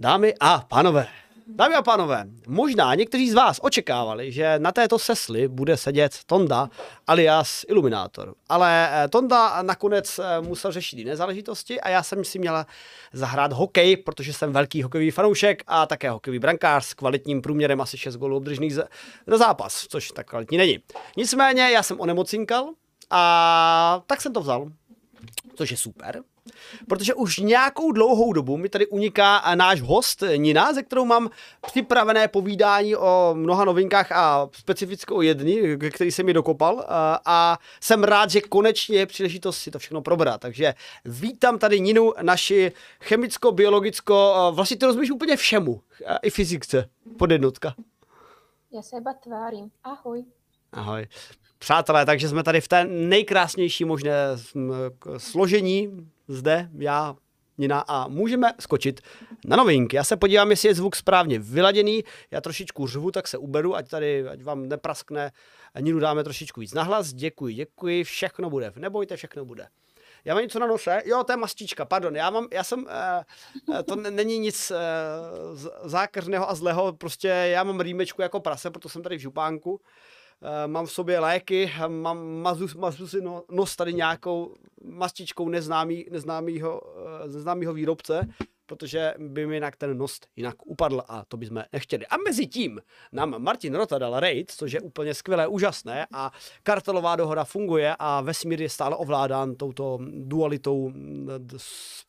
Dámy a pánové, dámy a pánové, možná někteří z vás očekávali, že na této sesli bude sedět Tonda alias Iluminátor. Ale eh, Tonda nakonec eh, musel řešit jiné záležitosti a já jsem si měla zahrát hokej, protože jsem velký hokejový fanoušek a také hokejový brankář s kvalitním průměrem asi 6 gólů obdržených za zápas, což tak kvalitní není. Nicméně já jsem onemocinkal a tak jsem to vzal, což je super. Protože už nějakou dlouhou dobu mi tady uniká náš host Nina, ze kterou mám připravené povídání o mnoha novinkách a specificky o jedný, který se mi dokopal a, jsem rád, že konečně je příležitost si to všechno probrat. Takže vítám tady Ninu, naši chemicko-biologicko, vlastně ty rozumíš úplně všemu, i fyzice, podjednotka. Já se iba tvářím. Ahoj. Ahoj. Přátelé, takže jsme tady v té nejkrásnější možné složení zde, já, Nina, a můžeme skočit na novinky. Já se podívám, jestli je zvuk správně vyladěný. Já trošičku řvu, tak se uberu, ať tady, ať vám nepraskne. Ninu dáme trošičku víc nahlas. Děkuji, děkuji, všechno bude. Nebojte, všechno bude. Já mám něco na nose. Jo, to je mastička, pardon. Já mám, já jsem, uh, to není nic zákeřného a zlého, prostě já mám rýmečku jako prase, proto jsem tady v župánku. Uh, mám v sobě léky, mám mazu, mazu si no, nos tady nějakou mastičkou neznámý, neznámýho, uh, neznámýho výrobce protože by mi jinak ten nos jinak upadl a to bychom nechtěli. A mezi tím nám Martin Rota dal raid, což je úplně skvělé, úžasné a kartelová dohoda funguje a vesmír je stále ovládán touto dualitou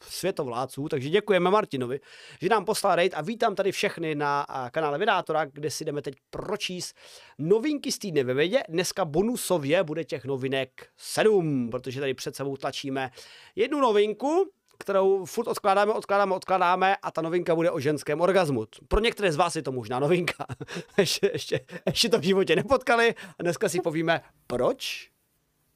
světovládců, takže děkujeme Martinovi, že nám poslal raid a vítám tady všechny na kanále Vydátora, kde si jdeme teď pročíst novinky z týdne ve vědě. Dneska bonusově bude těch novinek sedm, protože tady před sebou tlačíme jednu novinku, kterou furt odkládáme, odkládáme, odkládáme a ta novinka bude o ženském orgazmu. Pro některé z vás je to možná novinka. ještě, ještě, ještě to v životě nepotkali a dneska si povíme, proč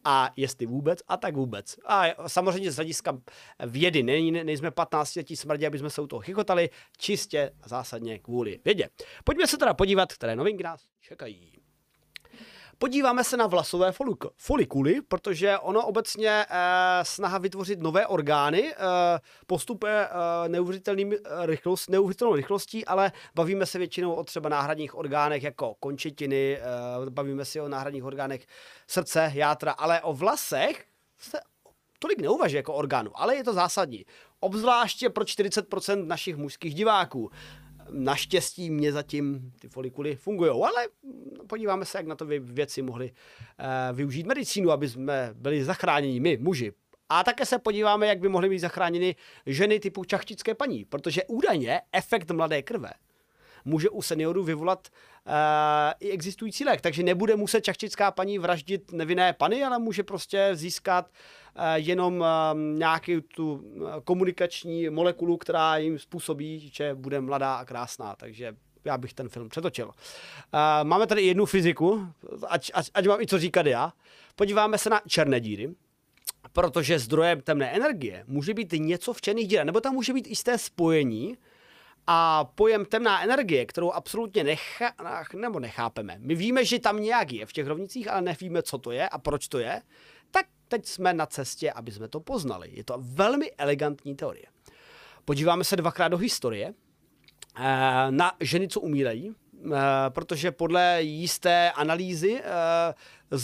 a jestli vůbec a tak vůbec. A samozřejmě z hlediska vědy, ne, nejsme 15 letí smrdě, aby jsme se u toho chychotali, čistě zásadně kvůli vědě. Pojďme se teda podívat, které novinky nás čekají. Podíváme se na vlasové folikuly, protože ono obecně eh, snaha vytvořit nové orgány eh, postupuje eh, neuvěřitelným rychlost, neuvěřitelnou rychlostí, ale bavíme se většinou o třeba náhradních orgánech jako končetiny, eh, bavíme se o náhradních orgánech srdce, játra, ale o vlasech se tolik neuvažuje jako orgánu, ale je to zásadní. Obzvláště pro 40% našich mužských diváků. Naštěstí mě zatím ty folikuly fungují, ale podíváme se, jak na to věci mohli uh, využít medicínu, aby jsme byli zachráněni my, muži. A také se podíváme, jak by mohly být zachráněny ženy typu čachtické paní, protože údajně efekt mladé krve může u seniorů vyvolat uh, i existující lék. Takže nebude muset čachčická paní vraždit nevinné pany, ale může prostě získat uh, jenom uh, nějaký tu komunikační molekulu, která jim způsobí, že bude mladá a krásná. Takže já bych ten film přetočil. Uh, máme tady jednu fyziku, ať, ať, ať mám i co říkat já. Podíváme se na černé díry protože zdrojem temné energie může být něco v černých dírách, nebo tam může být jisté spojení a pojem temná energie, kterou absolutně necha, nebo nechápeme. My víme, že tam nějak je v těch rovnicích, ale nevíme, co to je a proč to je, tak teď jsme na cestě, aby jsme to poznali. Je to velmi elegantní teorie. Podíváme se dvakrát do historie eh, na ženy, co umírají, eh, protože podle jisté analýzy eh,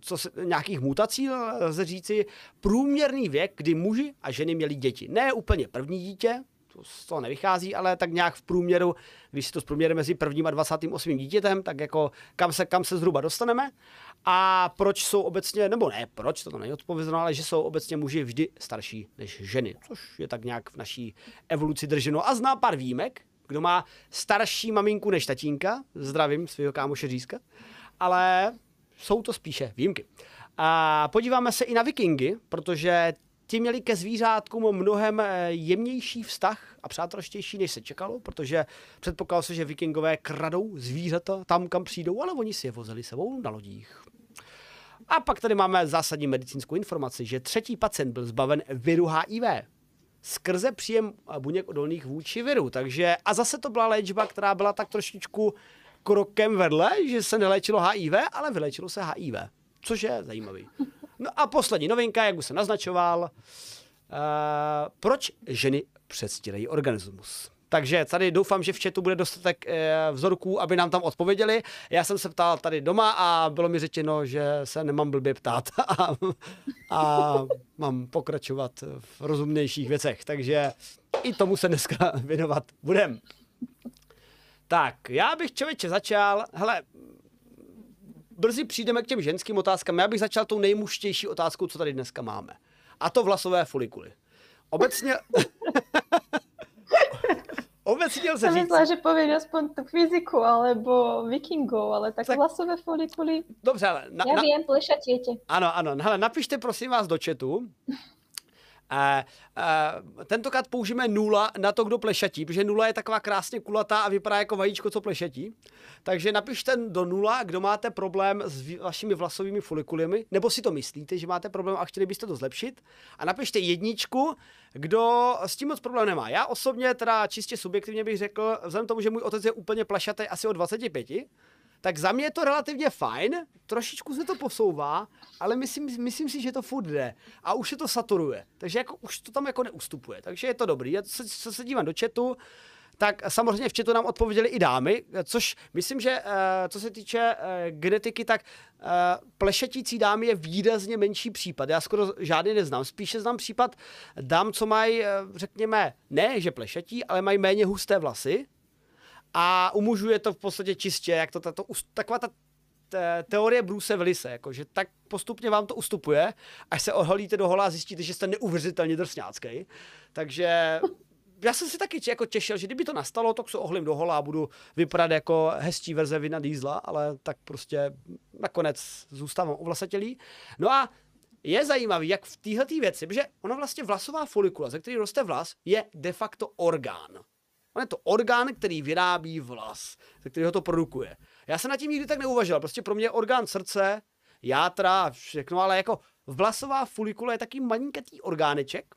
co se, nějakých mutací lze říci, průměrný věk, kdy muži a ženy měli děti. Ne úplně první dítě, to z toho nevychází, ale tak nějak v průměru, když si to zprůměrujeme mezi prvním a 28. dítětem, tak jako kam se, kam se zhruba dostaneme. A proč jsou obecně, nebo ne, proč, to není odpovězeno, ale že jsou obecně muži vždy starší než ženy, což je tak nějak v naší evoluci drženo. A zná pár výjimek, kdo má starší maminku než tatínka, zdravím svého kámoše Řízka, ale jsou to spíše výjimky. A podíváme se i na vikingy, protože ti měli ke zvířátkům mnohem eh, jemnější vztah a přátelštější, než se čekalo, protože předpokládalo se, že vikingové kradou zvířata tam, kam přijdou, ale oni si je vozili sebou na lodích. A pak tady máme zásadní medicínskou informaci, že třetí pacient byl zbaven viru HIV skrze příjem buněk odolných vůči viru. Takže a zase to byla léčba, která byla tak trošičku krokem vedle, že se neléčilo HIV, ale vyléčilo se HIV, což je zajímavý. No a poslední novinka, jak už jsem naznačoval, uh, proč ženy předstírají organismus. Takže tady doufám, že v chatu bude dostatek eh, vzorků, aby nám tam odpověděli. Já jsem se ptal tady doma a bylo mi řečeno, že se nemám blbě ptát a, a mám pokračovat v rozumnějších věcech. Takže i tomu se dneska věnovat budem. Tak, já bych člověče začal, hele, brzy přijdeme k těm ženským otázkám. Já bych začal tou nejmuštější otázkou, co tady dneska máme. A to vlasové folikuly. Obecně... Obecně lze Jsem říct... myslela, že poviem aspoň tu fyziku alebo vikingov, ale tak, Tak- vlasové folikuly. Dobře, ale na, Ja na, viem, plešatiete. ano, ano. Hele, napište prosím vás do chatu. E, e, tentokrát použijeme nula na to, kdo plešatí, protože nula je taková krásně kulatá a vypadá jako vajíčko, co plešatí. Takže napište do nula, kdo máte problém s vašimi vlasovými folikuliemi, nebo si to myslíte, že máte problém a chtěli byste to zlepšit. A napište jedničku, kdo s tím moc problém nemá. Já osobně teda čistě subjektivně bych řekl, vzhledem tomu, že můj otec je úplně plašatý asi o 25, tak za mě je to relativně fajn, trošičku se to posouvá, ale myslím, myslím si, že to furt jde. A už se to saturuje, takže jako, už to tam jako neustupuje, takže je to dobrý. Já se, se, se dívám do chatu, tak samozřejmě v chatu nám odpověděli i dámy, což myslím, že eh, co se týče eh, genetiky, tak eh, plešetící dámy je výrazně menší případ. Já skoro žádný neznám. Spíše znám případ dám, co mají, řekněme, ne, že plešetí, ale mají méně husté vlasy, a u mužů je to v podstatě čistě, jak to, tato, taková ta te- teorie Bruce Willise, jako, že tak postupně vám to ustupuje, až se oholíte do hola a zjistíte, že jste neuvěřitelně drsňácký. Takže já jsem si taky jako těšil, že kdyby to nastalo, tak se ohlím do hola a budu vypadat jako hezčí verze Vina Diesla, ale tak prostě nakonec zůstávám ovlasatělý. No a je zajímavý, jak v téhle věci, protože ona vlastně vlasová folikula, ze který roste vlas, je de facto orgán. On je to orgán, který vyrábí vlas, ze kterého to produkuje. Já jsem nad tím nikdy tak neuvažoval. Prostě pro mě je orgán srdce, játra všechno, ale jako vlasová folikula je taky malinkatý orgáneček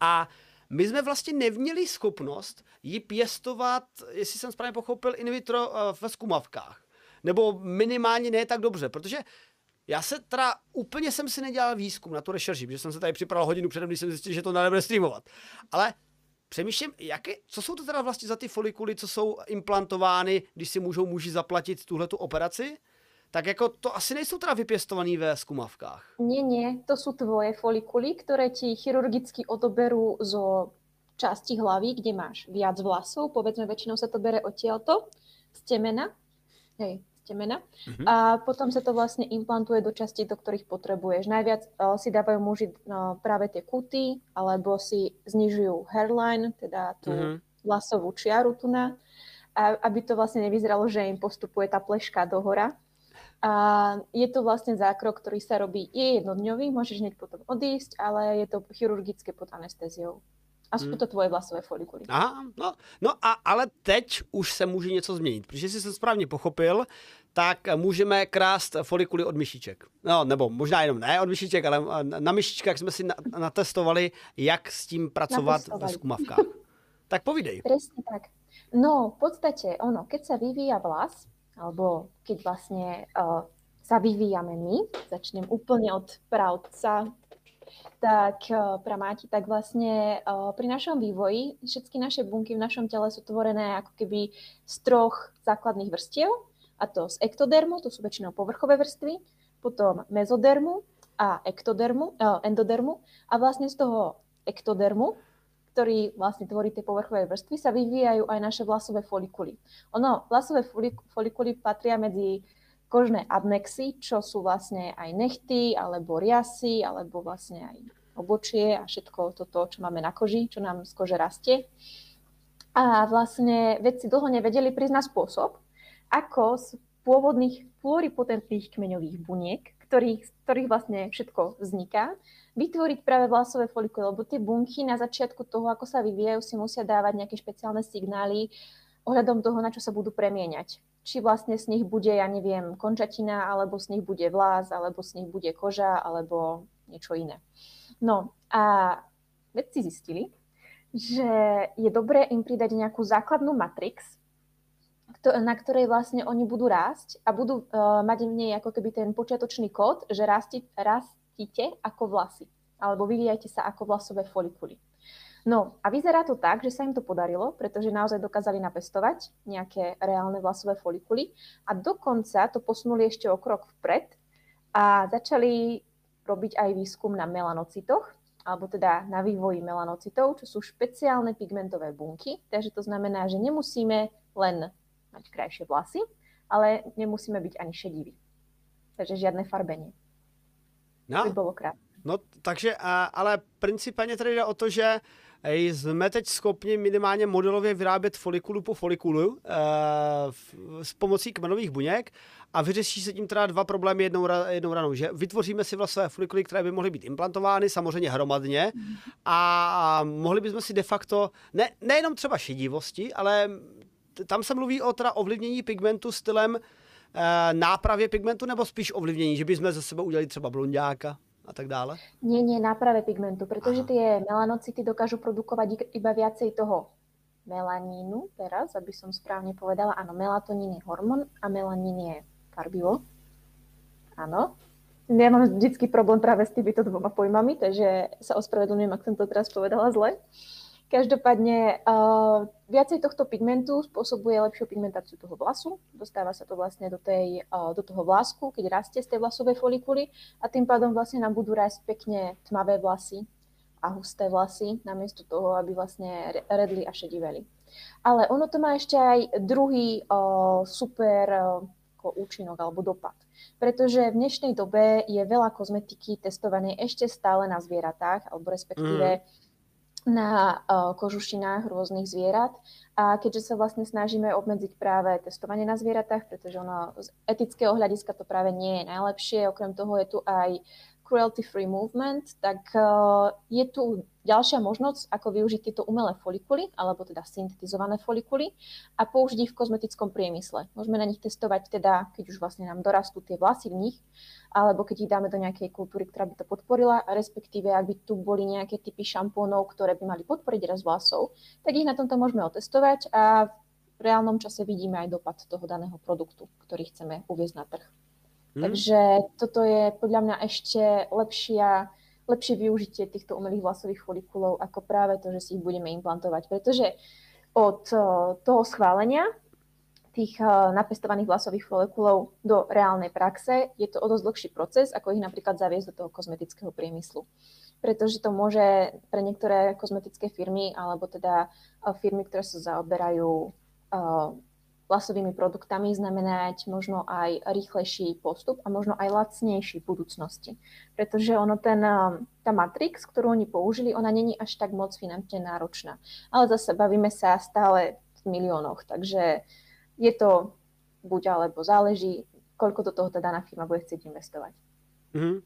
a my jsme vlastně neměli schopnost ji pěstovat, jestli jsem správně pochopil, in vitro eh, ve skumavkách. Nebo minimálně ne tak dobře, protože já se teda úplně jsem si nedělal výzkum na tu rešerši, protože jsem se tady připravil hodinu předem, když jsem zjistil, že to nebude streamovat. Ale přemýšlím, jaké, co jsou to teda vlastně za ty folikuly, co jsou implantovány, když si můžou muži zaplatit tuhle tu operaci? Tak jako to asi nejsou teda vypěstovaný ve skumavkách. Nie, nie, to sú tvoje folikuly, ktoré ti chirurgicky odoberú zo časti hlavy, kde máš viac vlasov, povedzme väčšinou sa to bere odtiaľto, z temena, hej, temena, Mhm. a potom sa to vlastne implantuje do častí, do ktorých potrebuješ. Najviac uh, si dávajú muži uh, práve tie kuty, alebo si znižujú hairline, teda tú Mhm. vlasovú čiaru tu na, a aby to vlastne nevyzeralo, že im postupuje tá pleška do hora. A je to vlastne zákrok, ktorý sa robí, je jednodňový, môžeš hneď potom odísť, ale je to chirurgické pod anestéziou. A sú Hmm. to tvoje vlasové folikuly. Aha, no, no a, ale teď už se může něco změnit, protože jestli jsem správně pochopil, tak můžeme krást folikuly od myšiček. No, nebo možná jenom ne od myšiček, ale eh, na myšičkách jsme si na, natestovali, jak s tím pracovat ve Natestovali. skumavkách. Tak povídej. Presne tak. No, v podstate, ono, keď sa vyvíja vlas, alebo keď vlastne uh, sa vyvíjame my, začnem úplne od pravca, tak uh, pramáti, tak vlastne uh, pri našom vývoji všetky naše bunky v našom tele sú tvorené ako keby z troch základných vrstiev, a to z ektodermu, to sú väčšinou povrchové vrstvy, potom mezodermu a ektodermu, uh, endodermu a vlastne z toho ektodermu ktorý vlastne tvorí tie povrchové vrstvy, sa vyvíjajú aj naše vlasové folikuly. Ono, vlasové folik- folikuly patria medzi kožné adnexy, čo sú vlastne aj nechty, alebo riasy, alebo vlastne aj obočie a všetko toto, čo máme na koži, čo nám z kože rastie. A vlastne vedci dlho nevedeli na spôsob, ako z pôvodných pluripotentných kmeňových buniek, ktorých, z ktorých vlastne všetko vzniká, vytvoriť práve vlasové folikuly, lebo tie bunky na začiatku toho, ako sa vyvíjajú, si musia dávať nejaké špeciálne signály ohľadom toho, na čo sa budú premieňať. Či vlastne z nich bude, ja neviem, končatina, alebo z nich bude vlas, alebo z nich bude koža, alebo niečo iné. No a vedci zistili, že je dobré im pridať nejakú základnú matrix, na ktorej vlastne oni budú rásť a budú uh, mať v nej ako keby ten počiatočný kód, že rasti, rastíte ako vlasy, alebo vyvíjajte sa ako vlasové folikuly. No a vyzerá to tak, že sa im to podarilo, pretože naozaj dokázali napestovať nejaké reálne vlasové folikuly a dokonca to posunuli ešte o krok vpred a začali robiť aj výskum na melanocitoch, alebo teda na vývoji melanocitov, čo sú špeciálne pigmentové bunky. Takže to znamená, že nemusíme len mať krajšie vlasy, ale nemusíme byť ani šediví. Takže žiadne farbenie. No. To by bylo krásné. No, takže, ale principálně tady jde o to, že jsme teď schopni minimálně modelově vyrábět folikulu po folikulu e, s pomocí kmenových buněk a vyřeší se tím teda dva problémy jednou, jednou ranou, že vytvoříme si vlastně folikuly, které by mohly být implantovány samozřejmě hromadně a mohli bychom si de facto, ne, nejenom třeba šedivosti, ale tam se mluví o teda ovlivnění pigmentu stylem e, nápravě pigmentu nebo spíš ovlivnění, že bychom ze sebe udělali třeba blondiáka? a tak dále? Nie, nie, náprave pigmentu, pretože Aha. tie melanocity dokážu produkovať iba viacej toho melanínu, teraz, aby som správne povedala, áno, melatonín je hormón a melanín je farbivo. Áno. Ja mám vždycky problém práve s týmito dvoma pojmami, takže sa ospravedlňujem, ak som to teraz povedala zle. Každopádne uh, viacej tohto pigmentu spôsobuje lepšiu pigmentáciu toho vlasu. Dostáva sa to vlastne do, tej, uh, do toho vlásku, keď rastie z tej vlasovej folikuly a tým pádom vlastne nám budú rásť pekne tmavé vlasy a husté vlasy, namiesto toho, aby vlastne redli a šediveli. Ale ono to má ešte aj druhý uh, super uh, účinok alebo dopad. Pretože v dnešnej dobe je veľa kozmetiky testované ešte stále na zvieratách, alebo respektíve mm na uh, kožušinách rôznych zvierat. A keďže sa vlastne snažíme obmedziť práve testovanie na zvieratách, pretože ono z etického hľadiska to práve nie je najlepšie, okrem toho je tu aj cruelty-free movement, tak uh, je tu ďalšia možnosť, ako využiť tieto umelé folikuly, alebo teda syntetizované folikuly a použiť ich v kozmetickom priemysle. Môžeme na nich testovať teda, keď už vlastne nám dorastú tie vlasy v nich, alebo keď ich dáme do nejakej kultúry, ktorá by to podporila, respektíve ak by tu boli nejaké typy šampónov, ktoré by mali podporiť rast vlasov, tak ich na tomto môžeme otestovať a v reálnom čase vidíme aj dopad toho daného produktu, ktorý chceme uviezť na trh. Hmm. Takže toto je podľa mňa ešte lepšia lepšie využitie týchto umelých vlasových folikulov ako práve to, že si ich budeme implantovať. Pretože od eh, toho schválenia tých eh, napestovaných vlasových folikulov do reálnej praxe je to o dosť dlhší proces, ako ich napríklad zaviesť do toho kozmetického priemyslu. Pretože to môže pre niektoré kozmetické firmy alebo teda eh, firmy, ktoré sa zaoberajú vlasovými produktami znamenať možno aj rýchlejší postup a možno aj lacnejší v budúcnosti. Pretože ono ten, um, tá Matrix, ktorú oni použili, ona není až tak moc finančne náročná. Ale zase bavíme sa stále v miliónoch, takže je to buď alebo záleží, koľko do toho ta daná firma bude chcieť investovať. Mm-hmm.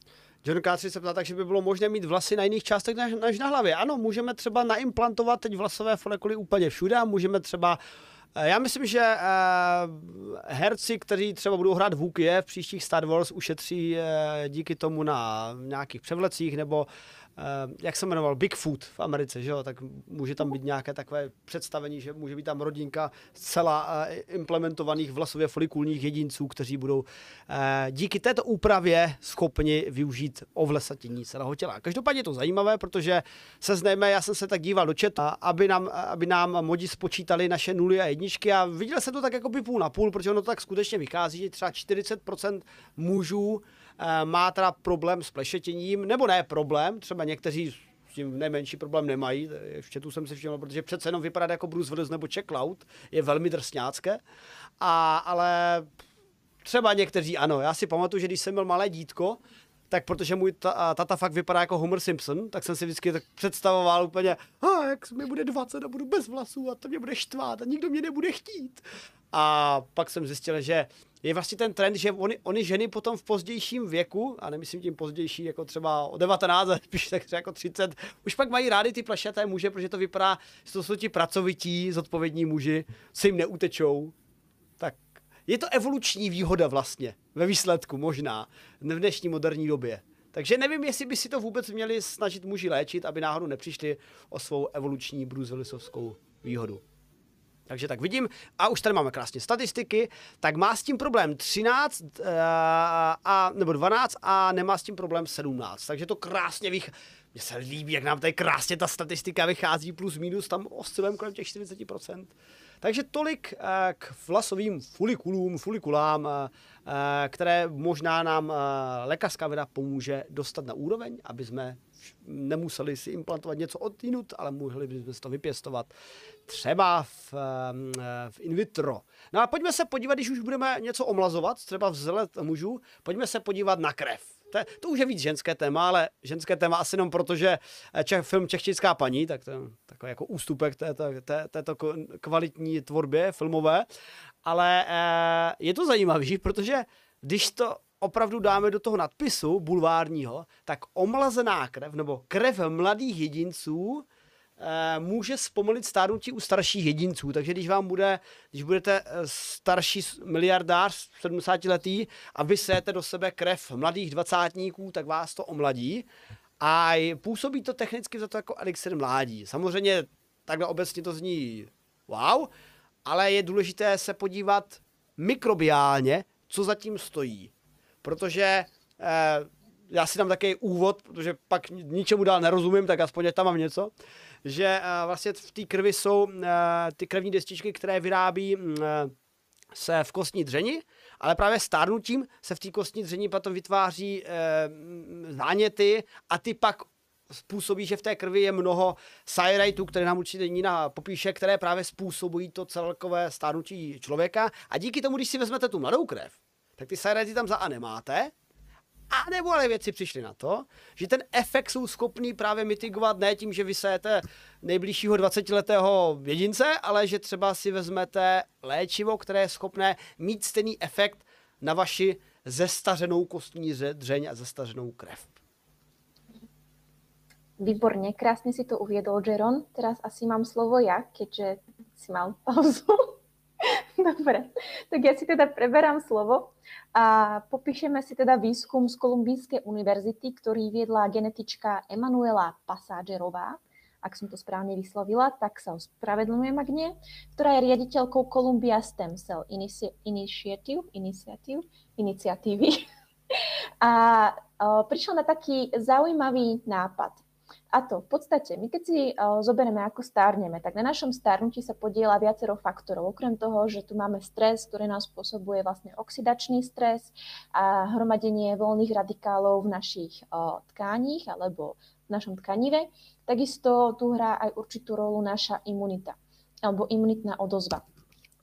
John Káci se ptá, takže by bylo možné mít vlasy na jiných částech než na hlavě. Ano, můžeme třeba naimplantovat teď vlasové folikuly úplně všude a můžeme třeba Eh, já myslím, že uh, herci, kteří třeba budou hrát Vukie v příštích Star Wars, ušetří uh, díky tomu na nějakých převlecích nebo jak se jmenoval, Bigfoot v Americe, že jo, tak může tam být nějaké takové představení, že může být tam rodinka zcela uh, implementovaných vlasově folikulních jedinců, kteří budou uh, díky této úpravě schopni využít ovlesatění celého těla. Každopádně je to zajímavé, protože se znejme, já jsem se tak díval do chatu, aby nám, aby nám modi spočítali naše nuly a jedničky a viděl jsem to tak jako by půl na půl, protože ono to tak skutečně vychází, že třeba 40% mužů Eh, má teda problém s plešetěním, nebo ne problém, třeba někteří s tím nejmenší problém nemají, ještě tu jsem si všiml, protože přece jenom vypadá jako Bruce Willis nebo Check Cloud, je velmi drsňácké, a, ale třeba někteří ano, já si pamatuju, že když jsem byl malé dítko, tak protože můj ta, tata fakt vypadá jako Homer Simpson, tak jsem si vždycky tak představoval úplně, a jak mi bude 20 a budu bez vlasů a to mě bude štvát a nikdo mě nebude chtít. A pak jsem zjistil, že je vlastně ten trend, že oni, oni ženy potom v pozdějším věku, a nemyslím tím pozdější jako třeba o 19, ale spíš tak třeba jako 30, už pak mají rády ty plešaté muže, protože to vypadá, že to jsou ti pracovití, zodpovědní muži, se jim neutečou. Tak je to evoluční výhoda vlastně, ve výsledku možná, v dnešní moderní době. Takže nevím, jestli by si to vůbec měli snažit muži léčit, aby náhodou nepřišli o svou evoluční bruzelisovskou výhodu. Takže tak vidím, a už tady máme krásně statistiky, tak má s tím problém 13 uh, a, nebo 12 a nemá s tím problém 17. Takže to krásně vych... Mně se líbí, jak nám tady krásně ta statistika vychází plus minus, tam oscilujeme kolem těch 40%. Takže tolik uh, k vlasovým fulikulům, fulikulám, uh, které možná nám lékařská věda pomůže dostat na úroveň, aby jsme nemuseli si implantovat něco odinut, ale mohli bychom si to vypěstovat třeba v, v in vitro. No a pojďme se podívat, když už budeme něco omlazovat, třeba vzhled mužů, pojďme se podívat na krev. To, to už je víc ženské téma, ale ženské téma asi jenom proto, že Čech, film Čechčická paní, tak to je takový jako ústupek této, té, této kvalitní tvorbě filmové. Ale eh, je to zajímavý, protože když to opravdu dáme do toho nadpisu bulvárního, tak omlazená krev nebo krev mladých jedinců e, může zpomalit stárnutí u starších jedinců. Takže když vám bude, když budete eh, starší miliardář, 70 letý a vy sejete do sebe krev mladých dvacátníků, tak vás to omladí. A působí to technicky za to jako elixir mládí. Samozřejmě takhle obecně to zní wow, ale je důležité se podívat mikrobiálně, co zatím stojí protože eh, já si dám takový úvod, protože pak ničemu dál nerozumím, tak aspoň tam mám něco, že eh, vlastně v té krvi jsou eh, ty krevní destičky, které vyrábí mm, eh, se v kostní dřeni, ale právě stárnutím se v té kostní dřeni potom vytváří eh, záněty a ty pak způsobí, že v té krvi je mnoho sajrajtů, které nám určitě Nina popíše, které právě způsobují to celkové stárnutí člověka. A díky tomu, když si vezmete tu mladou krev, tak ty sajrajty tam za A nemáte, a nebo ale věci přišly na to, že ten efekt jsou schopný právě mitigovat ne tím, že vysejete nejbližšího 20-letého jedince, ale že třeba si vezmete léčivo, které je schopné mít stejný efekt na vaši zestařenou kostní dřeň a zestařenou krev. Výborně, krásně si to uvědol Jeron. Teraz asi mám slovo já, keďže si mal pauzu. Dobre, tak ja si teda preberám slovo a popíšeme si teda výskum z Kolumbijskej univerzity, ktorý viedla genetička Emanuela Paságerová, ak som to správne vyslovila, tak sa ospravedlňujem, ak nie, ktorá je riaditeľkou Columbia Stem Cell Initiative, Initiative, iniciatívy. A prišla na taký zaujímavý nápad – a to v podstate, my keď si uh, zoberieme, ako stárneme, tak na našom stárnutí sa podiela viacero faktorov. Okrem toho, že tu máme stres, ktorý nám spôsobuje vlastne oxidačný stres a hromadenie voľných radikálov v našich uh, tkáních alebo v našom tkanive, takisto tu hrá aj určitú rolu naša imunita alebo imunitná odozva.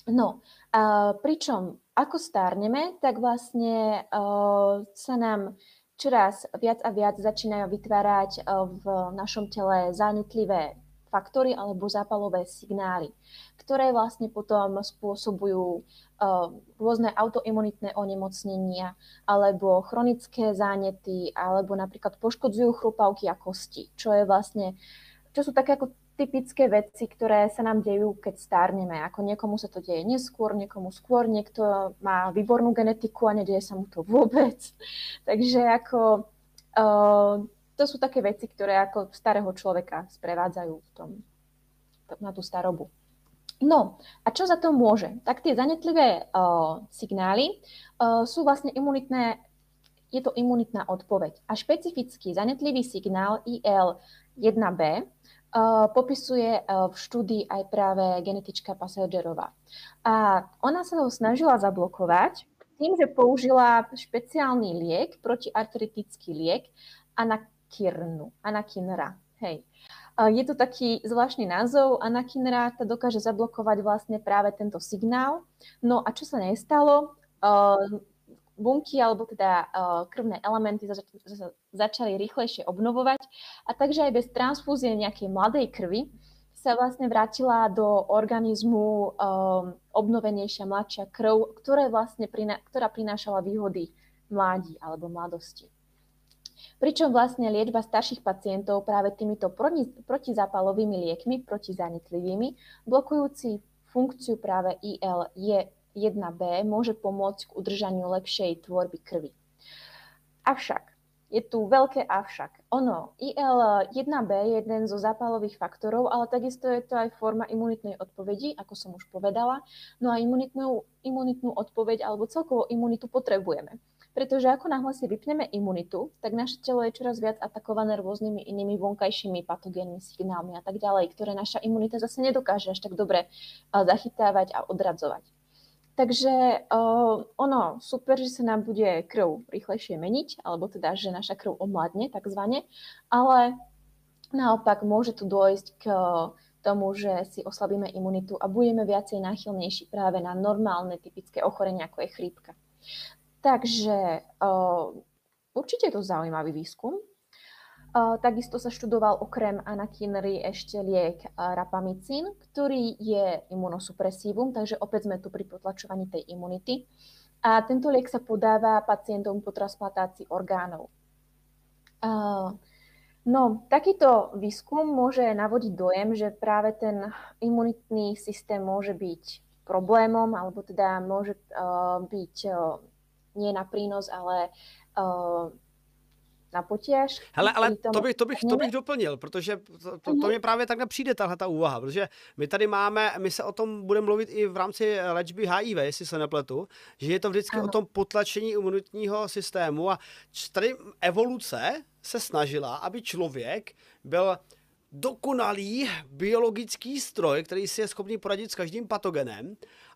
No, uh, pričom ako stárneme, tak vlastne uh, sa nám čoraz viac a viac začínajú vytvárať eh, v našom tele zánětlivé faktory alebo zápalové signály, ktoré vlastne potom spôsobujú uh, rôzne autoimunitné onemocnenia alebo chronické záněty alebo napríklad poškodzujú chrupavky a kosti, čo je vlastne, čo sú také ako typické veci, ktoré sa nám dejú, keď stárneme. Ako niekomu sa to deje neskôr, niekomu skôr, niekto má výbornú genetiku a nedeje sa mu to vôbec. Takže ako, uh, to sú také veci, ktoré ako starého človeka sprevádzajú v tom, na tú starobu. No a čo za to môže? Tak tie zanetlivé uh, signály uh, sú vlastne imunitné, je to imunitná odpoveď. A špecifický zanetlivý signál IL-1B popisuje v štúdii aj práve genetička Passagerová. A ona sa ho snažila zablokovať tým, že použila špeciálny liek, protiartritický liek, anakirnu, anakinra. Hej. Je to taký zvláštny názov. Anakinra to dokáže zablokovať vlastne práve tento signál. No a čo sa nestalo? Bunky alebo teda uh, krvné elementy zač- začali rýchlejšie obnovovať a takže aj bez transfúzie nejakej mladej krvi sa vlastne vrátila do organizmu um, obnovenejšia mladšia krv, ktoré vlastne ktorá prinášala výhody mladí alebo mladosti. Pričom vlastne liečba starších pacientov práve týmito protizápalovými liekmi, protizánetlivými, blokujúci funkciu práve IL je 1B môže pomôcť k udržaniu lepšej tvorby krvi. Avšak je tu veľké avšak. Ono, IL-1B je jeden zo zápalových faktorov, ale takisto je to aj forma imunitnej odpovedi, ako som už povedala. No a imunitnú, imunitnú odpoveď alebo celkovo imunitu potrebujeme. Pretože ako náhle si vypneme imunitu, tak naše telo je čoraz viac atakované rôznymi inými vonkajšími patogénnymi signálmi a tak ďalej, ktoré naša imunita zase nedokáže až tak dobre zachytávať a odradzovať. Takže uh, ono, super, že sa nám bude krv rýchlejšie meniť, alebo teda, že naša krv omladne takzvané, ale naopak môže tu dôjsť k tomu, že si oslabíme imunitu a budeme viacej náchylnejší práve na normálne typické ochorenia, ako je chrípka. Takže uh, určite je to zaujímavý výskum. Takisto sa študoval okrem anakinry ešte liek rapamicín, ktorý je imunosupresívum, takže opäť sme tu pri potlačovaní tej imunity. A tento liek sa podáva pacientom po transplantácii orgánov. No, takýto výskum môže navodiť dojem, že práve ten imunitný systém môže byť problémom, alebo teda môže byť nie na prínos, ale na potěž. Hele, ale to bych, to, bych, to bych doplnil, protože to, to, to mě právě takhle přijde, tahle ta úvaha, protože my tady máme, my se o tom budeme mluvit i v rámci léčby HIV, jestli se nepletu, že je to vždycky ano. o tom potlačení imunitního systému a tady evoluce se snažila, aby člověk byl dokonalý biologický stroj, který si je schopný poradit s každým patogenem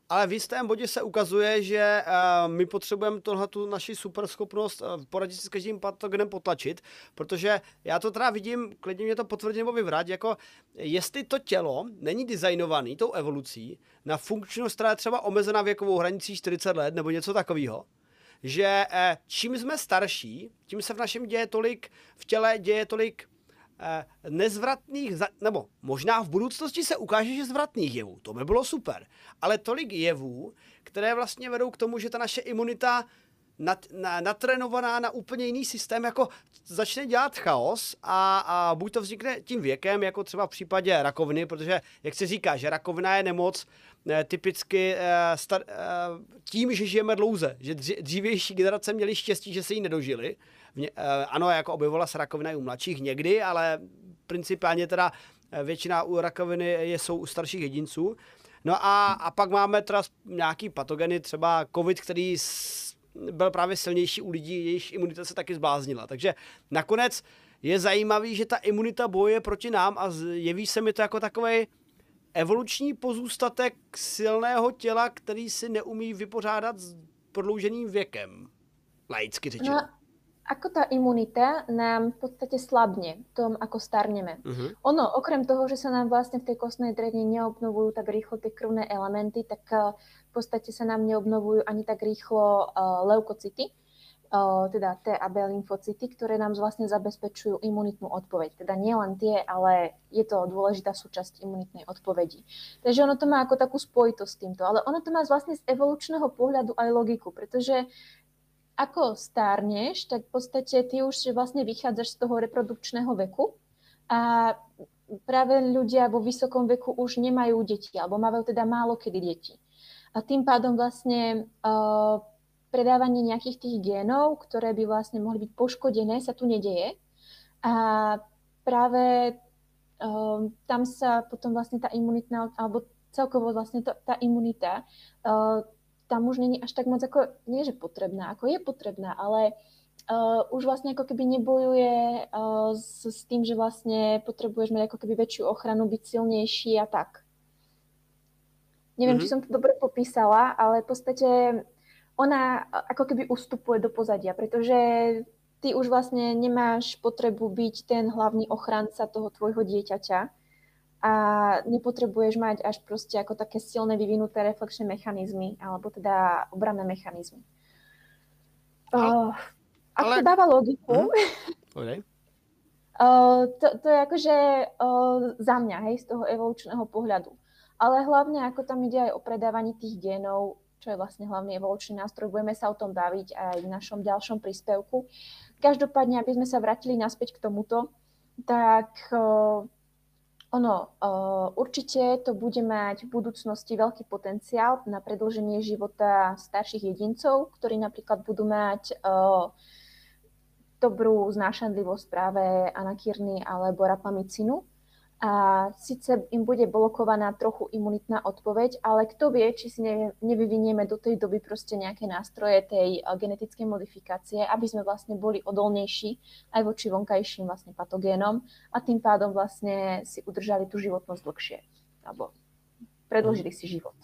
ale v jistém bodě se ukazuje, že uh, my potřebujeme tohle tu naši superschopnost uh, poradit si s každým patogenem potlačit, protože já to teda vidím, klidně mě to potvrdí nebo vyvrát, jako jestli to tělo není designovaný tou evolucí na funkčnost, která je třeba omezená věkovou hranicí 40 let nebo něco takového, že uh, čím jsme starší, tím se v našem děje tolik, v těle děje tolik Eh, nezvratných, nebo možná v budoucnosti se ukáže, že zvratných jevů, to by bylo super, ale tolik jevů, které vlastně vedou k tomu, že ta naše imunita nat, na, natrénovaná na úplně jiný systém, jako začne dělat chaos a, a buď to vznikne tím věkem, jako třeba v případě rakoviny, protože, jak se říká, že rakovina je nemoc ne, typicky eh, star, eh, tím, že žijeme dlouze, že dřívější generace měly štěstí, že se jí nedožili, Mě, eh, ano, jako objevila se rakovina i u mladších někdy, ale principálně teda eh, většina u rakoviny je, jsou u starších jedinců. No a, a pak máme teda nějaký patogeny, třeba covid, který byl právě silnější u lidí, jejichž imunita se taky zbláznila. Takže nakonec je zajímavý, že ta imunita boje proti nám a jeví se mi to jako takový evoluční pozůstatek silného těla, který si neumí vypořádat s prodlouženým věkem. Laicky řečeno. No, ako tá imunita nám v podstate slabne v tom, ako starneme. Uh-huh. Ono, okrem toho, že sa nám vlastne v tej kostnej drevne neobnovujú tak rýchlo tie krvné elementy, tak uh, v podstate sa nám neobnovujú ani tak rýchlo uh, leukocity, uh, teda T a B lymfocyty, ktoré nám vlastne zabezpečujú imunitnú odpoveď. Teda nie len tie, ale je to dôležitá súčasť imunitnej odpovedi. Takže ono to má ako takú spojitosť s týmto, ale ono to má vlastne z evolučného pohľadu aj logiku, pretože ako stárneš, tak v podstate ty už vlastne vychádzaš z toho reprodukčného veku a práve ľudia vo vysokom veku už nemajú deti, alebo majú teda málo kedy deti. A tým pádom vlastne uh, predávanie nejakých tých génov, ktoré by vlastne mohli byť poškodené, sa tu nedeje. A práve uh, tam sa potom vlastne tá imunitná, alebo celkovo vlastne to, tá imunita uh, tam už není až tak moc ako, nie že potrebná, ako je potrebná, ale uh, už vlastne ako keby nebojuje uh, s, s tým, že vlastne potrebuješ mať ako keby väčšiu ochranu, byť silnejší a tak. Neviem, mm-hmm. či som to dobre popísala, ale v podstate ona ako keby ustupuje do pozadia, pretože ty už vlastne nemáš potrebu byť ten hlavný ochranca toho tvojho dieťaťa, a nepotrebuješ mať až proste ako také silné vyvinuté reflexné mechanizmy, alebo teda obranné mechanizmy. Uh, ak ale... to dáva logiku, hmm. okay. uh, to, to je akože uh, za mňa, hej, z toho evolučného pohľadu. Ale hlavne, ako tam ide aj o predávaní tých genov, čo je vlastne hlavný evolučný nástroj, budeme sa o tom baviť aj v našom ďalšom príspevku. Každopádne, aby sme sa vrátili naspäť k tomuto, tak uh, ono, uh, určite to bude mať v budúcnosti veľký potenciál na predlženie života starších jedincov, ktorí napríklad budú mať uh, dobrú znášanlivosť práve anakírny alebo rapamicinu. A síce im bude blokovaná trochu imunitná odpoveď, ale kto vie, či si nevyvinieme do tej doby proste nejaké nástroje tej genetickej modifikácie, aby sme vlastne boli odolnejší aj voči vonkajším vlastne patogénom a tým pádom vlastne si udržali tú životnosť dlhšie. Alebo predložili si život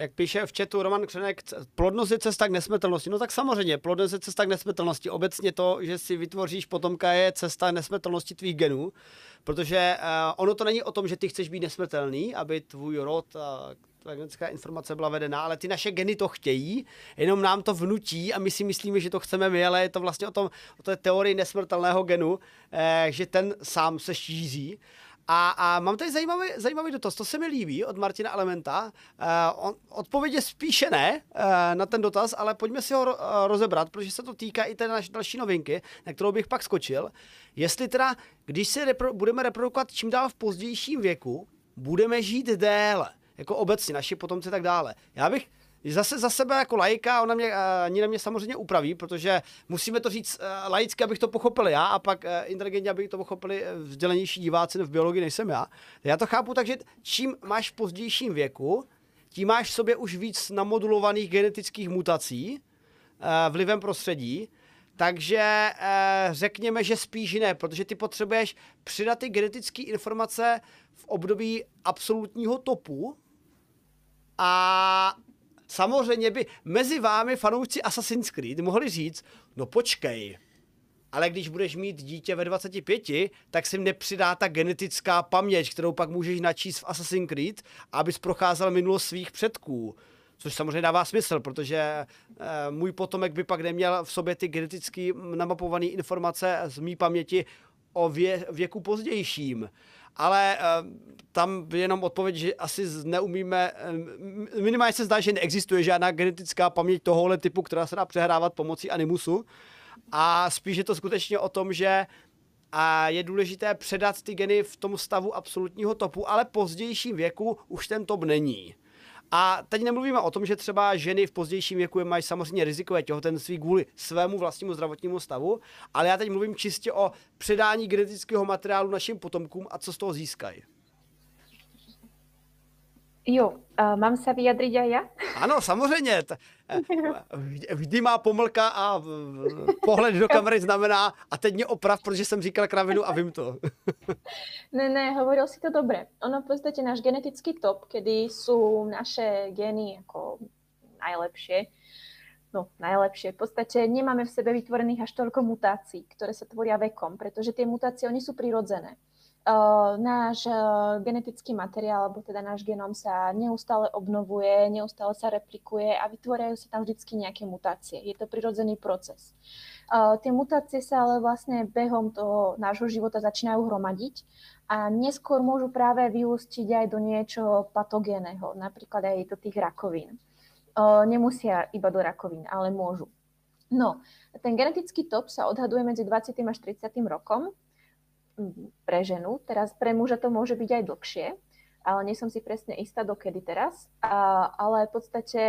jak píše v chatu Roman Křenek, plodnost je cesta k nesmrtelnosti. No tak samozřejmě, plodnost je cesta k nesmrtelnosti. Obecně to, že si vytvoříš potomka, je cesta nesmrtelnosti tvých genů, protože uh, ono to není o tom, že ty chceš být nesmrtelný, aby tvůj rod a ta genetická informace byla vedená, ale ty naše geny to chtějí, jenom nám to vnutí a my si myslíme, že to chceme my, ale je to vlastně o, tom, o té teorii nesmrtelného genu, eh, že ten sám se šíří a, a mám tady zajímavý, zajímavý dotaz, to se mi líbí od Martina Elementa. Uh, on, odpověď je spíše ne uh, na ten dotaz, ale pojďme si ho ro, uh, rozebrat, protože se to týká i té naší další novinky, na kterou bych pak skočil. Jestli teda, když se repro, budeme reprodukovat čím dál v pozdějším věku, budeme žít déle, jako obecně, naši potomci tak dále. Já bych Zase za sebe jako lajka, ona mě, uh, mě samozřejmě upraví, protože musíme to říct uh, laicky, abych to pochopil já a pak uh, inteligentně, aby to pochopili vzdělenější diváci v biologii, nejsem já. Já to chápu tak, že čím máš v pozdějším věku, tím máš v sobě už víc namodulovaných genetických mutací vlivem prostředí, takže řekněme, že spíš ne, protože ty potřebuješ přidat ty genetické informace v období absolutního topu a samozřejmě by mezi vámi fanoušci Assassin's Creed mohli říct, no počkej, ale když budeš mít dítě ve 25, tak si nepřidá ta genetická paměť, kterou pak můžeš načíst v Assassin's Creed, abys procházel minulost svých předků. Což samozřejmě dává smysl, protože e, můj potomek by pak neměl v sobě ty geneticky namapované informace z mý paměti o vě, věku pozdějším ale uh, tam jenom odpověď, že asi neumíme, uh, minimálně se zdá, že neexistuje žádná genetická paměť tohohle typu, která se dá přehrávat pomocí animusu. A spíš je to skutečně o tom, že a je důležité předat ty geny v tom stavu absolutního topu, ale pozdějším věku už ten top není. A teď nemluvíme o tom, že třeba ženy v pozdějším věku mají samozřejmě rizikové těhotenství kvůli svému vlastnímu zdravotnímu stavu, ale já teď mluvím čistě o předání genetického materiálu našim potomkům a co z toho získají. Jo, mám se vyjadřit aj ja? Ano, samozřejmě. Eh, vždy má pomlka a pohled do kamery znamená a teď mě oprav, protože jsem říkal kravinu a vím to. ne, ne, hovoril si to dobře. Ono v podstatě náš genetický top, kdy jsou naše geny jako najlepšie, no najlepšie. V podstate nemáme v sebe vytvorených až toľko mutácií, ktoré sa tvoria vekom, pretože tie mutácie, oni sú prirodzené. Uh, náš uh, genetický materiál, alebo teda náš genom sa neustále obnovuje, neustále sa replikuje a vytvárajú sa tam vždycky nejaké mutácie. Je to prirodzený proces. Uh, tie mutácie sa ale vlastne behom toho nášho života začínajú hromadiť a neskôr môžu práve vyústiť aj do niečoho patogénneho, napríklad aj do tých rakovín. Nemusia iba do rakovín, ale môžu. No, ten genetický top sa odhaduje medzi 20. až 30. rokom pre ženu. Teraz pre muža to môže byť aj dlhšie, ale nie som si presne istá, dokedy teraz. A, ale v podstate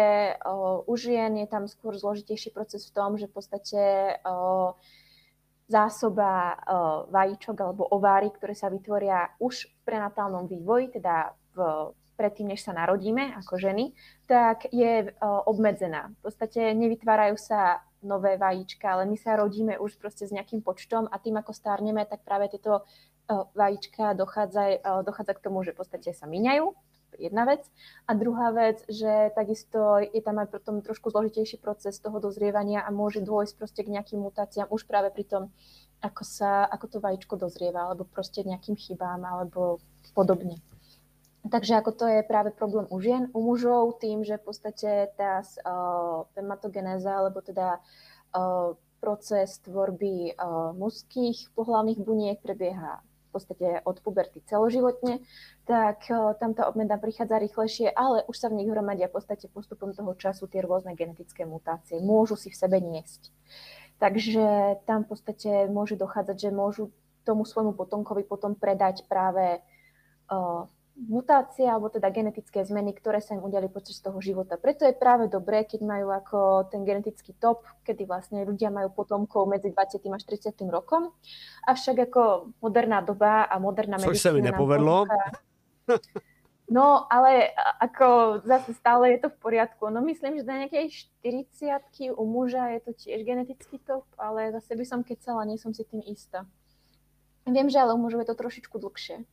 o, u žien je tam skôr zložitejší proces v tom, že v podstate o, zásoba o, vajíčok alebo ováry, ktoré sa vytvoria už v prenatálnom vývoji, teda v, predtým, než sa narodíme ako ženy, tak je obmedzená. V podstate nevytvárajú sa nové vajíčka, ale my sa rodíme už proste s nejakým počtom a tým, ako stárneme, tak práve tieto uh, vajíčka dochádza, uh, dochádza k tomu, že v podstate sa míňajú, jedna vec. A druhá vec, že takisto je tam aj potom trošku zložitejší proces toho dozrievania a môže dôjsť proste k nejakým mutáciám už práve pri tom, ako, sa, ako to vajíčko dozrieva, alebo proste nejakým chybám, alebo podobne. Takže ako to je práve problém u žien, u mužov tým, že v podstate tá uh, hematogenéza, alebo teda uh, proces tvorby uh, mužských pohlavných buniek prebieha v podstate od puberty celoživotne, tak uh, tam tá obmena prichádza rýchlejšie, ale už sa v nich hromadia v podstate postupom toho času tie rôzne genetické mutácie. Môžu si v sebe niesť. Takže tam v podstate môže dochádzať, že môžu tomu svojmu potomkovi potom predať práve uh, mutácie alebo teda genetické zmeny, ktoré sa im udiali počas toho života. Preto je práve dobré, keď majú ako ten genetický top, kedy vlastne ľudia majú potomkov medzi 20. až 30. rokom. Avšak ako moderná doba a moderná medicína... Což sa mi nepovedlo. Ponúka... No, ale ako zase stále je to v poriadku. No myslím, že na nejakej 40 u muža je to tiež genetický top, ale zase by som kecala, nie som si tým istá. Viem, že ale u mužov je to trošičku dlhšie.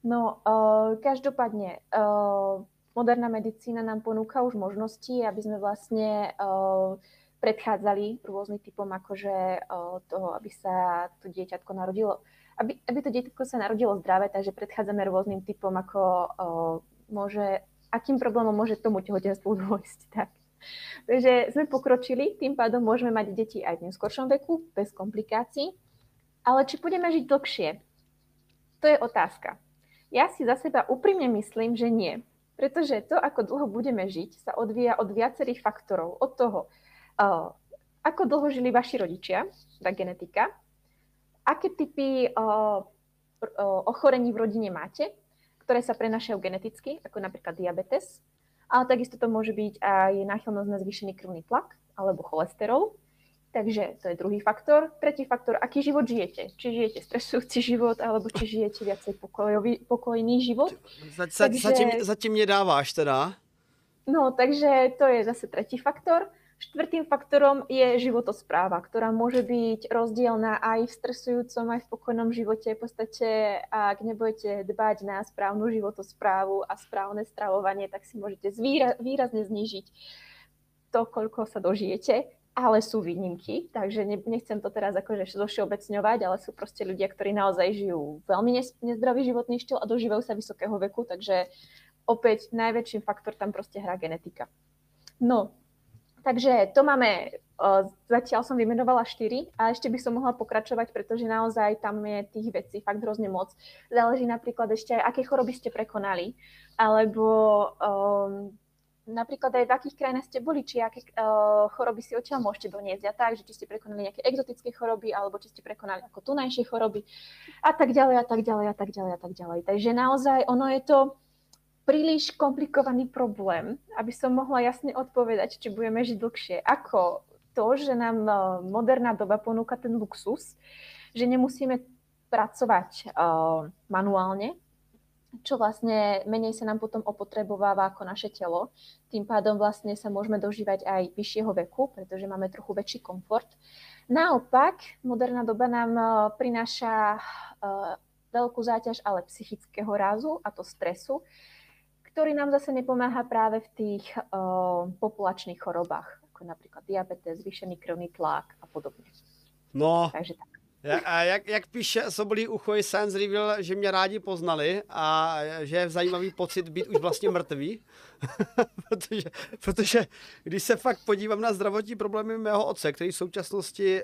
No, uh, každopádne, uh, moderná medicína nám ponúka už možnosti, aby sme vlastne uh, predchádzali rôznym typom akože uh, toho, aby sa to dieťatko narodilo aby, aby to dieťatko sa narodilo zdravé, takže predchádzame rôznym typom, ako o, môže, akým problémom môže tomu tehotenstvu dôjsť. Tak. Takže sme pokročili, tým pádom môžeme mať deti aj v neskoršom veku, bez komplikácií. Ale či budeme žiť dlhšie? To je otázka. Ja si za seba úprimne myslím, že nie. Pretože to, ako dlho budeme žiť, sa odvíja od viacerých faktorov. Od toho, ako dlho žili vaši rodičia, tá genetika, aké typy uh, ochorení v rodine máte, ktoré sa prenašajú geneticky, ako napríklad diabetes, ale takisto to môže byť aj náchylnosť na zvýšený krvný tlak alebo cholesterol. Takže to je druhý faktor. Tretí faktor, aký život žijete. Či žijete stresujúci život, alebo či žijete viacej pokojový, pokojný život. Za, takže, zatím, zatím nedáváš teda. No, takže to je zase tretí faktor. Štvrtým faktorom je životospráva, ktorá môže byť rozdielna aj v stresujúcom, aj v pokojnom živote. V podstate, ak nebudete dbať na správnu životosprávu a správne stravovanie, tak si môžete zvýra- výrazne znížiť to, koľko sa dožijete, ale sú výnimky, takže nechcem to teraz akože zošiobecňovať, ale sú proste ľudia, ktorí naozaj žijú veľmi nezdravý životný štýl a dožívajú sa vysokého veku, takže opäť najväčší faktor tam proste hrá genetika. No, Takže to máme, zatiaľ som vymenovala 4 a ešte by som mohla pokračovať, pretože naozaj tam je tých vecí fakt hrozne moc. Záleží napríklad ešte aj, aké choroby ste prekonali, alebo um, napríklad aj v akých krajinách ste boli, či aké uh, choroby si odtiaľ môžete doniesť a tak, že či ste prekonali nejaké exotické choroby, alebo či ste prekonali ako tunajšie choroby a tak ďalej a tak ďalej a tak ďalej a tak ďalej. Takže naozaj ono je to príliš komplikovaný problém, aby som mohla jasne odpovedať, či budeme žiť dlhšie. Ako to, že nám e, moderná doba ponúka ten luxus, že nemusíme pracovať uh, manuálne, čo vlastne menej sa nám potom opotrebováva ako naše telo. Tým pádom vlastne sa môžeme dožívať aj vyššieho veku, pretože máme trochu väčší komfort. Naopak, moderná doba nám uh, prináša uh, veľkú záťaž ale psychického rázu a to stresu, ktorý nám zase nepomáha práve v tých uh, populačných chorobách, ako napríklad diabetes, zvýšený krvný tlak a podobne. No, Takže tak. A jak, jak píše Sobolí ucho, Science Reveal, že mě rádi poznali a že je zajímavý pocit být už vlastně mrtvý. protože, protože když se fakt podívám na zdravotní problémy mého otce, který v současnosti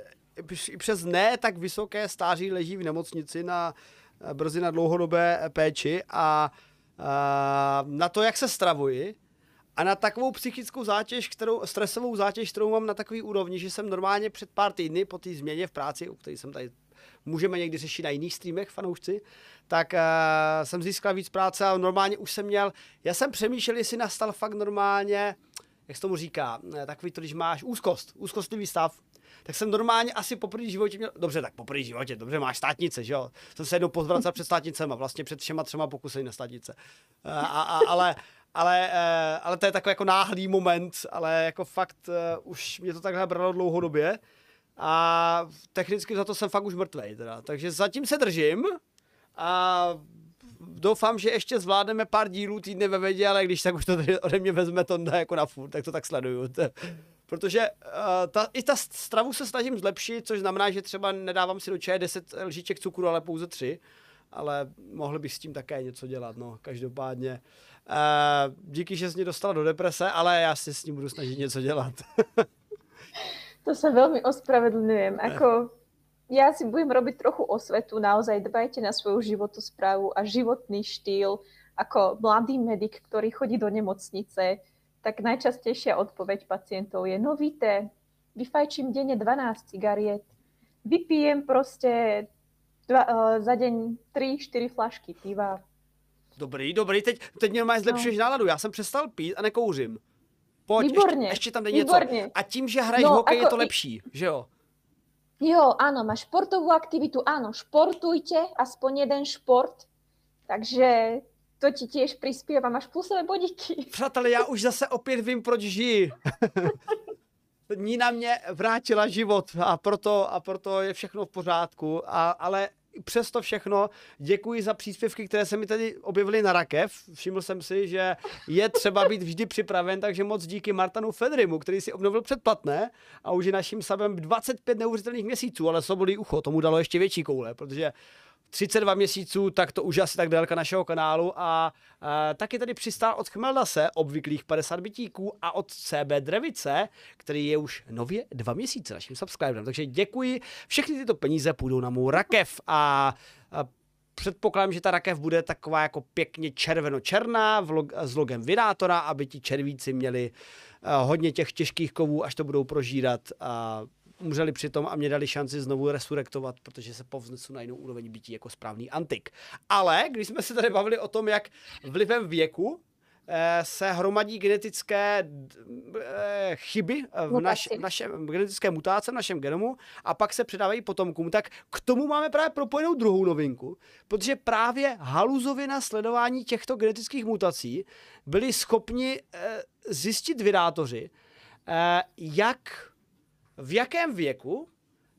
i přes ne tak vysoké stáří leží v nemocnici na brzy na dlouhodobé péči a na to, jak se stravuji a na takovou psychickou zátěž, kterou, stresovou zátěž, kterou mám na takový úrovni, že jsem normálně před pár týdny po té změně v práci, o které jsem tady můžeme někdy řešit na jiných streamech, fanoušci, tak uh, jsem získal víc práce a normálně už jsem měl, já jsem přemýšlel, jestli nastal fakt normálně, jak se tomu říká, takový to, když máš úzkost, úzkostlivý stav, tak jsem normálně asi po první životě měl, dobře, tak po první životě, dobře, máš státnice, že jo, jsem se jednou pozvracel před státnicema, vlastně před všema třema pokusy na státnice, a, a, ale, ale, eh, ale to je takový jako náhlý moment, ale jako fakt uh, už mě to takhle bralo dlouhodobě. A technicky za to jsem fakt už mrtvej teda, takže zatím se držím a doufám, že ještě zvládneme pár dílů týdne ve vědě, ale když tak už to ode mě vezme to jako na furt, tak to tak sleduju. Protože uh, ta, i ta stravu se snažím zlepšit, což znamená, že třeba nedávám si do čaje 10 lžiček cukru, ale pouze 3, ale mohli bych s tím také něco dělat, no, každopádně. Uh, díky, že jsi mě dostala do deprese, ale já si s tím budu snažit něco dělat. to se velmi ospravedlňujem. Ako, ja si budem robiť trochu osvetu, naozaj dbajte na svoju životosprávu a životný štýl, ako mladý medic, ktorý chodí do nemocnice, tak najčastejšia odpoveď pacientov je, no víte, vyfajčím denne 12 cigariet, vypijem proste dva, uh, za deň 3-4 flašky piva. Dobrý, dobrý, teď, teď mě máš zlepšuješ no. náladu, já jsem přestal pít a nekouřím. Pojď, Výborně. Ještě, ještě tam Výborně. něco. A tím, že hraješ no, hokej, je to lepší, že jo? Jo, áno, máš športovú aktivitu, áno, športujte, aspoň jeden šport, takže to ti tiež prispieva, máš plusové bodíky. Přátelé, já už zase opět vím, proč žijí. Nina mě vrátila život a proto, a proto je všechno v pořádku, a, ale přesto všechno děkuji za příspěvky, které se mi tady objevily na rakev. Všiml jsem si, že je třeba být vždy připraven, takže moc díky Martanu Fedrimu, který si obnovil předplatné a už je naším sabem 25 neuvěřitelných měsíců, ale sobolí ucho, tomu dalo ještě větší koule, protože 32 měsíců, tak to už asi tak délka našeho kanálu a, a taky tady přistál od Chmeldase obvyklých 50 bytíků a od CB Drevice, který je už nově dva měsíce naším subscriberem. Takže děkuji. Všechny tyto peníze půjdou na můj rakev a, a předpokládám, že ta rakev bude taková jako pěkně červeno-černá vlog, s logem Vidátora, aby ti červíci měli uh, hodně těch těžkých kovů, až to budou prožírat. Uh, umřeli přitom a mě dali šanci znovu resurektovat, protože se povznesu na jinou úroveň bytí jako správný antik. Ale když jsme se tady bavili o tom, jak vlivem věku eh, se hromadí genetické eh, chyby v, naš, v našem genetické mutace v našem genomu a pak se předávají potomkům, tak k tomu máme právě propojenou druhou novinku, protože právě haluzově na sledování těchto genetických mutací byli schopni eh, zjistit vydátoři, jak v jakém věku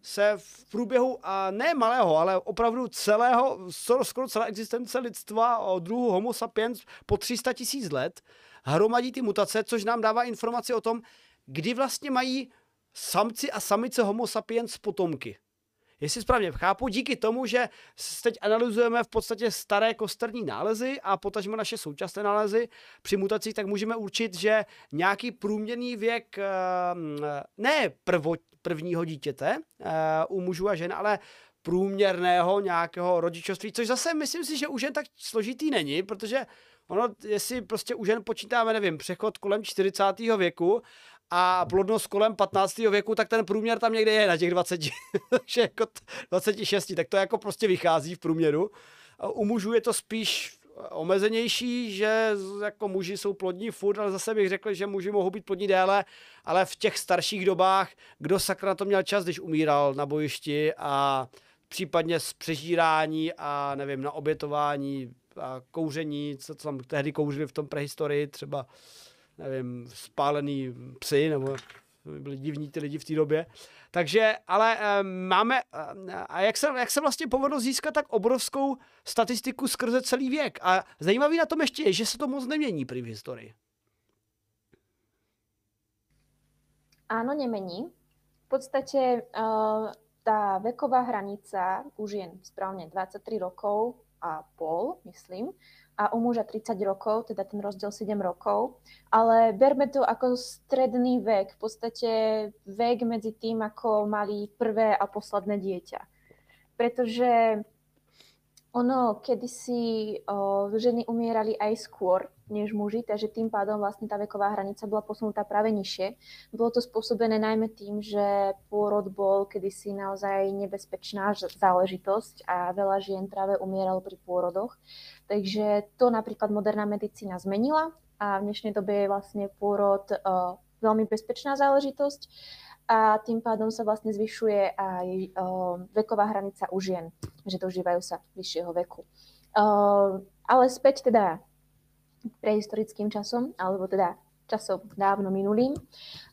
se v průběhu a ne malého, ale opravdu celého, skoro celé existence lidstva o druhu Homo sapiens po 300 tisíc let hromadí ty mutace, což nám dává informaci o tom, kdy vlastně mají samci a samice Homo sapiens potomky. Jestli správně chápu, díky tomu, že teď analyzujeme v podstatě staré kosterní nálezy a potažmo naše současné nálezy při mutacích, tak můžeme určit, že nějaký průměrný věk ehm, ne prvo, prvního dítěte eh, u mužů a žen, ale průměrného nějakého rodičovství, což zase myslím si, že u žen tak složitý není, protože ono, jestli prostě u žen počítáme, nevím, přechod kolem 40. věku a plodnost kolem 15. věku, tak ten průměr tam někde je na těch 20, takže jako 26, tak to jako prostě vychází v průměru. U mužů je to spíš omezenější, že jako muži jsou plodní furt, ale zase bych řekl, že muži mohou být plodní déle, ale v těch starších dobách, kdo sakra na to měl čas, když umíral na bojišti a případně z přežírání a nevím, na obětování a kouření, co tam tehdy kouřili v tom prehistorii, třeba nevím, spálený psy, nebo byli divní ty lidi v té době. Takže, ale e, máme, e, a jak se, jak se vlastně povedlo získat tak obrovskou statistiku skrze celý věk? A zajímavý na tom ještě je, že se to moc nemění při historii. Áno, nemení. V podstate uh, tá veková hranica už je správne 23 rokov a pol, myslím, a u muža 30 rokov, teda ten rozdiel 7 rokov. Ale berme to ako stredný vek, v podstate vek medzi tým, ako mali prvé a posledné dieťa. Pretože ono, kedysi o, ženy umierali aj skôr než muži, takže tým pádom vlastne tá veková hranica bola posunutá práve nižšie. Bolo to spôsobené najmä tým, že pôrod bol kedysi naozaj nebezpečná záležitosť a veľa žien práve umieralo pri pôrodoch. Takže to napríklad moderná medicína zmenila a v dnešnej dobe je vlastne pôrod o, veľmi bezpečná záležitosť a tým pádom sa vlastne zvyšuje aj uh, veková hranica u žien, že dožívajú sa vyššieho veku. Uh, ale späť teda prehistorickým časom, alebo teda časom dávno minulým.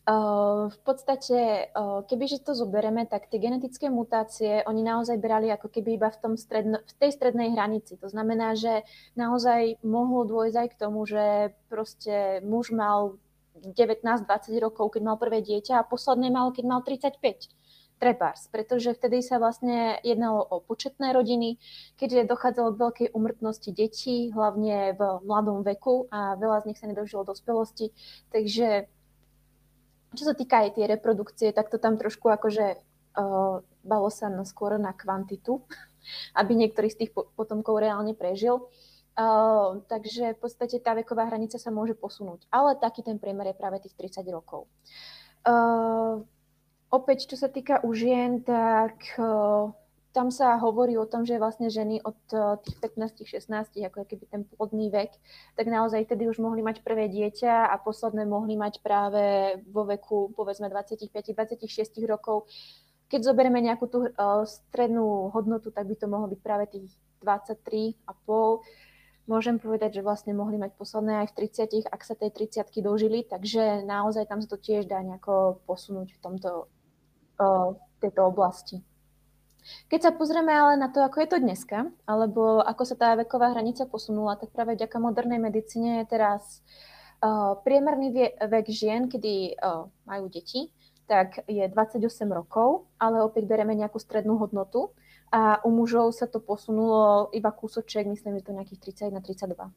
Uh, v podstate, uh, kebyže to zobereme, tak tie genetické mutácie, oni naozaj brali ako keby iba v, tom stredno, v tej strednej hranici. To znamená, že naozaj mohlo dôjsť aj k tomu, že proste muž mal 19-20 rokov, keď mal prvé dieťa a posledné mal, keď mal 35. Trebárs, pretože vtedy sa vlastne jednalo o početné rodiny, keďže dochádzalo k veľkej umrtnosti detí, hlavne v mladom veku a veľa z nich sa nedožilo dospelosti. Takže čo sa týka aj tie reprodukcie, tak to tam trošku akože uh, balo sa na, skôr na kvantitu, aby niektorý z tých potomkov reálne prežil. Uh, takže v podstate tá veková hranica sa môže posunúť. Ale taký ten priemer je práve tých 30 rokov. Uh, opäť, čo sa týka u žien, tak uh, tam sa hovorí o tom, že vlastne ženy od tých 15-16, ako keby ten plodný vek, tak naozaj tedy už mohli mať prvé dieťa a posledné mohli mať práve vo veku povedzme 25-26 rokov. Keď zoberieme nejakú tú uh, strednú hodnotu, tak by to mohlo byť práve tých 23,5 môžem povedať, že vlastne mohli mať posledné aj v 30, ak sa tej 30 dožili, takže naozaj tam sa to tiež dá nejako posunúť v tomto, uh, tejto oblasti. Keď sa pozrieme ale na to, ako je to dneska, alebo ako sa tá veková hranica posunula, tak práve vďaka modernej medicíne je teraz uh, priemerný vek žien, kedy uh, majú deti, tak je 28 rokov, ale opäť bereme nejakú strednú hodnotu a u mužov sa to posunulo iba kúsoček, myslím, že to nejakých 31-32.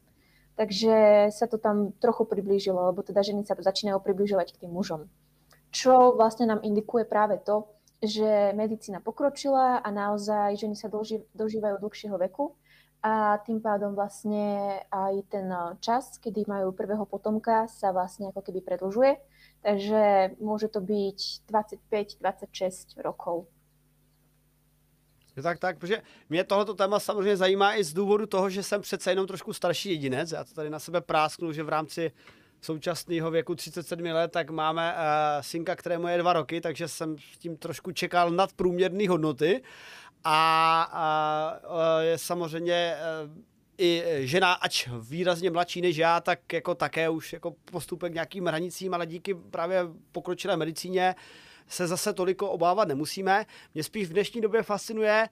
Takže sa to tam trochu priblížilo, lebo teda ženy sa začínajú približovať k tým mužom. Čo vlastne nám indikuje práve to, že medicína pokročila a naozaj ženy sa doži, dožívajú dlhšieho veku a tým pádom vlastne aj ten čas, kedy majú prvého potomka, sa vlastne ako keby predlžuje. Takže môže to byť 25-26 rokov. Tak, tak, protože mě tohoto téma samozřejmě zajímá i z důvodu toho, že jsem přece jenom trošku starší jedinec. Já to tady na sebe prásknu, že v rámci současného věku 37 let, tak máme uh, synka, kterému je dva roky, takže jsem s tím trošku čekal nad průměrné hodnoty. A, uh, je samozřejmě uh, i žena, ač výrazně mladší než já, tak jako také už jako postupek nějakým hranicím, ale díky právě pokročilé medicíně se zase toliko obávat nemusíme. Mě spíš v dnešní době fascinuje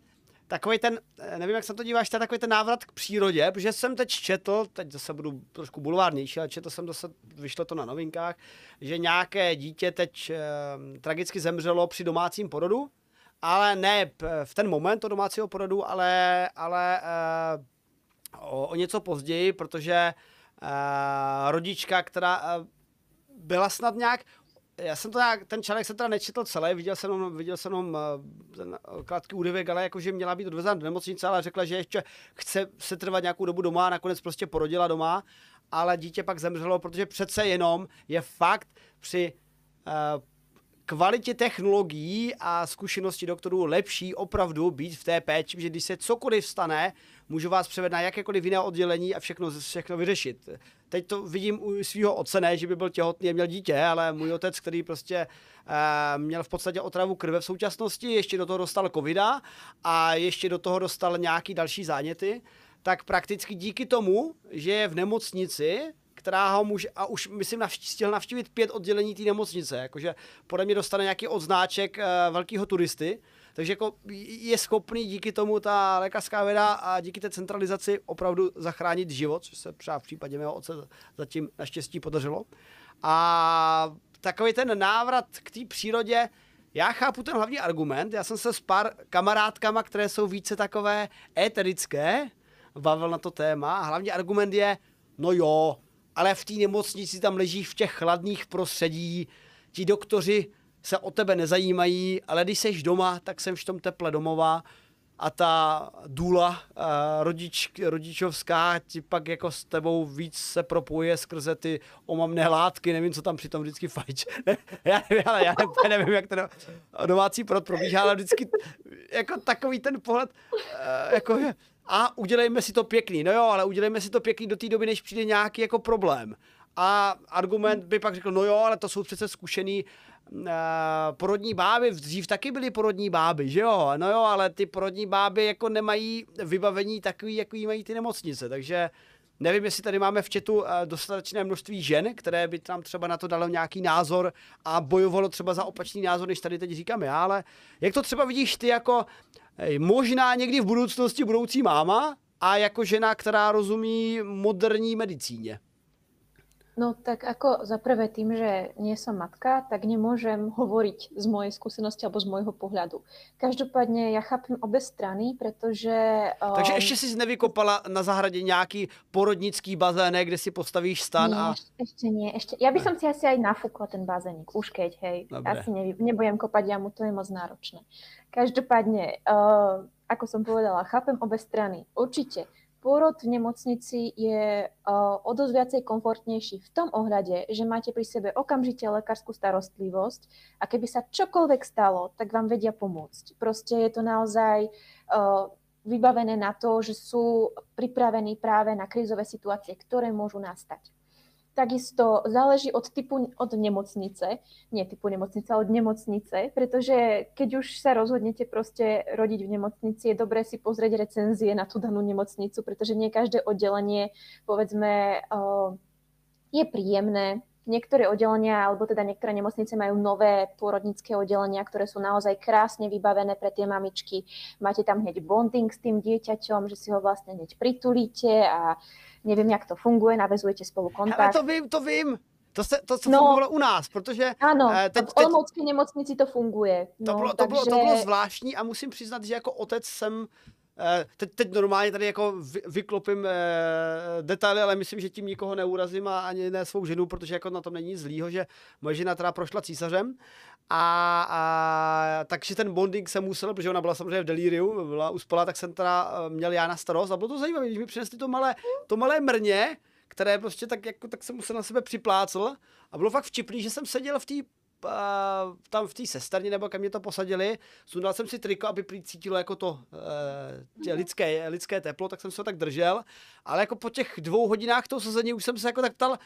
takový ten, eh, nevím, jak se to díváš, je takový ten návrat k přírodě, protože jsem teď četl, teď zase budu trošku bulvárnější, ale četl jsem zase, vyšlo to na novinkách, že nějaké dítě teď eh, tragicky zemřelo při domácím porodu, ale ne v ten moment to domácího porodu, ale, ale eh, o, o něco později, protože eh, rodička, která eh, byla snad nějak já jsem to nějak, ten článek jsem teda nečetl celý, viděl jsem jenom, viděl jsem jenom eh, ten krátký úryvek, ale jakože měla být odvezena do nemocnice, ale řekla, že ještě chce se trvat nějakou dobu doma a nakonec prostě porodila doma, ale dítě pak zemřelo, protože přece jenom je fakt při uh, kvalitě technologií a zkušenosti doktorů lepší opravdu být v té péči, že když se cokoliv stane, můžu vás převést na jakékoliv jiné oddělení a všechno, všechno vyřešit. Teď to vidím u svého otce, ne, že by byl těhotný a měl dítě, ale můj otec, který prostě uh, měl v podstatě otravu krve v současnosti, ještě do toho dostal covida a ještě do toho dostal nějaký další záněty, tak prakticky díky tomu, že je v nemocnici, která ho může, a už myslím navští, stihl navštívit pět oddělení té nemocnice, jakože podle mě dostane nějaký odznáček uh, velkého turisty, takže jako je schopný díky tomu ta lékařská věda a díky té centralizaci opravdu zachránit život, což se třeba v případě mého otce zatím naštěstí podařilo. A takový ten návrat k té přírodě, já chápu ten hlavní argument, já jsem se s pár kamarádkama, které jsou více takové éterické, bavil na to téma a hlavní argument je, no jo, ale v té nemocnici tam leží v těch chladných prostředí, ti doktoři se o tebe nezajímají, ale když seš doma, tak jsem v tom teple domova. A ta důla uh, rodič, rodičovská ti pak jako s tebou víc se propojuje skrze ty omamné látky, nevím, co tam přitom vždycky fajč. já nevím, ale já nevím, jak ten domácí prod probíhá, ale vždycky jako takový ten pohled, uh, jako a udělejme si to pěkný. No jo, ale udělejme si to pěkný do té doby, než přijde nějaký jako problém. A argument by pak řekl, no jo, ale to jsou přece zkušený uh, porodní báby, dřív taky byly porodní báby, že jo? No jo, ale ty porodní báby jako nemají vybavení takový, jaký mají ty nemocnice, takže Nevím, jestli tady máme v četu uh, dostatečné množství žen, které by tam třeba na to dalo nějaký názor a bojovalo třeba za opačný názor, než tady teď říkám já, ale jak to třeba vidíš ty jako možná někdy v budoucnosti budoucí máma a jako žena, která rozumí moderní medicíně? No tak ako za prvé tým, že nie som matka, tak nemôžem hovoriť z mojej skúsenosti alebo z môjho pohľadu. Každopádne ja chápem obe strany, pretože... Um... Takže ešte si nevykopala na zahradě nějaký porodnický bazén, kde si postavíš stan nie, a... ešte nie, ešte. Ja by som si asi aj nafúkla ten bazénik, už keď, hej. Dobre. Asi ne, nebudem kopať jamu, to je moc náročné. Každopádne, uh, ako som povedala, chápem obe strany. Určite pôrod v nemocnici je o dosť viacej komfortnejší v tom ohľade, že máte pri sebe okamžite lekárskú starostlivosť a keby sa čokoľvek stalo, tak vám vedia pomôcť. Proste je to naozaj vybavené na to, že sú pripravení práve na krízové situácie, ktoré môžu nastať. Takisto záleží od typu, od nemocnice, nie typu nemocnice, ale od nemocnice, pretože keď už sa rozhodnete proste rodiť v nemocnici, je dobré si pozrieť recenzie na tú danú nemocnicu, pretože nie každé oddelenie, povedzme, je príjemné, Niektoré oddelenia, alebo teda niektoré nemocnice majú nové pôrodnické oddelenia, ktoré sú naozaj krásne vybavené pre tie mamičky. Máte tam hneď bonding s tým dieťaťom, že si ho vlastne hneď pritulíte a nevím, jak to funguje, navezujete spolu kontakt. Ale to vím, to vím. To se, to se no, fungovalo u nás, protože... Ano, eh, teď, v Olomoucké nemocnici to funguje. No, to, bylo, to, takže... bylo, to bylo zvláštní a musím přiznat, že jako otec jsem Eh, teď, teď normálně tady jako vyklopím eh, detaily, ale myslím, že tím nikoho neurazím a ani ne svou ženu, protože jako na tom není nic zlýho, že moje žena teda prošla císařem a, a takže ten bonding jsem musel, protože ona byla samozřejmě v delíriu, byla uspala, tak jsem teda eh, měl já na starost. A bylo to zajímavé, když mi přinesli to malé, to malé mrně, které prostě tak, jako, tak jsem musel na sebe připlácl. A bylo fakt vtipný, že jsem seděl v té uh, tam v té sesterně, nebo kam mě to posadili, sundal jsem si triko, aby prý cítilo jako to uh, lidské, lidské teplo, tak jsem se ho tak držel, ale jako po těch dvou hodinách toho sazení už jsem se jako tak ptal,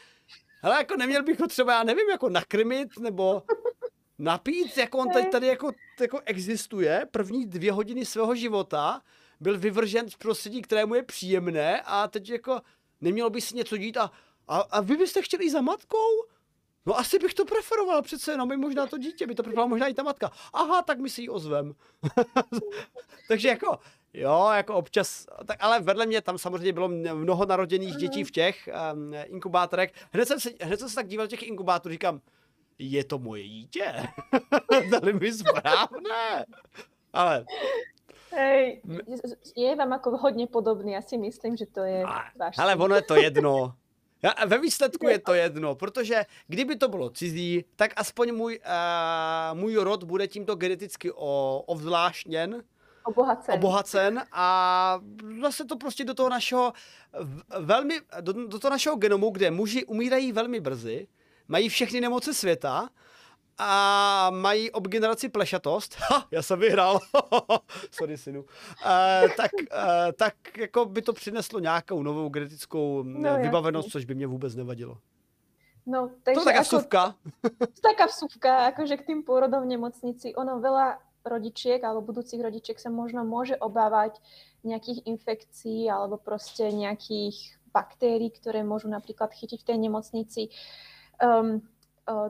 hele, jako neměl bych ho třeba, já nevím, jako nakrmit, nebo napít, jako on tady, tady jako, jako existuje, první dvě hodiny svého života, byl vyvržen z prostředí, kterému je příjemné a teď jako nemělo by si něco dít a, a, a vy byste chtěli jít za matkou? No asi bych to preferoval přece jenom, by možná to dítě, by to preferovala možná i ta matka. Aha, tak my si ji ozvem. Takže jako, jo, jako občas, tak ale vedle mě tam samozřejmě bylo mnoho naroděných dětí v těch um, inkubátorech. Hned jsem, se, hned jsem se tak díval těch inkubátorů, říkám, je to moje dítě? Dali mi správné. Ale Hej, je vám jako hodně podobný, já si myslím, že to je váš. Ale ono je to jedno. A ve výsledku je to jedno, protože kdyby to bylo cizí, tak aspoň můj, uh, můj rod bude tímto geneticky o, ovzvláštněn, obohacen. obohacen a zase to prostě do toho našeho velmi, do, do toho našeho genomu, kde muži umírají velmi brzy, mají všechny nemoci světa a mají ob generaci plešatost. Ha, já jsem vyhrál. Sorry, synu. Uh, tak, uh, tak jako by to přineslo nějakou novou genetickou no, vybavenost, jasný. což by mě vůbec nevadilo. No, takže to taká ako, vsuvka. Taká vsuvka, akože k tým pôrodom v nemocnici, ono veľa rodičiek alebo budúcich rodičiek sa možno môže obávať nejakých infekcií alebo proste nejakých baktérií, ktoré môžu napríklad chytiť v tej nemocnici. Um,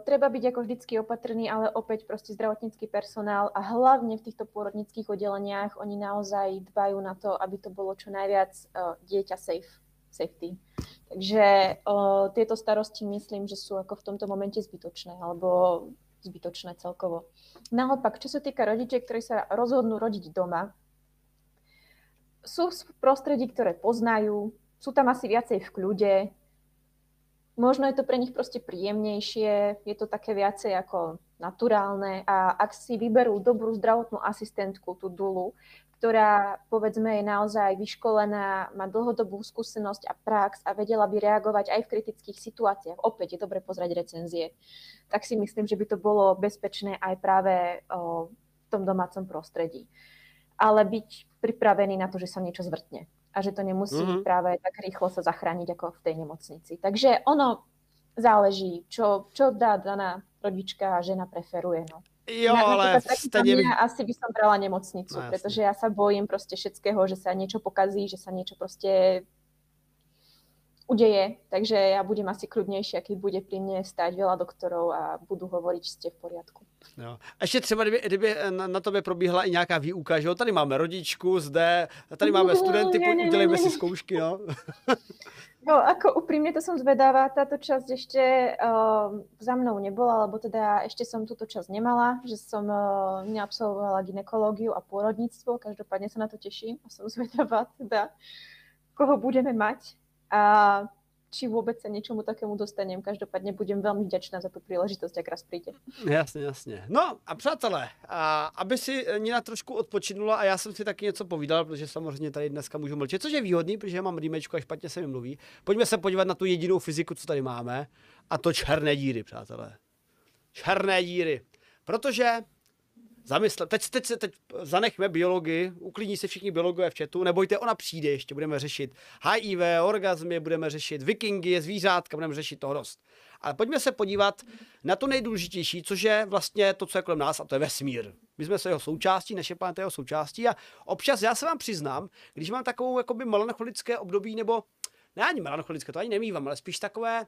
treba byť ako vždycky opatrný, ale opäť proste zdravotnícky personál a hlavne v týchto pôrodnických oddeleniach oni naozaj dbajú na to, aby to bolo čo najviac uh, dieťa safe, safety. Takže uh, tieto starosti myslím, že sú ako v tomto momente zbytočné alebo zbytočné celkovo. Naopak, čo sa týka rodičiek, ktorí sa rozhodnú rodiť doma, sú v prostredí, ktoré poznajú, sú tam asi viacej v kľude, možno je to pre nich proste príjemnejšie, je to také viacej ako naturálne a ak si vyberú dobrú zdravotnú asistentku, tú dulu, ktorá povedzme je naozaj vyškolená, má dlhodobú skúsenosť a prax a vedela by reagovať aj v kritických situáciách. Opäť je dobre pozrieť recenzie. Tak si myslím, že by to bolo bezpečné aj práve o, v tom domácom prostredí. Ale byť pripravený na to, že sa niečo zvrtne a že to nemusí mm-hmm. práve tak rýchlo sa zachrániť ako v tej nemocnici. Takže ono záleží, čo, čo dá daná rodička a žena preferuje. No. Jo, na, ale stejně by... asi by som brala nemocnicu, no, pretože ja sa bojím proste všetkého, že sa niečo pokazí, že sa niečo proste udeje, takže ja budem asi kľudnejšia, keď bude pri mne stať veľa doktorov a budú hovoriť, že ste v poriadku. Jo. Ještě třeba, kdyby, kdyby na, na tobě probíhala i nějaká výuka, že jo? Tady máme rodičku zde, tady máme studenty, no, udělejme si zkoušky, no. No, ako úprimne to som zvedáva, táto časť ešte uh, za mnou nebola, lebo teda ešte som túto časť nemala, že som uh, neabsolvovala ginekológiu a pôrodníctvo, každopádne sa na to teším a som zvedavá teda, koho budeme mať. A či vůbec se něčemu takému dostanem. Každopádně budem velmi vděčná za tu příležitost, jak raz přijde. Jasně, jasně. No a přátelé, a aby si Nina trošku odpočinula a já jsem si taky něco povídal, protože samozřejmě tady dneska můžu mlčet, což je výhodný, protože mám rýmečku a špatně se mi mluví. Pojďme se podívat na tu jedinou fyziku, co tady máme, a to černé díry, přátelé. Černé díry. Protože zamyslet, teď, teď, teď zanechme biologii, uklidní se všichni biologové v chatu, nebojte, ona přijde ještě, budeme řešit HIV, orgazmy, budeme řešit vikingy, zvířátka, budeme řešit toho dost. Ale pojďme se podívat na to nejdůležitější, což je vlastně to, co je kolem nás, a to je vesmír. My jsme se jeho součástí, naše planeta jeho součástí a občas já se vám přiznám, když mám takovou jakoby melancholické období, nebo ne ani melancholické, to ani nemývám, ale spíš takové,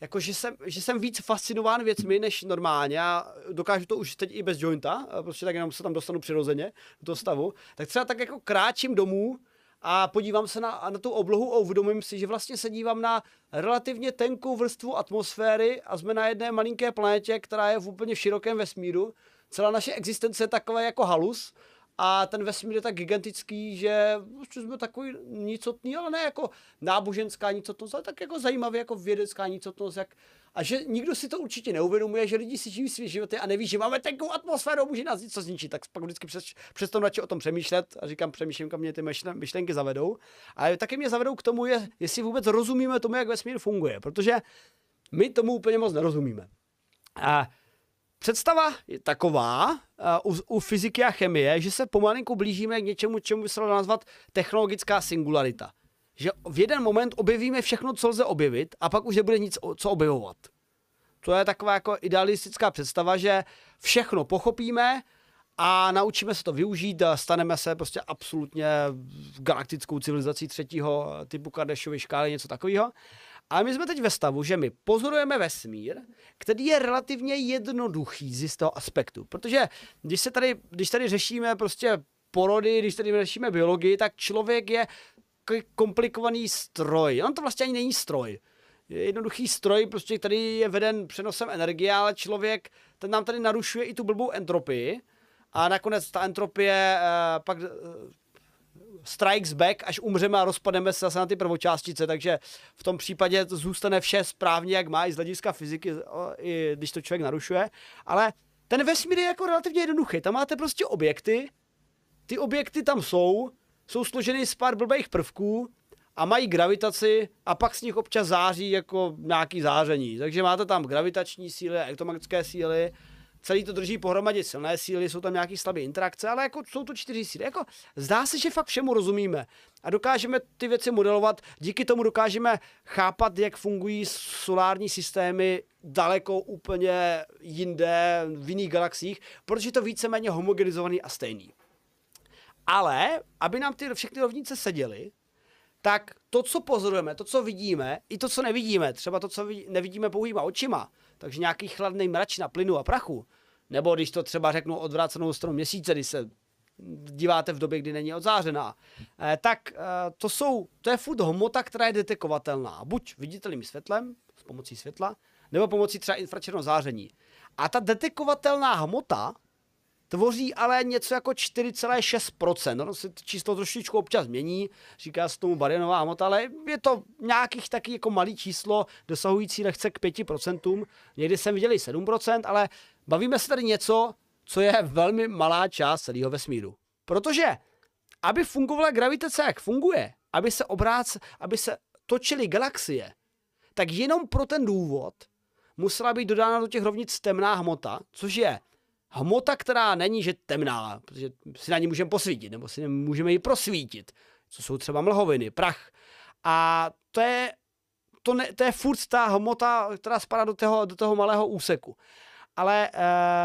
jako že jsem, že jsem víc fascinován věcmi než normálně. Já dokážu to už teď i bez jointa, prostě tak jenom se tam dostanu přirozeně do toho stavu. Tak třeba tak jako kráčím domů a podívám se na, na tu oblohu a uvědomím si, že vlastně se dívám na relativně tenkou vrstvu atmosféry a jsme na jedné malinké planetě, která je v úplně širokém vesmíru. Celá naše existence je taková jako halus a ten vesmír je tak gigantický, že prostě jsme takový nicotný, ale ne jako náboženská nicotnost, ale tak jako zajímavě jako vědecká nicotnost, jak a že nikdo si to určitě neuvědomuje, že lidi si žijí své životy a neví, že máme tenkou atmosféru, může nás něco zničit, tak pak vždycky přes, přes to o tom přemýšlet a říkám, přemýšlím, kam mě ty myšlenky zavedou. A taky mě zavedou k tomu, je, jestli vůbec rozumíme tomu, jak vesmír funguje, protože my tomu úplně moc nerozumíme. A Představa je taková uh, u, u fyziky a chemie, že se pomalinku blížíme k něčemu, čemu by se dalo nazvat technologická singularita. Že v jeden moment objevíme všechno, co lze objevit a pak už nebude nic, co objevovat. To je taková jako idealistická představa, že všechno pochopíme a naučíme se to využít a staneme se prostě absolutně galaktickou civilizací třetího typu Kardashiovy škály, něco takového. Ale my jsme teď ve stavu, že my pozorujeme vesmír, který je relativně jednoduchý z jistého aspektu. Protože když se tady, když tady řešíme prostě porody, když tady řešíme biologii, tak člověk je komplikovaný stroj. On to vlastně ani není stroj. Je jednoduchý stroj, prostě, který je veden přenosem energie, ale člověk ten nám tady narušuje i tu blbou entropii. A nakonec ta entropie uh, pak uh, strikes back, až umřeme a rozpademe se zase na ty prvočástice, takže v tom případě zůstane vše správně, jak má i z hlediska fyziky, i když to člověk narušuje. Ale ten vesmír je jako relativně jednoduchý. Tam máte prostě objekty, ty objekty tam jsou, jsou složeny z pár blbých prvků a mají gravitaci a pak z nich občas září jako nějaký záření. Takže máte tam gravitační síly, elektromagnetické síly, celý to drží pohromadě silné síly, jsou tam nějaké slabé interakce, ale jako jsou to čtyři síly. Jako, zdá se, že fakt všemu rozumíme a dokážeme ty věci modelovat, díky tomu dokážeme chápat, jak fungují solární systémy daleko úplně jinde, v jiných galaxiích, protože je to víceméně homogenizovaný a stejný. Ale, aby nám ty všechny rovnice seděly, tak to, co pozorujeme, to, co vidíme, i to, co nevidíme, třeba to, co nevidíme pouhýma očima, takže nějaký chladný mračina plynu a prachu, nebo když to třeba řeknu odvrácenou stranu měsíce, když se díváte v době, kdy není odzářená, eh, tak eh, to jsou, to je furt hmota, která je detekovatelná. Buď viditelným světlem, s pomocí světla, nebo pomocí třeba infračerveného záření. A ta detekovatelná hmota tvoří ale něco jako 4,6%. No, se číslo trošičku občas mění, říká se tomu barianová hmota, ale je to nějakých taky jako malý číslo, dosahující lehce k 5%. Někdy jsem viděl i 7%, ale bavíme se tady něco, co je velmi malá část celého vesmíru. Protože, aby fungovala gravitace, jak funguje, aby se obrác, aby se točily galaxie, tak jenom pro ten důvod musela být dodána do těch rovnic temná hmota, což je hmota, která není že temná, protože si na ní můžeme posvítit, nebo si můžeme ji prosvítit, co jsou třeba mlhoviny, prach. A to je, to, ne, to je furt ta hmota, která spadá do toho, do toho malého úseku. Ale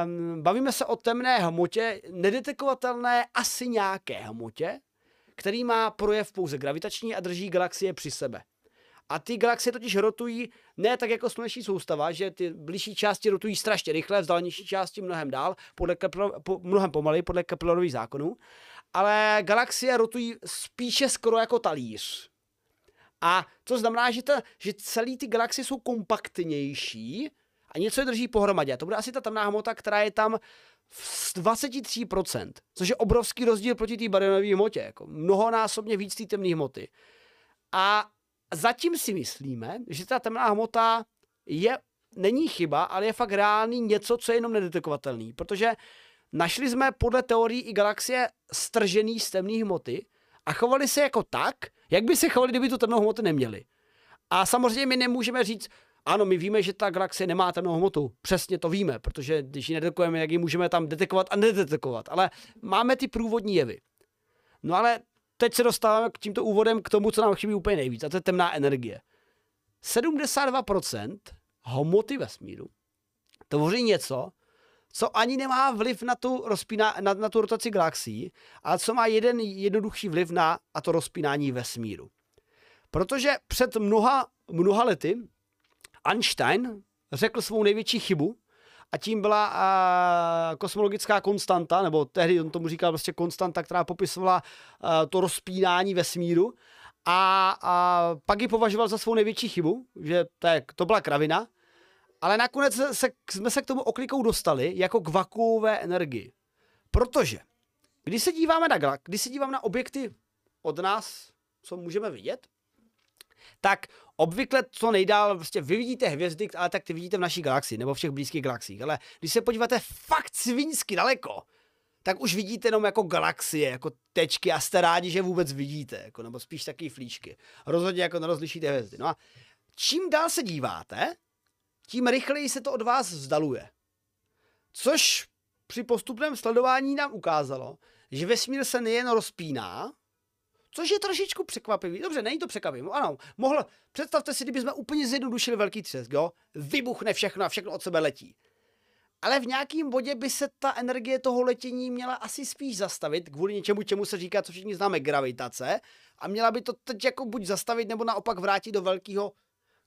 um, bavíme se o temné hmotě, nedetekovatelné asi nějaké hmotě, který má projev pouze gravitační a drží galaxie při sebe. A ty galaxie totiž rotují ne tak jako sluneční soustava, že ty blížší části rotují strašně rychle, vzdálenější části mnohem dál, podle Kepler, po, mnohem pomaleji podle Keplerových zákonů, ale galaxie rotují spíše skoro jako talíř. A to znamená, že, ta, že celý ty galaxie jsou kompaktnější a něco je drží pohromadě. A to bude asi ta temná hmota, která je tam z 23%, což je obrovský rozdíl proti té barionové hmotě, jako mnohonásobně víc té temné hmoty. A zatím si myslíme, že ta temná hmota je, není chyba, ale je fakt reálný něco, co je jenom nedetekovatelný, protože našli jsme podle teorií i galaxie stržený z temné hmoty a chovali se jako tak, jak by se chovali, kdyby tu temnou hmotu neměli. A samozřejmě my nemůžeme říct, ano, my víme, že ta galaxie nemá temnou hmotu. Přesně to víme, protože když ji nedetekujeme, jak ji můžeme tam detekovat a nedetekovat. Ale máme ty průvodní jevy. No ale teď se dostáváme k tímto úvodem k tomu, co nám chybí úplně nejvíc, a to je temná energie. 72% hmoty vesmíru tvoří něco, co ani nemá vliv na tu, rozpína, na, na tu rotaci galaxií, ale co má jeden jednoduchý vliv na a to rozpínání vesmíru. Protože před mnoha, mnoha lety Einstein řekl svou největší chybu a tím byla a, kosmologická konstanta, nebo tehdy on tomu říkal prostě konstanta, která popisovala a, to rozpínání vesmíru a, a pak ji považoval za svou největší chybu, že je, to byla kravina, ale nakonec se, jsme se k tomu oklikou dostali jako k vakuové energii. Protože když se díváme na, když se díváme na objekty od nás, co můžeme vidět, tak obvykle co nejdál, prostě vy vidíte hvězdy, ale tak ty vidíte v naší galaxii nebo v všech blízkých galaxiích. Ale když se podíváte fakt svinsky daleko, tak už vidíte jenom jako galaxie, jako tečky a jste rádi, že vůbec vidíte, jako, nebo spíš taky flíčky. Rozhodně jako nerozlišíte hvězdy. No a čím dál se díváte, tím rychleji se to od vás vzdaluje. Což při postupném sledování nám ukázalo, že vesmír se nejen rozpíná, Což je trošičku překvapivý. Dobře, není to překvapivý. Ano, mohl, představte si, kdybychom úplně zjednodušili velký třesk, jo? Vybuchne všechno a všechno od sebe letí. Ale v nějakém bodě by se ta energie toho letění měla asi spíš zastavit, kvůli něčemu, čemu se říká, co všichni známe, gravitace. A měla by to teď jako buď zastavit, nebo naopak vrátit do velkého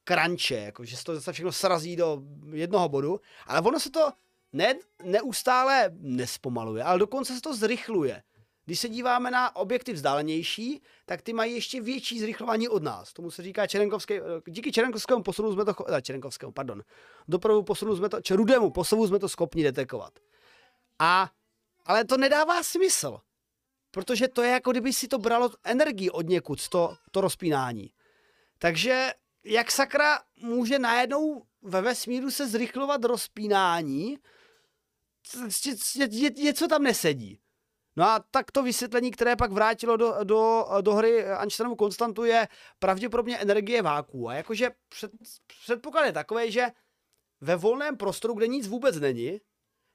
kranče, jako že se to zase všechno srazí do jednoho bodu. Ale ono se to ne, neustále nespomaluje, ale dokonce se to zrychluje. Když se díváme na objekty vzdálenější, tak ty mají ještě větší zrychlování od nás. Tomu se říká Čerenkovské, díky Čerenkovskému posunu jsme to, ne, Čerenkovskému, pardon, dopravu posunu jsme to, či rudému posunu jsme to schopni detekovat. A, ale to nedává smysl, protože to je jako kdyby si to bralo energii od někud, to, to rozpínání. Takže jak sakra může najednou ve vesmíru se zrychlovat rozpínání, něco tam nesedí. No a tak to vysvětlení, které pak vrátilo do, do, do hry Einsteinovu konstantu, je pravděpodobně energie váku. A jakože před, předpoklad je takový, že ve volném prostoru, kde nic vůbec není,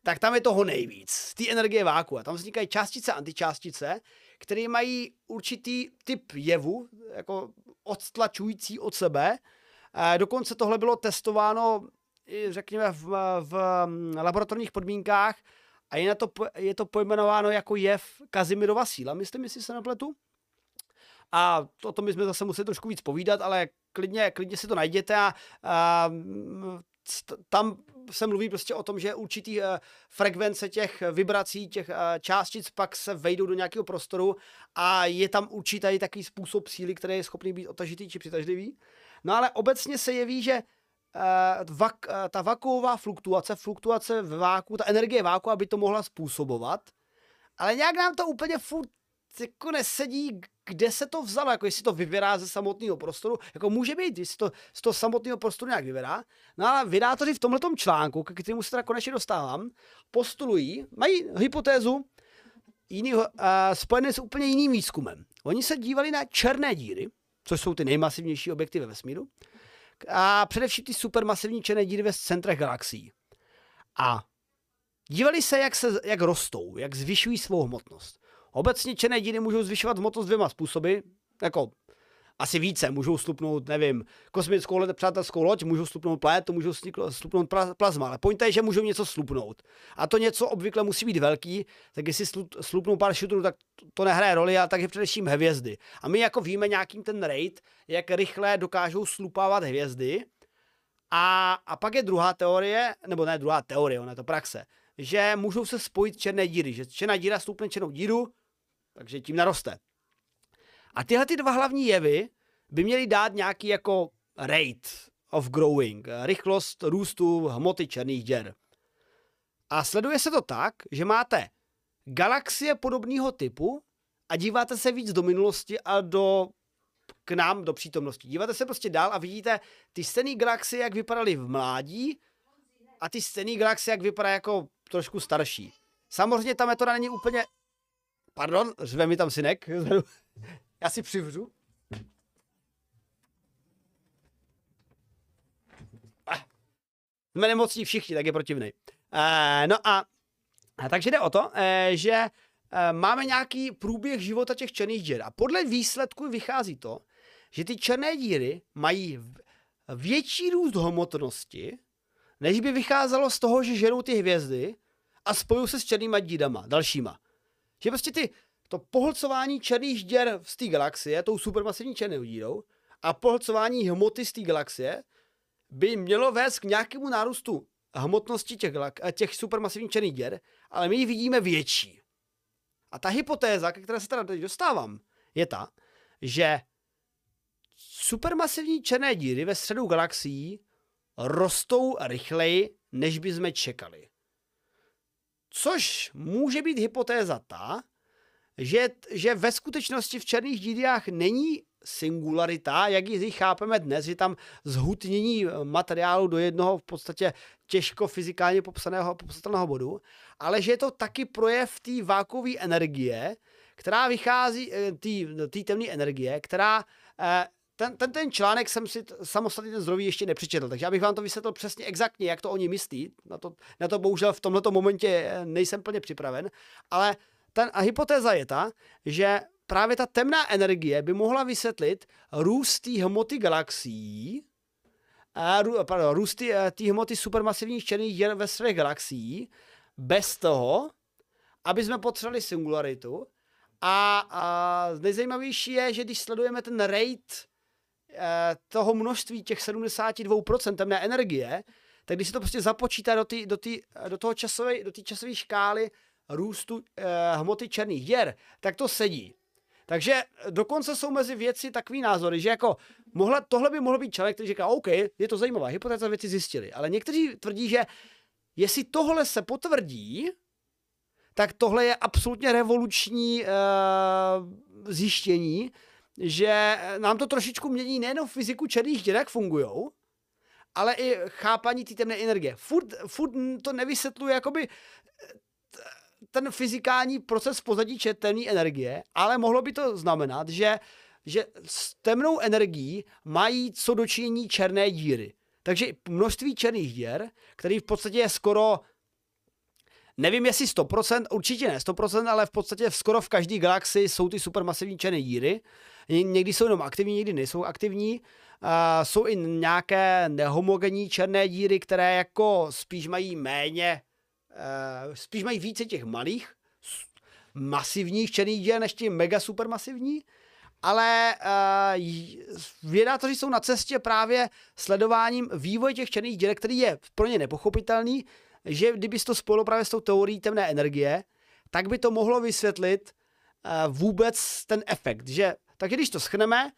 tak tam je toho nejvíc, ty energie váku. A tam vznikají částice antičástice, které mají určitý typ jevu, jako odtlačující od sebe. A dokonce tohle bylo testováno, řekněme, v, v laboratorních podmínkách a je, na to, je to pojmenováno jako jev Kazimirova síla, myslím, jestli se nepletu. A o tom bychom zase museli trošku víc povídat, ale klidně, klidně si to najděte a, a tam se mluví prostě o tom, že určitý uh, frekvence těch vibrací, těch uh, částic pak se vejdou do nějakého prostoru a je tam určitý takový způsob síly, který je schopný být otažitý či přitažlivý. No ale obecně se jeví, že vak, uh, ta vakuová fluktuace, fluktuace v váku, ta energie váku, aby to mohla způsobovat, ale nějak nám to úplně furt jako nesedí, kde se to vzalo, jako jestli to vyvěrá ze samotného prostoru, jako může být, jestli to z toho samotného prostoru nějak vyvěrá. No ale vydátoři v tomhle článku, k kterému se teda konečně dostávám, postulují, mají hypotézu jiný, uh, spojené s úplně jiným výzkumem. Oni se dívali na černé díry, což jsou ty nejmasivnější objekty ve vesmíru, a především ty supermasivní černé díry ve centrech galaxií. A dívali se, jak, se, jak rostou, jak zvyšují svou hmotnost. Obecně černé díry můžou zvyšovat hmotnost dvěma způsoby, jako asi více, můžou slupnout, nevím, kosmickou let, přátelskou loď, můžou slupnout planetu, můžou slupnout plazma, ale point je, že můžou něco slupnout. A to něco obvykle musí být velký, tak jestli slupnou pár šutrů, tak to nehraje roli, ale takže především hvězdy. A my jako víme nějakým ten rate, jak rychle dokážou slupávat hvězdy. A, a pak je druhá teorie, nebo ne druhá teorie, ona je to praxe, že můžou se spojit černé díry, že černá díra slupne černou díru, takže tím naroste. A tyhle ty dva hlavní jevy by měly dát nějaký jako rate of growing, rychlost růstu hmoty černých děr. A sleduje se to tak, že máte galaxie podobného typu a díváte se víc do minulosti a do k nám do přítomnosti. Díváte se prostě dál a vidíte ty stejné galaxie, jak vypadaly v mládí a ty stejné galaxie, jak vypadá jako trošku starší. Samozřejmě ta metoda není úplně... Pardon, řve mi tam synek. Já si přivřu. Ah. Jsme nemocní všichni, tak je protivný. Uh, no a, a takže jde o to, uh, že uh, máme nějaký průběh života těch černých děr a podle výsledku vychází to, že ty černé díry mají větší růst hmotnosti, než by vycházelo z toho, že žerou ty hvězdy a spojují se s černýma dírama, dalšíma. Že prostě ty, to pohlcování černých děr z té galaxie, tou supermasivní černou dírou, a pohlcování hmoty z té galaxie by mělo vést k nějakému nárůstu hmotnosti těch, těch supermasivních černých děr, ale my ji vidíme větší. A ta hypotéza, ke které se teda teď dostávám, je ta, že supermasivní černé díry ve středu galaxií rostou rychleji, než by jsme čekali. Což může být hypotéza ta, že, že ve skutečnosti v černých dírách není singularita, jak ji chápeme dnes, že tam zhutnění materiálu do jednoho v podstatě těžko fyzikálně popsaného, popsatelného bodu, ale že je to taky projev té vákové energie, která vychází, eh, té temné energie, která eh, ten, ten, ten článek jsem si samostatně ten zdroví ještě nepřečetl, takže abych vám to vysvětlil přesně exaktně, jak to oni myslí. Na to, na to bohužel v tomto momentě eh, nejsem plně připraven, ale ten, a hypotéza je ta, že právě ta temná energie by mohla vysvětlit růst té hmoty galaxií, a, pardon, růst té hmoty supermasivních černých děr ve svých galaxií, bez toho, aby jsme potřebovali singularitu. A, a nejzajímavější je, že když sledujeme ten rate Eh, toho množství těch 72% temné energie, tak když se to prostě započítá do, tý, do, tý, do toho časové, do té časové škály růstu eh, hmoty černých děr, tak to sedí. Takže dokonce jsou mezi věci takový názory, že jako mohla, tohle by mohl být člověk, který říká, OK, je to zajímavé, hypotéza věci zjistili, ale někteří tvrdí, že jestli tohle se potvrdí, tak tohle je absolutně revoluční uh, zjištění, že nám to trošičku mění nejen fyziku černých děr, jak fungujou, ale i chápaní té temné energie. Furt, furt to nevysvětluje jakoby ten fyzikální proces pozadí temné energie, ale mohlo by to znamenat, že, že s temnou energií mají co dočinění černé díry. Takže množství černých děr, který v podstatě je skoro Nevím, jestli 100%, určitě ne 100%, ale v podstatě skoro v každé galaxii jsou ty supermasivní černé díry. Někdy jsou jenom aktivní, někdy nejsou aktivní. Uh, jsou i nějaké nehomogenní černé díry, které jako spíš mají méně, spíš mají více těch malých, masivních černých dír než ti mega supermasivní. Ale uh, vědátoři jsou na cestě právě sledováním vývoje těch černých děr, který je pro ně nepochopitelný, že kdyby to spojilo právě s tou teorií temné energie, tak by to mohlo vysvětlit uh, vůbec ten efekt, že takže když to schneme,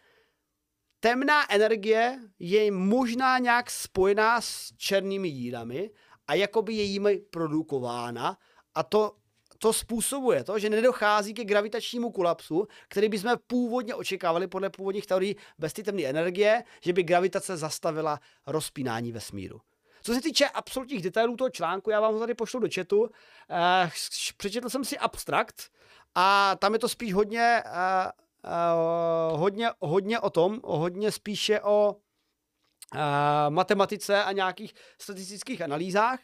temná energie je možná nějak spojená s černými dírami a jakoby je jimi produkována a to, to způsobuje to, že nedochází ke gravitačnímu kolapsu, který bychom původně očekávali podle původních teorií bez té temné energie, že by gravitace zastavila rozpínání vesmíru. Co se týče absolutních detailů toho článku, já vám ho tady pošlu do chatu. Eh, přečetl jsem si abstrakt a tam je to spíš hodně eh, uh, hodně, hodně o tom, hodně spíše o matematice a nějakých statistických analýzách,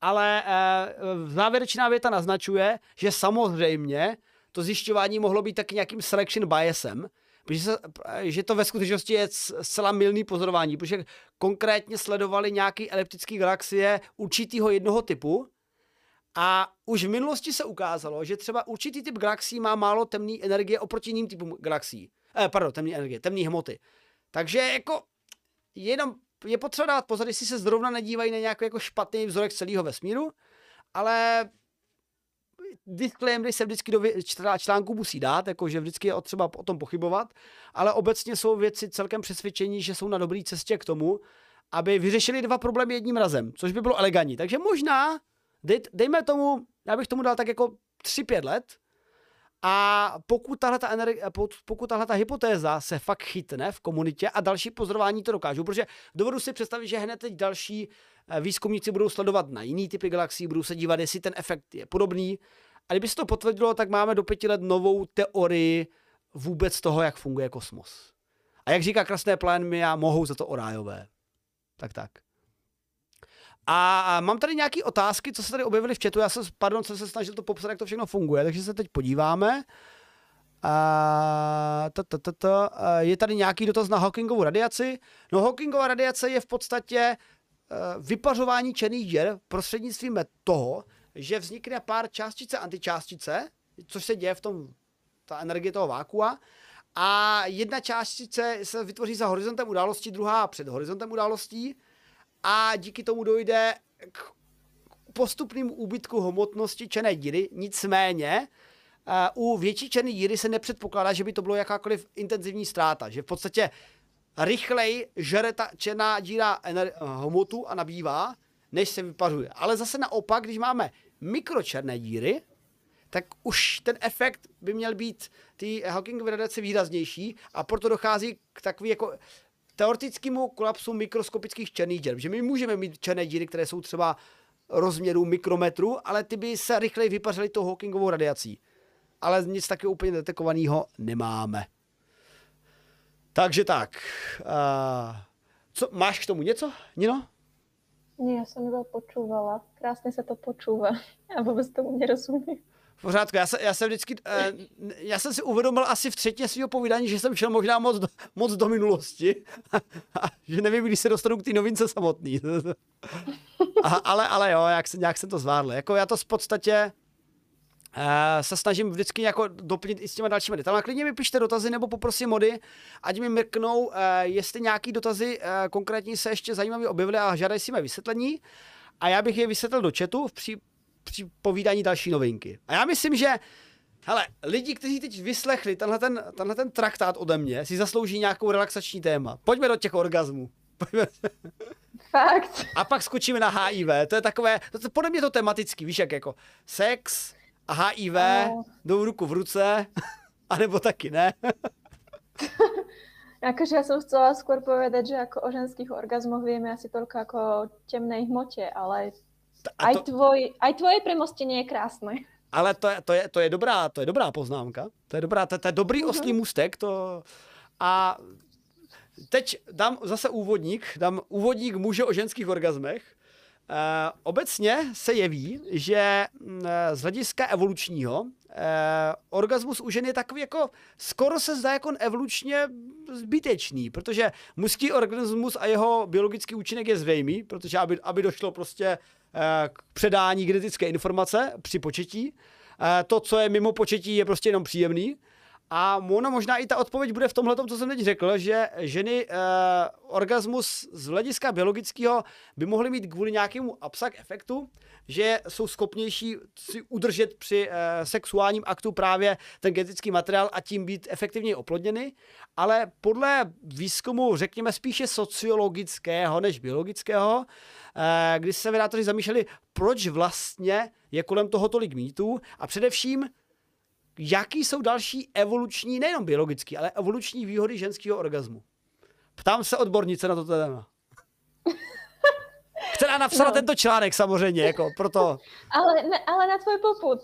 ale uh, závěrečná věta naznačuje, že samozřejmě to zjišťování mohlo být taky nějakým selection biasem, protože se, že to ve skutečnosti je zcela milný pozorování, protože konkrétně sledovali nějaký eliptický galaxie určitýho jednoho typu a už v minulosti se ukázalo, že třeba určitý typ galaxií má málo temné energie oproti jiným typům galaxií. Eh, pardon, temné energie, temné hmoty. Takže jako jenom je potřeba dát pozor, jestli se zrovna nedívají na nějaký jako špatný vzorek celého vesmíru, ale disclaimery se vždycky do článku musí dát, jakože vždycky je třeba o tom pochybovat, ale obecně jsou věci celkem přesvědčení, že jsou na dobré cestě k tomu, aby vyřešili dva problémy jedním razem, což by bylo elegantní. Takže možná dej, dejme tomu, já bych tomu dal tak jako 3-5 let A pokud tahle, ta energie, pokud tahle ta hypotéza se fakt chytne v komunitě a další pozorování to dokážou, protože dovedu si představit, že hned teď další eh, výzkumníci budou sledovat na jiný typy galaxií, budou se dívat, jestli ten efekt je podobný. A kdyby se to potvrdilo, tak máme do pěti let novou teorii vůbec toho, jak funguje kosmos. A jak říká krásné plán, my já mohou za to orájové. Tak tak. A mám tady nějaké otázky, co se tady objevily v chatu. Já se, pardon, jsem se snažil to popsat, jak to všechno funguje, takže se teď podíváme. A, ta, ta, ta, ta, je tady nějaký dotaz na Hawkingovou radiaci. No Hawkingová radiace je v podstatě e, vypařování černých děr prostřednictvím toho, že vznikne pár částice antičástice, což se děje v tom, ta energie toho vákua, a jedna částice se vytvoří za horizontem události, druhá před horizontem událostí a díky tomu dojde k postupnému úbytku hmotnosti černé díry. Nicméně u větší černé díry se nepředpokládá, že by to bylo jakákoliv intenzivní ztráta, že v podstatě rychleji žere ta černá díra hmotu a nabývá, než se vypařuje. Ale zase naopak, když máme mikročerné díry, tak už ten efekt by měl být ty Hawkingovy radiace výraznější a proto dochází k takový jako teoretickému kolapsu mikroskopických černých děr. Že my můžeme mít černé díry, které jsou třeba rozměru mikrometru, ale ty by se rychleji vypařily tou Hawkingovou radiací. Ale nic takového úplně detekovaného nemáme. Takže tak. Uh, co, máš k tomu něco, Nino? Nie, já jsem iba počúvala. Krásně se to počúva. Já vůbec tomu nerozumím. Pořádku, já, se, já jsem vždycky, uh, já jsem si uvědomil asi v třetí svého povídání, že jsem šel možná moc do, moc do minulosti že nevím, kdy se dostanu k té novince samotný. a, ale, ale jo, jak se, nějak jsem to zvládl. Jako já to v podstatě uh, se snažím vždycky jako doplnit i s těma dalšími detaily. Klidně mi pište dotazy nebo poprosím mody, ať mi mrknou, uh, jestli nějaký dotazy uh, konkrétní se ještě zajímavě objevily a žádají si mé vysvětlení. A já bych je vysvětlil do chatu v, povídání další novinky. A já myslím, že Hele, lidi, kteří teď vyslechli tenhle ten, tenhle ten traktát ode mě, si zaslouží nějakou relaxační téma. Pojďme do těch orgazmů. Pojďme. Fakt. A pak skočíme na HIV. To je takové, to, to, podle mě to tematický, víš, jak jako sex a HIV oh. jdou ruku v ruce, anebo taky ne. Akože ja som chcela skôr povedať, že ako o ženských orgazmoch vieme asi toľko ako o temnej hmote, ale aj, to... tvoj, aj tvoje premostenie je krásné. Ale to je, to, je, to, je dobrá, to je dobrá poznámka. To je, dobrá, to, to je dobrý uh-huh. oslý můstek. To... A teď dám zase úvodník. Dám úvodník muže o ženských orgazmech. Uh, obecně se jeví, že uh, z hlediska evolučního uh, orgasmus u žen je takový jako, skoro se zdá jako evolučně zbytečný, protože mužský organismus a jeho biologický účinek je zřejmý, protože aby, aby došlo prostě Eh, k předání genetické informace při početí. Eh, to, co je mimo početí, je prostě jenom příjemný. A ono možná i ta odpověď bude v tomhle, co jsem teď řekl, že ženy eh, orgasmus z hlediska biologického by mohly mít kvůli nějakému absak efektu, že jsou schopnější si udržet při eh, sexuálním aktu právě ten genetický materiál a tím být efektivně oplodněny. Ale podle výzkumu, řekněme, spíše sociologického než biologického, eh, kdy se vydátoři zamýšleli, proč vlastně je kolem toho tolik mýtů a především jaký jsou další evoluční, nejenom biologický, ale evoluční výhody ženského orgazmu. Ptám se odbornice na to téma. Která napsala no. tento článek samozřejmě, jako proto. Ale, ne, ale na tvoj poput.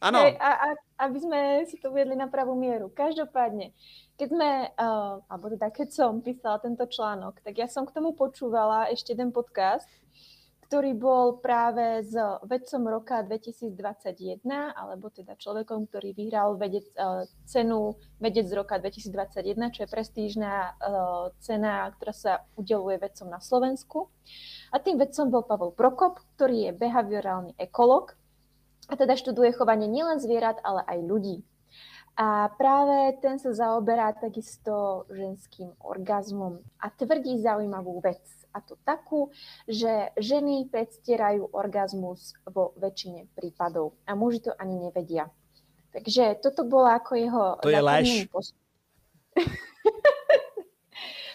Ano. Hej, a, a, aby jsme si to uvedli na pravou míru. Každopádně, keď jsme, uh, alebo teda keď som písala tento článok, tak ja som k tomu počúvala ešte jeden podcast, ktorý bol práve s vedcom roka 2021, alebo teda človekom, ktorý vyhral vedec, uh, cenu vedec z roka 2021, čo je prestížná uh, cena, ktorá sa udeluje vedcom na Slovensku. A tým vedcom bol Pavel Prokop, ktorý je behaviorálny ekolog a teda študuje chovanie nielen zvierat, ale aj ľudí. A práve ten sa zaoberá takisto ženským orgazmom a tvrdí zaujímavú vec a to takú, že ženy predstierajú orgazmus vo väčšine prípadov a muži to ani nevedia. Takže toto bolo ako jeho... To je lež. Pos...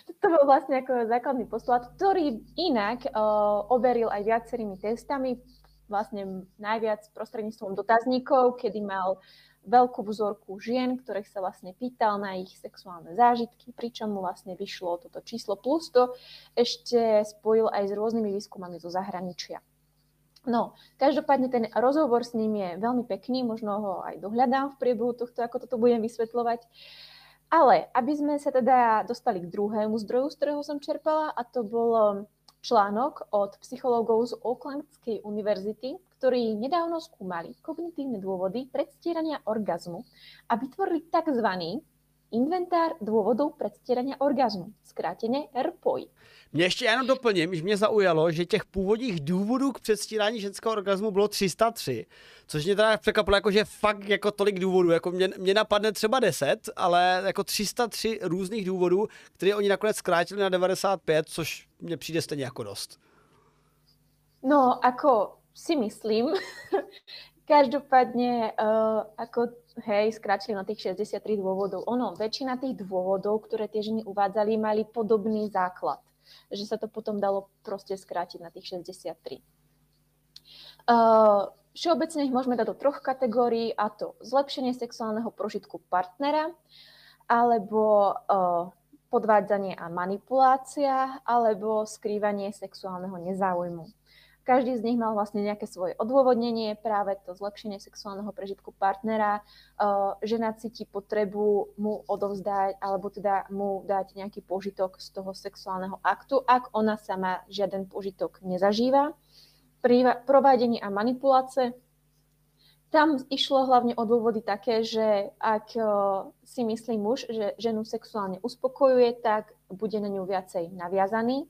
toto bol vlastne ako základný postulát, ktorý inak uh, overil aj viacerými testami, vlastne najviac prostredníctvom dotazníkov, kedy mal veľkú vzorku žien, ktorých sa vlastne pýtal na ich sexuálne zážitky, pričom mu vlastne vyšlo toto číslo plus to ešte spojil aj s rôznymi výskumami zo zahraničia. No, každopádne ten rozhovor s ním je veľmi pekný, možno ho aj dohľadám v priebehu tohto, ako toto budem vysvetľovať. Ale aby sme sa teda dostali k druhému zdroju, z ktorého som čerpala, a to bol článok od psychológov z Oaklandskej univerzity, ktorí nedávno skúmali kognitívne dôvody predstierania orgazmu a vytvorili tzv. inventár dôvodov predstierania orgazmu, zkráteně RPOI. Mě ještě jenom doplním, že mě zaujalo, že těch původních důvodů k předstírání ženského orgazmu bylo 303, což mě teda překvapilo, jako že fakt jako tolik důvodů, jako mě, mě napadne třeba 10, ale jako 303 různých důvodů, které oni nakonec zkrátili na 95, což mně přijde stejně jako dost. No, ako si myslím, každopádne uh, ako hej, skračili na tých 63 dôvodov. Ono, väčšina tých dôvodov, ktoré tie ženy uvádzali, mali podobný základ že sa to potom dalo proste skrátiť na tých 63. Uh, všeobecne ich môžeme dať do troch kategórií, a to zlepšenie sexuálneho prožitku partnera, alebo uh, podvádzanie a manipulácia, alebo skrývanie sexuálneho nezáujmu. Každý z nich mal vlastne nejaké svoje odôvodnenie, práve to zlepšenie sexuálneho prežitku partnera. Uh, žena cíti potrebu mu odovzdať, alebo teda mu dať nejaký požitok z toho sexuálneho aktu, ak ona sama žiaden požitok nezažíva. Pri provádění a manipulace tam išlo hlavne o dôvody také, že ak si myslí muž, že ženu sexuálne uspokojuje, tak bude na ňu viacej naviazaný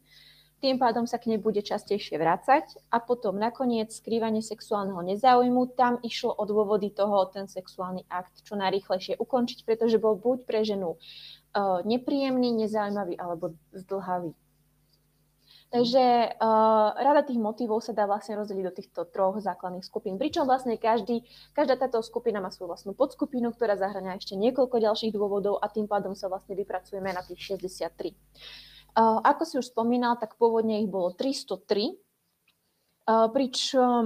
tým pádom sa k nej bude častejšie vrácať a potom nakoniec skrývanie sexuálneho nezáujmu, tam išlo o dôvody toho ten sexuálny akt čo najrýchlejšie ukončiť, pretože bol buď pre ženu uh, nepríjemný, nezaujímavý alebo zdlhavý. Takže uh, rada tých motivov sa dá vlastne rozdeliť do týchto troch základných skupín. Pričom vlastne každý, každá táto skupina má svoju vlastnú podskupinu, ktorá zahrania ešte niekoľko ďalších dôvodov a tým pádom sa vlastne vypracujeme na tých 63. Ako si už spomínal, tak pôvodne ich bolo 303, pričom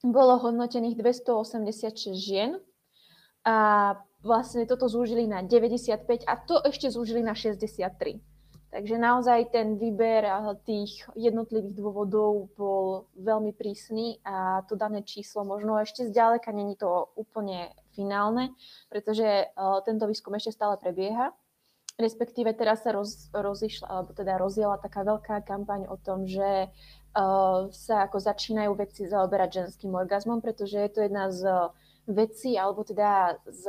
bolo hodnotených 286 žien. A vlastne toto zúžili na 95 a to ešte zúžili na 63. Takže naozaj ten výber tých jednotlivých dôvodov bol veľmi prísny a to dané číslo možno ešte zďaleka není to úplne finálne, pretože tento výskum ešte stále prebieha respektíve teraz sa roz, rozišla, alebo teda rozjela taká veľká kampaň o tom, že uh, sa ako začínajú vedci zaoberať ženským orgazmom, pretože je to jedna z vecí, alebo teda z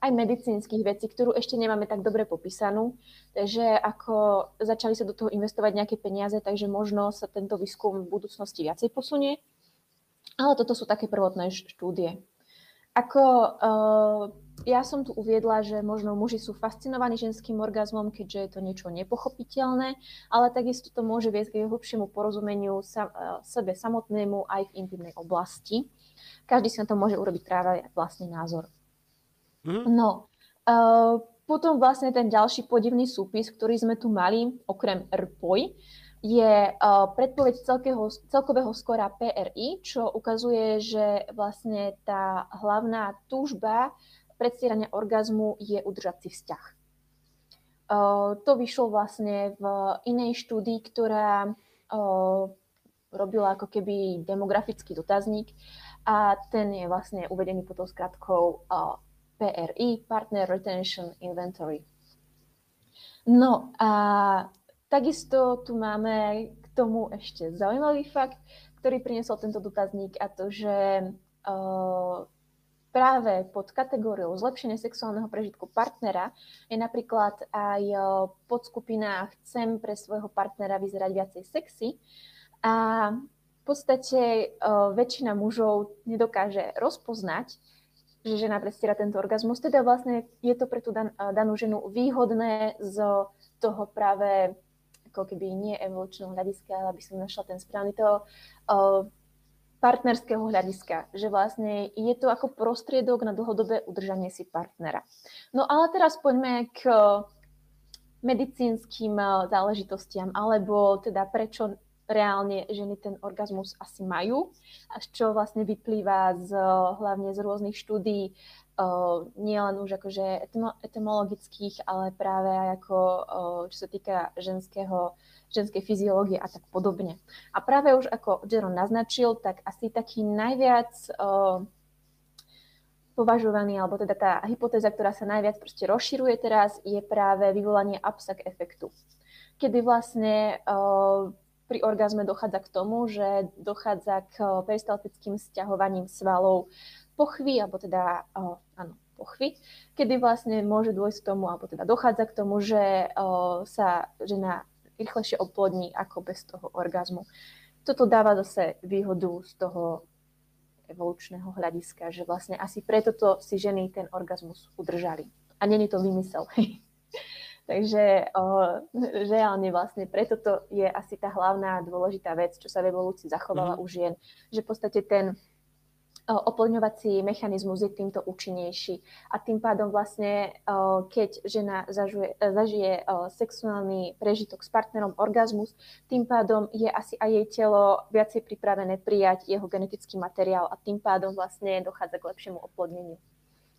aj medicínskych vecí, ktorú ešte nemáme tak dobre popísanú. Takže ako začali sa do toho investovať nejaké peniaze, takže možno sa tento výskum v budúcnosti viacej posunie. Ale toto sú také prvotné štúdie. Ako uh, ja som tu uviedla, že možno muži sú fascinovaní ženským orgazmom, keďže je to niečo nepochopiteľné, ale takisto to môže viesť k hlbšiemu porozumeniu sa, uh, sebe samotnému aj v intimnej oblasti. Každý si na to môže urobiť práve vlastný názor. Mm. No, uh, potom vlastne ten ďalší podivný súpis, ktorý sme tu mali, okrem RPOI, je uh, predpoveď celkého, celkového skora PRI, čo ukazuje, že vlastne tá hlavná túžba predstierania orgazmu je udržať si vzťah. To vyšlo vlastne v inej štúdii, ktorá robila ako keby demografický dotazník a ten je vlastne uvedený pod tou skratkou PRI, Partner Retention Inventory. No a Takisto tu máme k tomu ešte zaujímavý fakt, ktorý priniesol tento dotazník a to, že práve pod kategóriou zlepšenie sexuálneho prežitku partnera je napríklad aj uh, podskupina chcem pre svojho partnera vyzerať viacej sexy. A v podstate uh, väčšina mužov nedokáže rozpoznať, že žena predstiera tento orgazmus, teda vlastne je to pre tú dan, danú ženu výhodné z toho práve ako keby nie evolučného hľadiska, ale aby som našla ten správny uh, partnerského hľadiska, že vlastne je to ako prostriedok na dlhodobé udržanie si partnera. No ale teraz poďme k medicínskym záležitostiam, alebo teda prečo reálne ženy ten orgazmus asi majú, a čo vlastne vyplýva z, hlavne z rôznych štúdí, uh, nielen už akože etymologických, ale práve aj ako, uh, čo sa týka ženského, ženskej fyziológie a tak podobne. A práve už ako Jeron naznačil, tak asi taký najviac uh, považovaný, alebo teda tá hypotéza, ktorá sa najviac proste rozširuje teraz, je práve vyvolanie upsack efektu. Kedy vlastne uh, pri orgazme dochádza k tomu, že dochádza k eh, peristaltickým sťahovaním svalov pochvy, alebo teda, uh, áno, pochvy, kedy vlastne môže dôjsť k tomu, alebo teda dochádza k tomu, že uh, sa žena rýchlejšie oplodní ako bez toho orgazmu. Toto dáva zase výhodu z toho evolučného hľadiska, že vlastne asi preto to si ženy ten orgazmus udržali. A není to vymysel. Takže o, reálne vlastne preto to je asi tá hlavná dôležitá vec, čo sa v evolúcii zachovala mm-hmm. u žien, že v podstate ten oplňovací mechanizmus je týmto účinnejší. A tým pádom vlastne, keď žena zažuje, zažije sexuálny prežitok s partnerom, orgazmus, tým pádom je asi aj jej telo viacej pripravené prijať jeho genetický materiál a tým pádom vlastne dochádza k lepšiemu oplodneniu.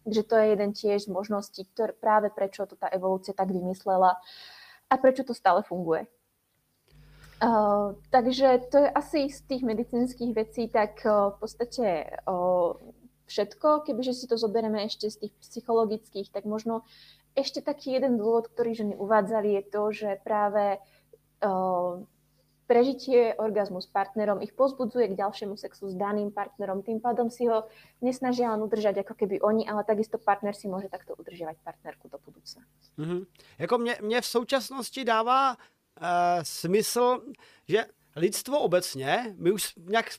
Takže to je jeden tiež z možností, ktoré, práve prečo to tá evolúcia tak vymyslela a prečo to stále funguje. Uh, takže to je asi z tých medicínskych vecí tak uh, v podstate uh, všetko. Kebyže si to zoberieme ešte z tých psychologických, tak možno ešte taký jeden dôvod, ktorý ženy uvádzali, je to, že práve uh, prežitie orgazmu s partnerom ich pozbudzuje k ďalšiemu sexu s daným partnerom. Tým pádom si ho nesnažia len udržať ako keby oni, ale takisto partner si může takto udržovat partnerku do budoucna. Mm-hmm. Jako mě, mě v současnosti dává smysl, že lidstvo obecně, my už nějak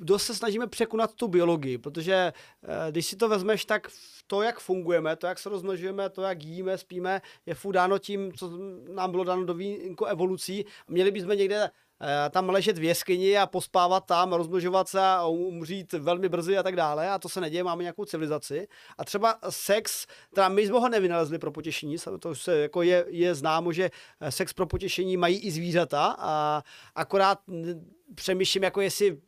dost se snažíme překonat tu biologii, protože uh, když si to vezmeš, tak to, jak fungujeme, to, jak se rozmnožujeme, to, jak jíme, spíme, je furt dáno tím, co nám bylo dáno do výjimku evolucí. Měli bychom někde eh, tam ležet v jeskyni a pospávat tam, rozmnožovat se a umřít velmi brzy a tak dále. A to se neděje, máme nějakou civilizaci. A třeba sex, teda my jsme ho nevynalezli pro potěšení, to se jako je, je známo, že eh, sex pro potěšení mají i zvířata a akorát přemýšlím, jako jestli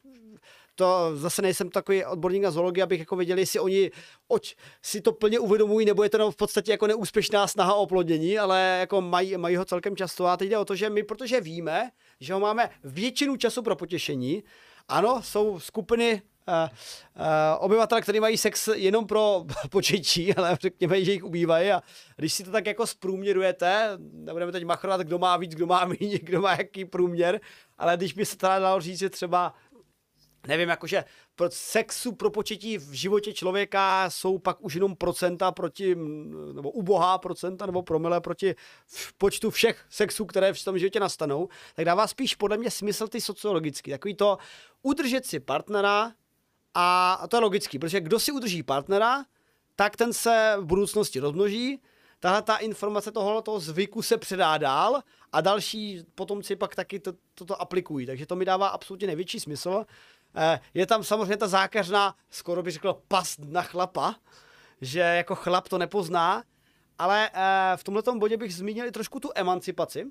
to zase nejsem takový odborník na zoologii, abych jako věděl, jestli oni oč si to plně uvědomují, nebo je to v podstatě jako neúspěšná snaha o oplodnění, ale jako mají, mají ho celkem často. A teď jde o to, že my, protože víme, že ho máme většinu času pro potěšení, ano, jsou skupiny uh, uh, obyvatel, kteří mají sex jenom pro početí, ale řekněme, že jich ubývají. A když si to tak jako zprůměrujete, nebudeme teď machrovat, kdo má víc, kdo má méně, kdo má jaký průměr, ale když by se teda dalo říct, že třeba nevím, jakože sexu pro početí v životě člověka jsou pak už jenom procenta proti, nebo ubohá procenta, nebo promile proti počtu všech sexů, které v tom životě nastanou, tak dává spíš podle mě smysl ty sociologický. Takový to udržet si partnera a to je logický, protože kdo si udrží partnera, tak ten se v budoucnosti rozmnoží, tahle ta informace tohoto toho zvyku se předá dál a další potomci pak taky to, toto aplikují. Takže to mi dává absolutně největší smysl. Eh, je tam samozřejmě ta zákařná, skoro bych řekl, past na chlapa, že jako chlap to nepozná, ale eh, v tomto bodě bych zmínil i trošku tu emancipaci,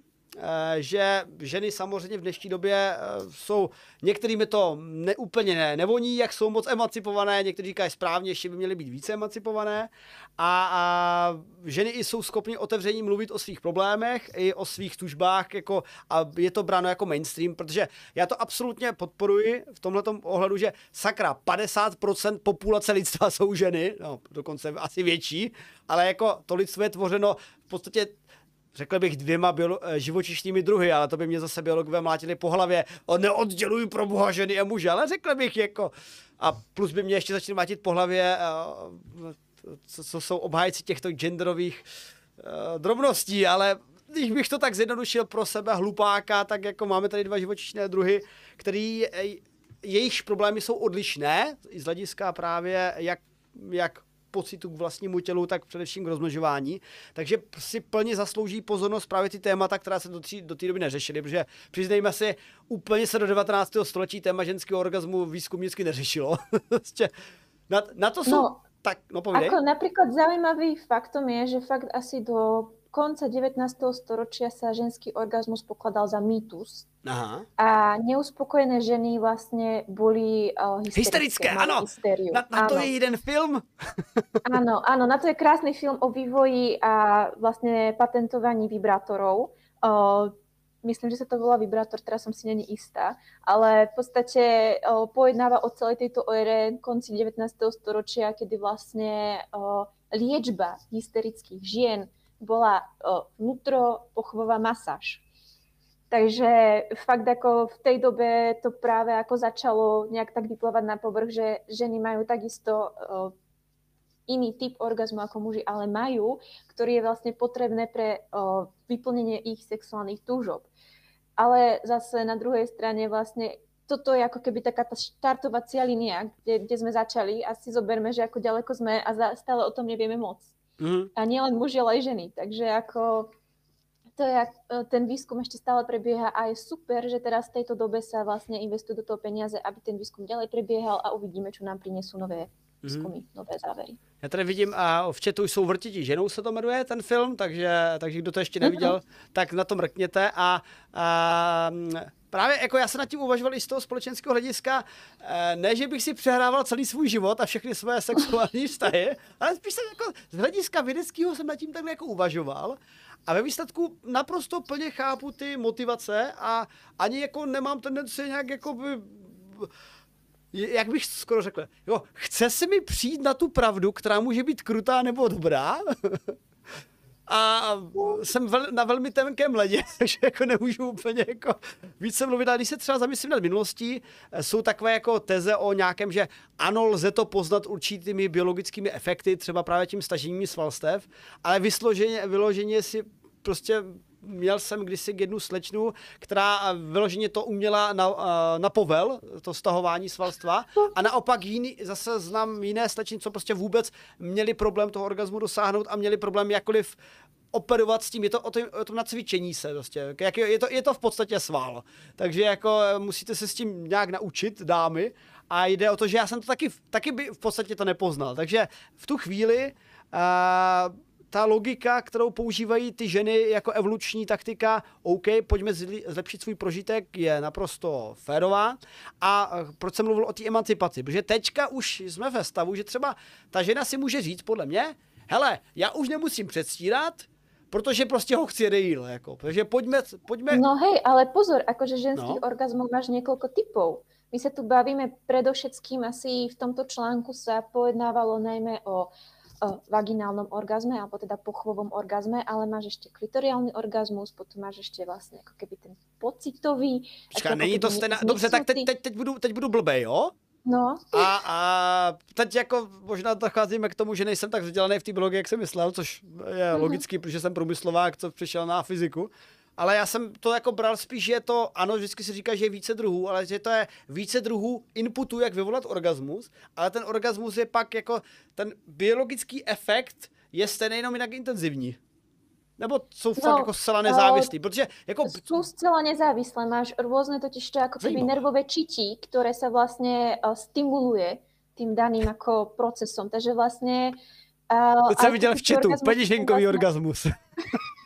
že ženy samozřejmě v dnešní době eh, jsou, některými to neúplně ne, nevoní, jak jsou moc emancipované, někteří říkají správně, ještě by měly být více emancipované. A, a ženy i jsou schopny otevření mluvit o svých problémech i o svých tužbách jako, a je to bráno jako mainstream, protože já to absolutně podporuji v tomhle ohledu, že sakra, 50% populace lidstva jsou ženy, no dokonce asi větší, ale jako to lidstvo je tvořeno v podstatě řekl bych dvěma eh, živočišnými druhy, ale to by mě zase biologové mlátili po hlavě. O, neoddělují pro boha ženy a muže, ale řekl bych jako... A plus by mě ještě začali mlátit po hlavě, eh, co, co jsou obhájci těchto genderových uh, drobností, ale když bych to tak zjednodušil pro sebe hlupáka, tak jako máme tady dva živočišné druhy, který jejichž problémy jsou odlišné z hlediska právě jak, jak pocitu k vlastnímu tělu, tak především k rozmnožování. Takže si plně zaslouží pozornost právě ty témata, která se do, tří, do té doby neřešily, protože přiznejme si, úplně se do 19. století téma ženského orgazmu výzkumnicky neřešilo. Prostě na, na to jsou... No, tak, no povídej. Ako napríklad zaujímavý faktom je, že fakt asi do konca 19. storočia sa ženský orgazmus pokladal za mýtus. Aha. A neuspokojené ženy vlastne boli uh, hysterické. Hysterické, áno. Na, na to je jeden film. áno, áno, na to je krásny film o vývoji a vlastne patentovaní vibrátorov. Uh, myslím, že sa to volá vibrátor, teraz som si není istá, ale v podstate uh, pojednáva o celej tejto ére konci 19. storočia, kedy vlastne uh, liečba hysterických žien bola vnútropochvová masáž. Takže fakt ako v tej dobe to práve ako začalo nejak tak vyplávať na povrch, že ženy majú takisto iný typ orgazmu ako muži, ale majú, ktorý je vlastne potrebné pre vyplnenie ich sexuálnych túžob. Ale zase na druhej strane vlastne toto je ako keby taká tá štartovacia linia, kde, kde sme začali a si zoberme, že ako ďaleko sme a stále o tom nevieme moc. Mm. A nielen muži, ale aj ženy. Takže ako to je, e, ten výskum ešte stále prebieha a je super, že teraz v tejto dobe sa vlastne investujú do toho peniaze, aby ten výskum ďalej prebiehal a uvidíme, čo nám prinesú nové výzkumy, mm-hmm. nové závěry. Já tady vidím, a v chatu jsou vrtití ženou se to jmenuje, ten film, takže, takže kdo to ještě neviděl, mm-hmm. tak na to mrkněte a, a právě jako já se nad tím uvažoval i z toho společenského hlediska, eh, ne, že bych si přehrával celý svůj život a všechny své sexuální vztahy, ale spíš jsem jako z hlediska vědeckého jsem nad tím takhle jako uvažoval a ve výsledku naprosto plně chápu ty motivace a ani jako nemám tendenci nějak jako by jak bych skoro řekl, jo, chce se mi přijít na tu pravdu, která může být krutá nebo dobrá, a jsem vel, na velmi tenkém ledě, takže jako nemůžu úplně jako více mluvit, ale když se třeba zamyslím nad minulostí, jsou takové jako teze o nějakém, že ano, lze to poznat určitými biologickými efekty, třeba právě tím stažením svalstev, ale vysloženě, vyloženě si prostě měl jsem kdysi jednu slečnu, která vyloženě to uměla na, na povel, to stahování svalstva. A naopak jiný, zase znám jiné slečny, co prostě vůbec měli problém toho orgazmu dosáhnout a měli problém jakkoliv operovat s tím, je to o tom, o tom nacvičení se prostě, jak je, je, to, je to v podstatě sval. Takže jako musíte se s tím nějak naučit, dámy, a jde o to, že já jsem to taky, taky by v podstatě to nepoznal. Takže v tu chvíli uh, ta logika, kterou používají ty ženy jako evoluční taktika, OK, pojďme zlepšit svůj prožitek, je naprosto férová. A eh, proč jsem mluvil o té emancipaci? Protože teďka už jsme ve stavu, že třeba ta žena si může říct, podle mě, hele, já už nemusím předstírat, protože prostě ho chci real, jako. Takže pojďme, pojďme... No hej, ale pozor, akože ženských no. orgazmů máš několik typů. My se tu bavíme predovšetkým asi v tomto článku sa pojednávalo najmä o o vaginálnom orgazme, alebo teda pochvovom orgazme, ale máš ešte klitoriálny orgazmus, potom máš ešte vlastně jako keby ten pocitový. Počká, není to stejná, dobře, tak teď, teď, teď, budu, teď budu blbej, jo? No. A, a teď jako možná docházíme k tomu, že nejsem tak vzdělaný v té biologii, jak jsem myslel, což je mm-hmm. logický, protože jsem průmyslovák, co přišel na fyziku ale já jsem to jako bral spíš, že je to, ano, vždycky se říká, že je více druhů, ale že to je více druhů inputů, jak vyvolat orgasmus, ale ten orgasmus je pak jako, ten biologický efekt je stejný jenom jinak intenzivní. Nebo jsou fakt no, jako zcela nezávislí, uh, protože jako... Jsou zcela nezávislé, máš různé totiž to jako keby nervové čití, které se vlastně uh, stimuluje tím daným jako procesom, takže vlastně... Uh, Teď jsem viděl v chatu, peněženkový vlastně...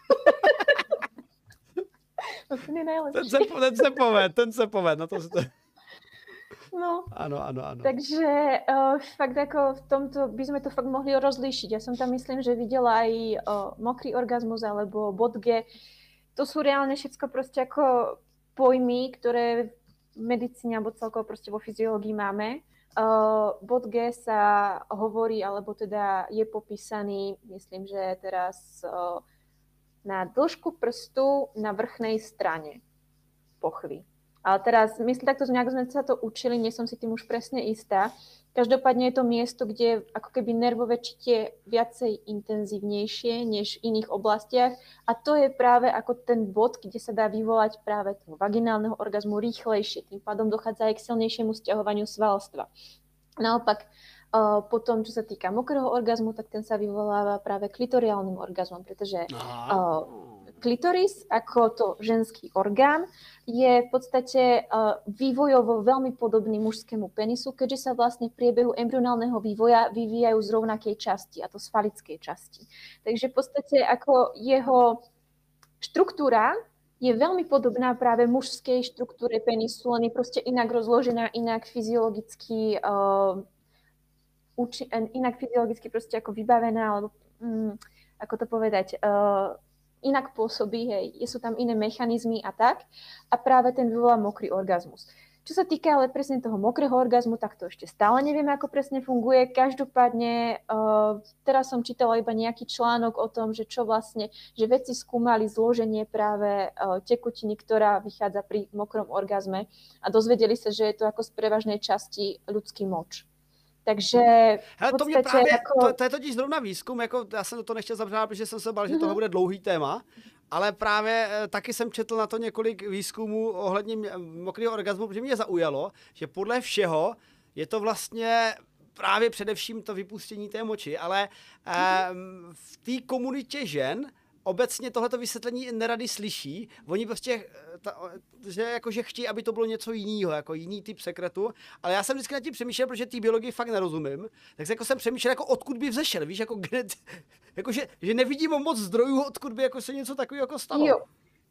orgasmus. Nejlepší. Ten se, ten se poved, ten se poved, na to se to... No. Ano, ano, ano. Takže uh, fakt jako v tomto by sme to fakt mohli rozlišiť. Ja som tam myslím, že videla aj uh, mokrý orgazmus alebo bodge. To sú reálne všetko proste ako pojmy, ktoré v medicíne alebo celkovo proste vo fyziológii máme. Uh, bod G sa hovorí, alebo teda je popísaný, myslím, že teraz uh, na dĺžku prstu na vrchnej strane pochvy. Ale teraz, myslím, takto nejak sme sa to učili, nie som si tým už presne istá. Každopádne je to miesto, kde ako keby nervové čitie viacej intenzívnejšie než v iných oblastiach a to je práve ako ten bod, kde sa dá vyvolať práve toho vaginálneho orgazmu rýchlejšie. Tým pádom dochádza aj k silnejšiemu stiahovaniu svalstva. Naopak, potom, čo sa týka mokrého orgazmu, tak ten sa vyvoláva práve klitoriálnym orgazmom, pretože uh, klitoris ako to ženský orgán je v podstate vývojovo veľmi podobný mužskému penisu, keďže sa vlastne v priebehu embryonálneho vývoja vyvíjajú z rovnakej časti, a to z falickej časti. Takže v podstate ako jeho štruktúra je veľmi podobná práve mužskej štruktúre penisu, len je proste inak rozložená, inak fyziologicky uh, uči, inak fyziologicky proste ako vybavená, alebo um, ako to povedať, uh, inak pôsobí, hej, sú tam iné mechanizmy a tak. A práve ten vyvolá mokrý orgazmus. Čo sa týka ale presne toho mokrého orgazmu, tak to ešte stále nevieme, ako presne funguje. Každopádne uh, teraz som čítala iba nejaký článok o tom, že čo vlastne, že vedci skúmali zloženie práve uh, tekutiny, ktorá vychádza pri mokrom orgazme a dozvedeli sa, že je to ako z prevažnej časti ľudský moč. Takže Hele, to, mě právě, jako... to, to, je totiž zrovna výzkum, jako já jsem do toho nechtěl zabřát, protože jsem se bál, že mm-hmm. toho bude dlouhý téma, ale právě eh, taky jsem četl na to několik výzkumů ohledně mokrého orgazmu, protože mě zaujalo, že podle všeho je to vlastně právě především to vypustění té moči, ale mm-hmm. eh, v té komunitě žen obecně tohleto vysvětlení nerady slyší. Oni prostě, eh, ta, že, jako, že chtějí, aby to bylo něco jiného, jako jiný typ sekretu. Ale já jsem vždycky nad tím přemýšlel, protože té biologii fakt nerozumím. Tak jako jsem přemýšlel, jako odkud by vzešel, víš, jako, kde, jako že, že nevidím moc zdrojů, odkud by jako se něco takového jako stalo. Jo.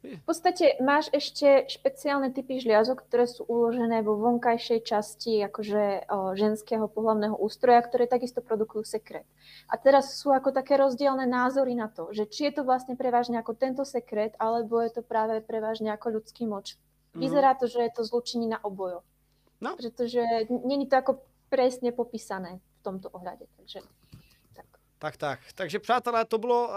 V podstate máš ešte špeciálne typy žliazok, ktoré sú uložené vo vonkajšej časti akože ženského pohlavného ústroja, ktoré takisto produkujú sekret. A teraz sú ako také rozdielne názory na to, že či je to vlastne prevažne ako tento sekret, alebo je to práve prevažne ako ľudský moč. Mhm. Vyzerá to, že je to zlučenina obojo. No. Pretože není to ako presne popísané v tomto ohľade. Takže... Tak, tak. Takže přátelé, to bylo uh,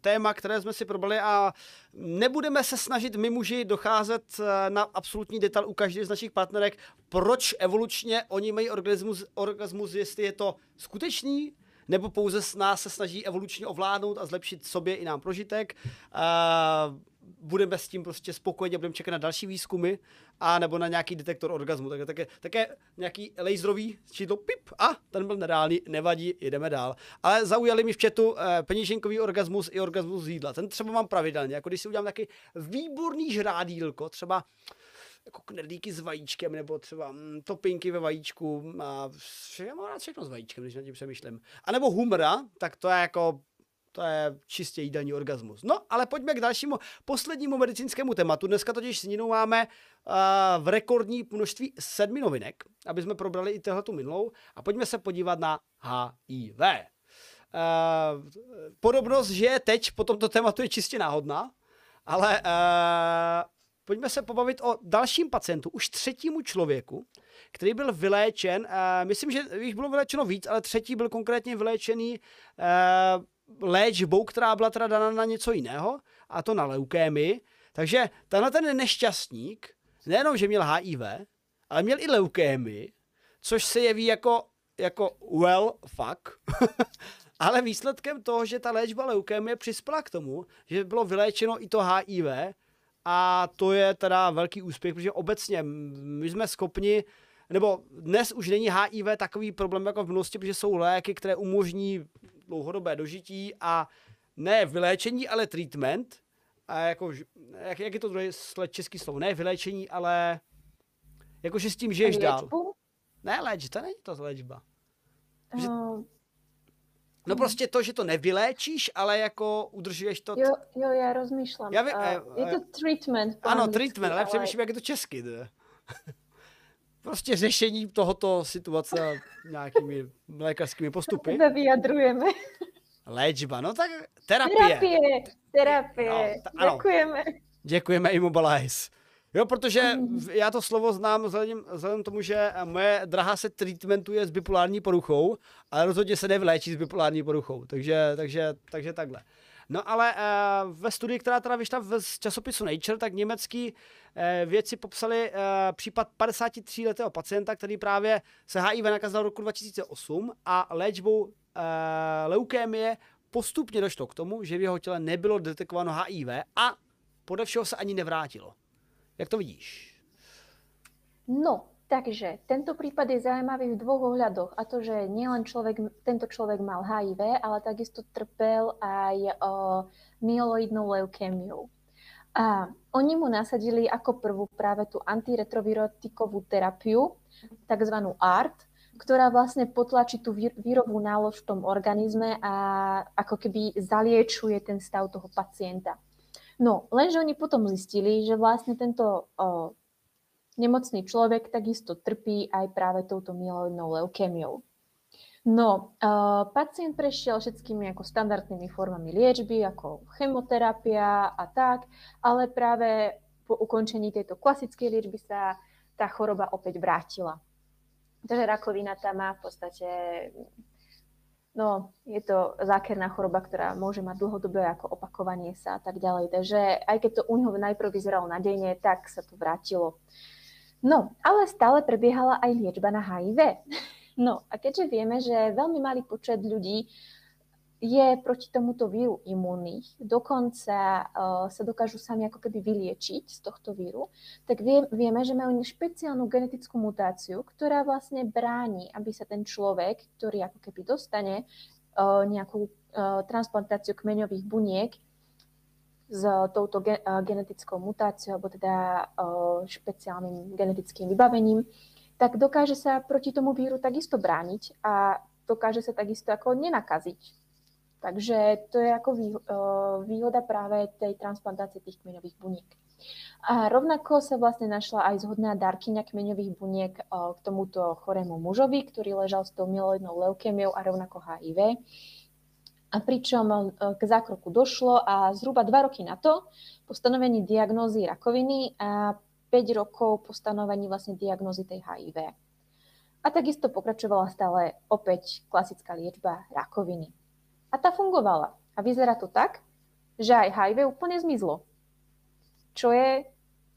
téma, které jsme si probrali a nebudeme se snažit my muži docházet uh, na absolutní detail u každé z našich partnerek, proč evolučně oni mají orgasmus, orgasmus jestli je to skutečný, nebo pouze s nás se snaží evolučně ovládnout a zlepšit sobě i nám prožitek. Uh, budeme s tím prostě spokojeni a budeme čekat na další výzkumy a nebo na nějaký detektor orgazmu. Tak, také, také nějaký laserový čidlo pip a ten byl nereálný, nevadí, jdeme dál. Ale zaujali mi v chatu eh, peněženkový orgasmus i orgasmus z jídla. Ten třeba mám pravidelně, jako když si udělám taky výborný žrádílko, třeba jako knedlíky s vajíčkem, nebo třeba mm, topinky ve vajíčku a já mám rád všechno s vajíčkem, když na tím přemýšlím. A nebo humra, tak to je jako to je čistě jídelní orgasmus. No, ale pojďme k dalšímu, poslednímu medicínskému tématu. Dneska totiž s Ninou máme uh, v rekordní množství sedmi novinek, aby jsme probrali i tu minulou. A pojďme se podívat na HIV. Uh, podobnost, že je teď po tomto tématu je čistě náhodná, ale uh, pojďme se pobavit o dalším pacientu, už třetímu člověku, který byl vyléčen, uh, myslím, že jich bylo vyléčeno víc, ale třetí byl konkrétně vyléčený uh, léčbou, která byla teda dána na něco jiného, a to na leukémii. Takže tenhle ten nešťastník, nejenom, že měl HIV, ale měl i leukémii, což se jeví jako, jako well, fuck. ale výsledkem toho, že ta léčba leukémie přispěla k tomu, že bylo vyléčeno i to HIV, a to je teda velký úspěch, protože obecně my jsme schopni nebo dnes už není HIV takový problém jako v minulosti, protože jsou léky, které umožní dlouhodobé dožití a ne vyléčení, ale treatment. A jako, jak, jak je to druhé český slovo? Ne vyléčení, ale jakože s tím žiješ dál. Ne, léč, to není to léčba. Že, uh, no prostě to, že to nevyléčíš, ale jako udržuješ to. Jo, jo, já rozmýšlám. Já vím, uh, je to treatment. Ano, treatment, ale, ale přemýšlím, jak je to česky. Prostě řešení tohoto situace nějakými lékařskými postupy. Vyjadrujeme. Léčba, no tak terapie. Terapie, terapie. No, ta, ano. Děkujeme. Děkujeme Immobilize. Jo, protože já to slovo znám vzhledem, vzhledem tomu, že moje drahá se treatmentuje s bipolární poruchou, ale rozhodně se nevyléčí s bipolární poruchou. Takže, takže, takže takhle. No ale uh, ve studii, která teda vyšla v časopisu Nature, tak německý uh, vědci popsali uh, případ 53-letého pacienta, který právě se HIV nakazil roku 2008 a léčbou uh, leukémie postupně došlo k tomu, že v jeho těle nebylo detekováno HIV a podle všeho se ani nevrátilo. Jak to vidíš? No, Takže tento prípad je zaujímavý v dvoch ohľadoch. A to, že nielen človek, tento človek mal HIV, ale takisto trpel aj o, myeloidnou leukémiou. A oni mu nasadili ako prvú práve tú antiretrovirotikovú terapiu, takzvanú ART, ktorá vlastne potlačí tú výrobú nálož v tom organizme a ako keby zaliečuje ten stav toho pacienta. No, lenže oni potom zistili, že vlastne tento o, nemocný človek takisto trpí aj práve touto myeloidnou leukémiou. No, uh, pacient prešiel všetkými ako standardnými formami liečby, ako chemoterapia a tak, ale práve po ukončení tejto klasickej liečby sa tá choroba opäť vrátila. Takže rakovina tam má v podstate, no, je to zákerná choroba, ktorá môže mať dlhodobé ako opakovanie sa a tak ďalej. Takže aj keď to u neho najprv vyzeralo nadejne, tak sa to vrátilo. No, ale stále prebiehala aj liečba na HIV. No a keďže vieme, že veľmi malý počet ľudí je proti tomuto víru imunných, dokonca uh, sa dokážu sami ako keby vyliečiť z tohto víru, tak vie, vieme, že majú špeciálnu genetickú mutáciu, ktorá vlastne bráni, aby sa ten človek, ktorý ako keby dostane uh, nejakú uh, transplantáciu kmeňových buniek s touto ge- uh, genetickou mutáciou, alebo teda uh, špeciálnym genetickým vybavením, tak dokáže sa proti tomu víru takisto brániť a dokáže sa takisto ako nenakaziť. Takže to je ako výhoda práve tej transplantácie tých kmeňových buniek. A rovnako sa vlastne našla aj zhodná darkyňa kmeňových buniek k tomuto chorému mužovi, ktorý ležal s tou myeloidnou leukémiou a rovnako HIV. A pričom k zákroku došlo a zhruba dva roky na to, po stanovení diagnózy rakoviny a 5 rokov po stanovení vlastne diagnózy tej HIV. A takisto pokračovala stále opäť klasická liečba rakoviny. A tá fungovala. A vyzerá to tak, že aj HIV úplne zmizlo. Čo je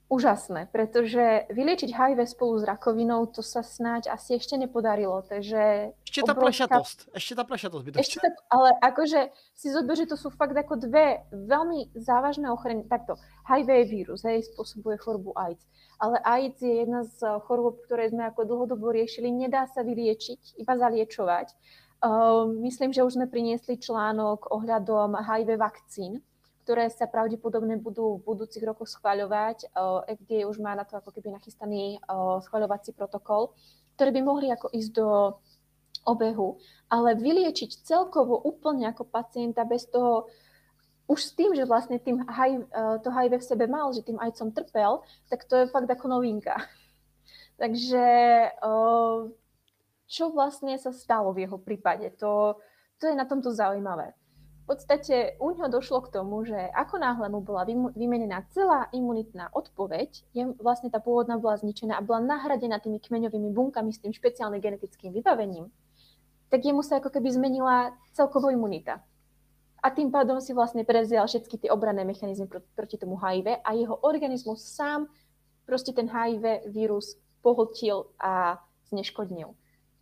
úžasné, pretože vyliečiť HIV spolu s rakovinou, to sa snáď asi ešte nepodarilo, takže... Ešte tá obrovská... plešatosť, ešte tá plešatosť by to ešte tak, Ale akože si zober, že to sú fakt ako dve veľmi závažné ochorenie. Takto, HIV je vírus, hej, spôsobuje chorobu AIDS. Ale AIDS je jedna z chorôb, ktoré sme ako dlhodobo riešili, nedá sa vyliečiť, iba zaliečovať. Uh, myslím, že už sme priniesli článok ohľadom HIV vakcín, ktoré sa pravdepodobne budú v budúcich rokoch schváľovať. FDA už má na to ako keby nachystaný schváľovací protokol, ktoré by mohli ako ísť do obehu, ale vyliečiť celkovo úplne ako pacienta bez toho, už s tým, že vlastne tým HIV, to HIV v sebe mal, že tým ajcom trpel, tak to je fakt ako novinka. Takže čo vlastne sa stalo v jeho prípade, to, to je na tomto zaujímavé podstate u ňoho došlo k tomu, že ako náhle mu bola vymenená celá imunitná odpoveď, je, vlastne tá pôvodná bola zničená a bola nahradená tými kmeňovými bunkami s tým špeciálnym genetickým vybavením, tak jemu sa ako keby zmenila celková imunita. A tým pádom si vlastne prezvial všetky tie obranné mechanizmy proti, tomu HIV a jeho organizmus sám proste ten HIV vírus pohltil a zneškodnil.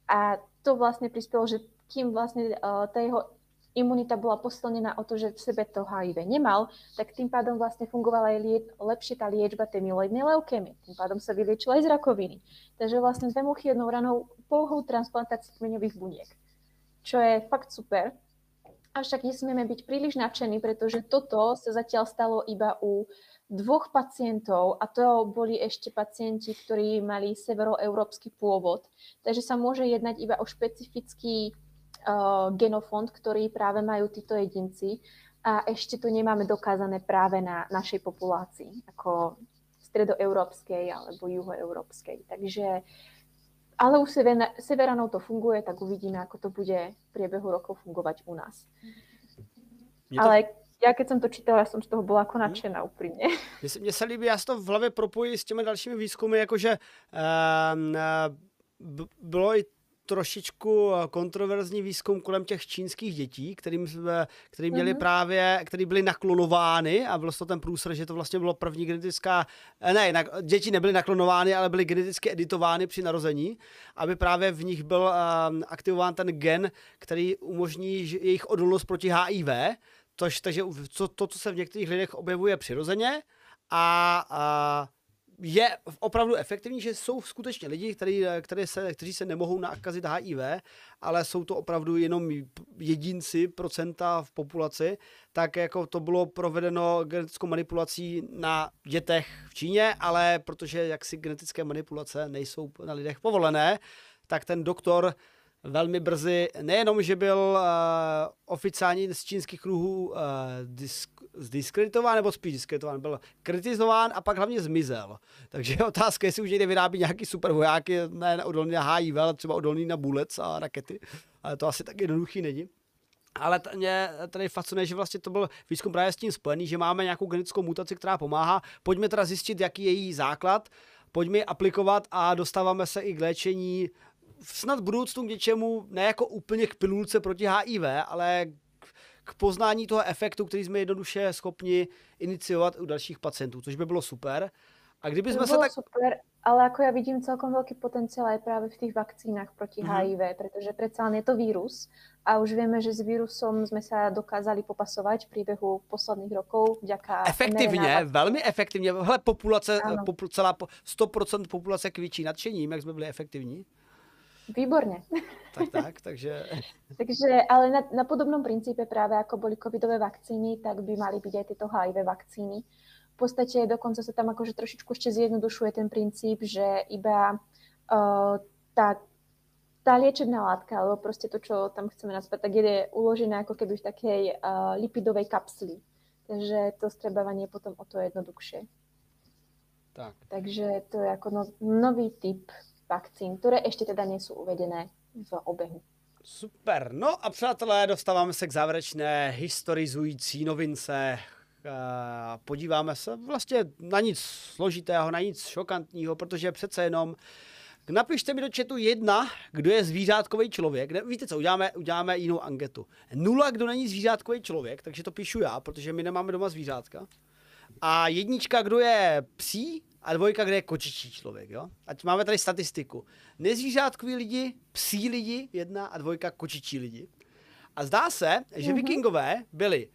A to vlastne prispelo, že kým vlastne uh, tá jeho imunita bola posilnená o to, že v sebe to HIV nemal, tak tým pádom vlastne fungovala aj lie- lepšie tá liečba tej myeloidnej leukémie. Tým pádom sa vyliečila aj z rakoviny. Takže vlastne dve muchy jednou ranou pouhou transplantácií kmeňových buniek. Čo je fakt super. Avšak nesmieme byť príliš nadšení, pretože toto sa zatiaľ stalo iba u dvoch pacientov a to boli ešte pacienti, ktorí mali severoeurópsky pôvod. Takže sa môže jednať iba o špecifický genofond, ktorý práve majú títo jedinci a ešte tu nemáme dokázané práve na našej populácii, ako stredoeurópskej alebo juhoeurópskej. Takže ale u Severanov to funguje, tak uvidíme, ako to bude v priebehu rokov fungovať u nás. to... Ale já keď jsem to čítala, já jsem z toho byla jako mhm. nadšená hmm. upřímně. Mně se, mně se líbí, já si to v hlavě propojí s těmi dalšími výzkumy, jakože uh, bylo i trošičku eh, kontroverzní výzkum kolem těch čínských dětí, kterým, který měli mm-hmm. právě, který byly naklonovány a byl to ten průsr, že to vlastně bylo první genetická, eh, ne, na, děti nebyly naklonovány, ale byly geneticky editovány při narození, aby právě v nich byl um, aktivován ten gen, který umožní jejich odolnost proti HIV, tož, takže to, to, co se v některých lidech objevuje přirozeně a, a je opravdu efektivní, že jsou skutečně lidi, který, který se, kteří se nemohou nakazit HIV, ale jsou to opravdu jenom jedinci procenta v populaci, tak jako to bylo provedeno genetickou manipulací na dětech v Číně, ale protože jaksi genetické manipulace nejsou na lidech povolené, tak ten doktor velmi brzy, nejenom, že byl uh, oficiálně z čínských kruhů uh, disk, zdiskreditován, nebo spíš diskreditován, byl kritizován a pak hlavně zmizel. Takže je otázka, jestli už někde vyrábí nějaký super vojáky, ne odolný na HIV, ale třeba odolný na bulec a rakety. Ale to asi tak jednoduchý není. Ale t- mě tady fascinuje, že vlastně to byl výzkum právě s tím spojený, že máme nějakou genetickou mutaci, která pomáhá. Pojďme teda zjistit, jaký je její základ, pojďme ji aplikovat a dostáváme se i k léčení snad budoucnu k něčemu, ne jako úplně k pilulce proti HIV, ale k poznání toho efektu, který jsme jednoduše schopni iniciovat u dalších pacientů, což by bylo super. A kdyby jsme se tak... super, ale jako já vidím celkom velký potenciál aj právě v těch vakcínách proti mm-hmm. HIV, protože přece je to vírus a už víme, že s vírusom jsme se dokázali popasovat v průběhu posledních rokov vďaka Efektivně, velmi efektivně. Hele, populace, popul, celá 100% populace kvičí nadšením, jak jsme byli efektivní. Výborně. Tak, tak, takže... takže, ale na, na podobnom princípe práve ako boli covidové vakcíny, tak by mali byť aj tieto HIV vakcíny. V podstate dokonca sa tam akože trošičku ešte zjednodušuje ten princíp, že iba uh, tá, tá liečebná látka, alebo proste to, čo tam chceme nazvať, tak je uložené ako keby v takej uh, lipidovej kapsli. Takže to strebávanie je potom o to jednoduchšie. Tak. Takže to je ako no, nový typ vakcín, které ještě teda nejsou uvedené v oběhu. Super. No a přátelé, dostáváme se k závěrečné historizující novince. Podíváme se vlastně na nic složitého, na nic šokantního, protože přece jenom Napište mi do chatu jedna, kdo je zvířátkový člověk. Ne, víte co, uděláme, uděláme jinou angetu. Nula, kdo není zvířátkový člověk, takže to píšu já, protože my nemáme doma zvířátka. A jednička, kdo je psí a dvojka, kde je kočičí člověk, jo? Ať máme tady statistiku. Nezvířátkoví lidi, psí lidi, jedna a dvojka kočičí lidi. A zdá se, že mm-hmm. vikingové byli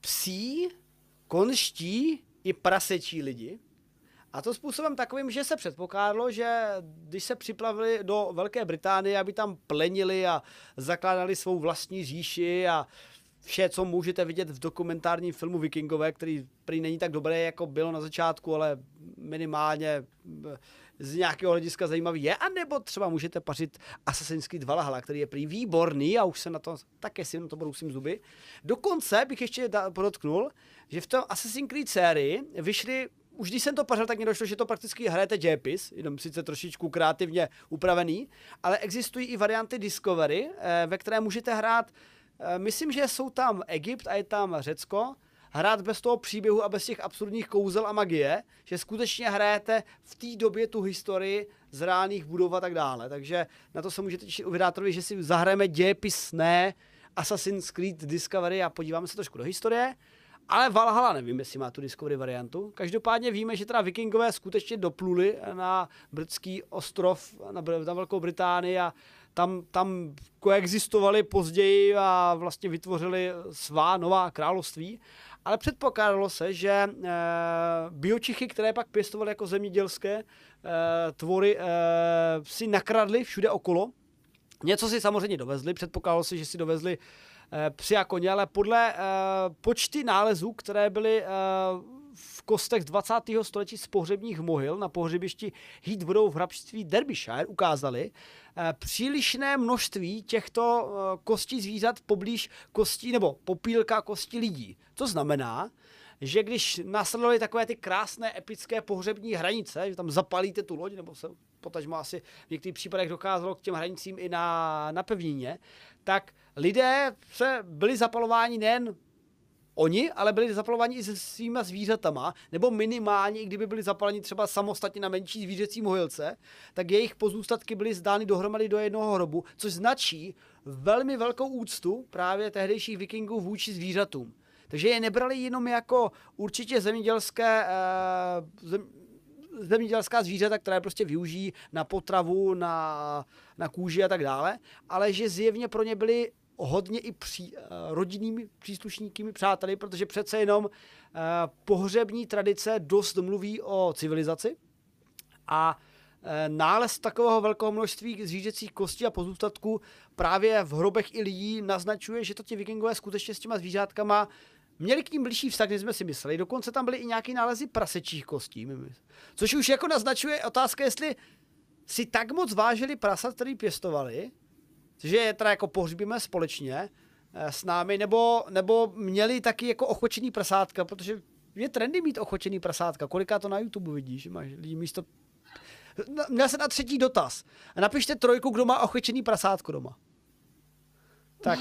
psí, konští i prasečí lidi. A to způsobem takovým, že se předpokládalo, že když se připlavili do Velké Británie, aby tam plenili a zakládali svou vlastní říši a vše, co můžete vidět v dokumentárním filmu Vikingové, který prý není tak dobré, jako bylo na začátku, ale minimálně eh, z nějakého hlediska zajímavý je, anebo třeba můžete pařit Assassin's Creed Valhalla, který je prý výborný a už se na to také si na to brousím zuby. Dokonce bych ještě podotknul, že v tom Assassin's Creed sérii vyšly už když jsem to pařil, tak mi došlo, že to prakticky hrajete dějepis, jenom sice trošičku kreativně upravený, ale existují i varianty Discovery, eh, ve které můžete hrát myslím, že jsou tam Egypt a je tam Řecko, hrát bez toho příběhu a bez těch absurdních kouzel a magie, že skutečně hrajete v té době tu historii z reálných budov a tak dále. Takže na to se můžete těšit u vydátorovi, že si zahrajeme dějepisné Assassin's Creed Discovery a podíváme se trošku do historie. Ale Valhalla nevím, jestli má tu Discovery variantu. Každopádně víme, že teda vikingové skutečně dopluli na britský ostrov, na, na Velkou Británii a tam, tam koexistovali později a vlastně vytvořili svá nová království. Ale předpokládalo se, že e, biočichy, které pak pěstovali jako zemědělské e, tvory, e, si nakradli všude okolo. Něco si samozřejmě dovezli, předpokládalo se, že si dovezli e, při a koně, ale podle e, počty nálezů, které byly e, v kostech 20. století z pohřebních mohyl na pohřebišti Heathrow v hrabství Derbyshire ukázali eh, přílišné množství těchto eh, kostí zvířat poblíž kostí nebo popílka kostí lidí. To znamená, že když následovaly takové ty krásné epické pohřební hranice, že tam zapalíte tu loď, nebo se potažmo asi v některých případech dokázalo k těm hranicím i na, na pevnině, tak lidé se byli zapalováni nejen oni, ale byli zapalováni i se svýma zvířatama, nebo minimálně, i kdyby byli zapaleni třeba samostatně na menší zvířecí mohylce, tak jejich pozůstatky byly zdány dohromady do jednoho hrobu, což značí velmi velkou úctu právě tehdejších vikingů vůči zvířatům. Takže je nebrali jenom jako určitě zemědělské, uh, zem, zemědělská zvířata, které prostě využijí na potravu, na, na kůži a tak dále, ale že zjevně pro ně byly hodně i pří, uh, rodinnými příslušníky, přáteli, protože přece jenom uh, pohřební tradice dost mluví o civilizaci, a e, nález takového velkého množství zvířecích kostí a pozůstatků právě v hrobech i lidí naznačuje, že to ti vikingové skutečně s těma zvířátkama měli k ním blížší vztah, než jsme si mysleli. Dokonce tam byly i nějaké nálezy prasečích kostí. Což už jako naznačuje otázka, jestli si tak moc vážili prasat, který pěstovali, že je teda jako pohřbíme společně eh, s námi, nebo, nebo měli taky jako ochočený prasátka, protože je trendy mít ochočený prasátka. Koliká to na YouTube vidíš, že máš lidi místo... Měl jsem na třetí dotaz. Napište trojku, kdo má ochočený prasátko doma. Tak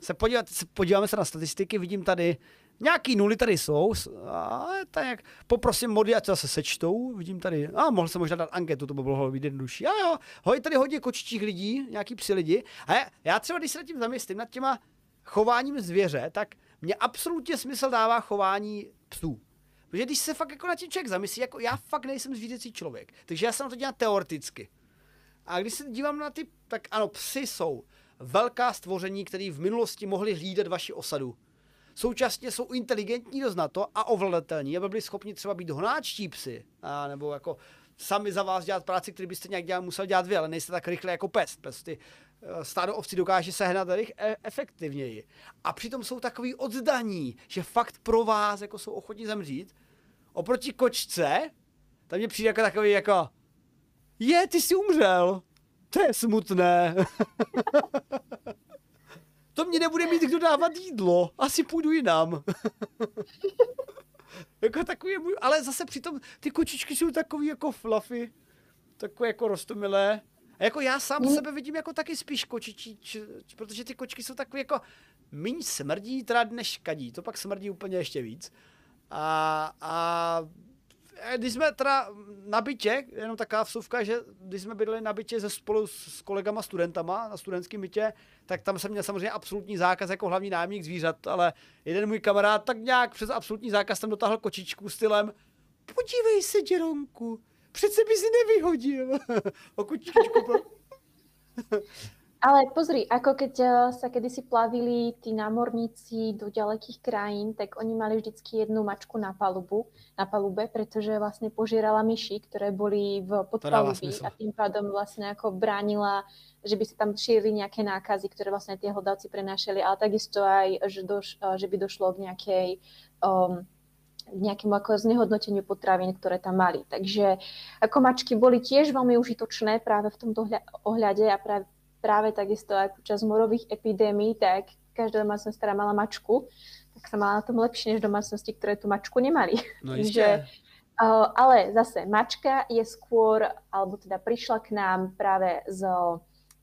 se, podívat, podíváme se na statistiky, vidím tady, nějaký nuly tady jsou, a tak poprosím mody, ať zase sečtou, vidím tady, a mohl jsem možná dát anketu, to by bylo být jednodušší. A jo, hoj, tady hodně kočičích lidí, nějaký psi lidi. A já, já třeba, když se nad tím zamyslím, nad těma chováním zvěře, tak mě absolutně smysl dává chování psů. Protože když se fakt jako na tím člověk zamyslí, jako já fakt nejsem zvířecí člověk, takže já jsem to dělám teoreticky. A když se dívám na ty, tak ano, psy jsou velká stvoření, které v minulosti mohly hlídat vaši osadu. Současně jsou inteligentní dost na to a ovladatelní, aby byli schopni třeba být honáčtí psy, a nebo jako sami za vás dělat práci, který byste nějak dělat, musel dělat vy, ale nejste tak rychle jako pes. Pes ty eh, stádo ovci dokáže sehnat rych, e, efektivněji. A přitom jsou takový oddaní, že fakt pro vás jako jsou ochotní zemřít. Oproti kočce, tam mě přijde jako takový jako je, ty jsi umřel. To je smutné. to mě nebude mít kdo dávat jídlo. Asi půjdu jinam. jako takový můj, ale zase přitom ty kočičky jsou takový jako fluffy, takové jako rostomilé. A jako já sám mm. sebe vidím jako taky spíš kočičí, protože ty kočky jsou takové jako míň smrdí teda než kadí, to pak smrdí úplně ještě víc. A, a když jsme teda na bytě, jenom taková vsuvka, že když jsme bydleli na bytě se spolu s kolegama studentama na studentském bytě, tak tam jsem měl samozřejmě absolutní zákaz jako hlavní nájemník zvířat, ale jeden můj kamarád tak nějak přes absolutní zákaz tam dotáhl kočičku stylem podívej se, Děronku, přece by si nevyhodil. o kočičku. Ale pozri, ako keď eh, sa kedysi plavili tí námorníci do ďalekých krajín, tak oni mali vždycky jednu mačku na palubu, na palube, pretože vlastne požírala myši, ktoré boli v podpalubí a tým pádom vlastne ako bránila, že by sa tam šírili nejaké nákazy, ktoré vlastne tie hlodavci prenášali, ale takisto aj, že, doš, eh, že by došlo k nejakej um, nejakému ako znehodnoteniu potravín, ktoré tam mali. Takže ako mačky boli tiež veľmi užitočné práve v tomto ohľade a práve práve takisto aj počas morových epidémií, tak každá domácnosť, ktorá mala mačku, tak sa mala na tom lepšie než domácnosti, ktoré tú mačku nemali. No že, uh, ale zase mačka je skôr, alebo teda prišla k nám práve z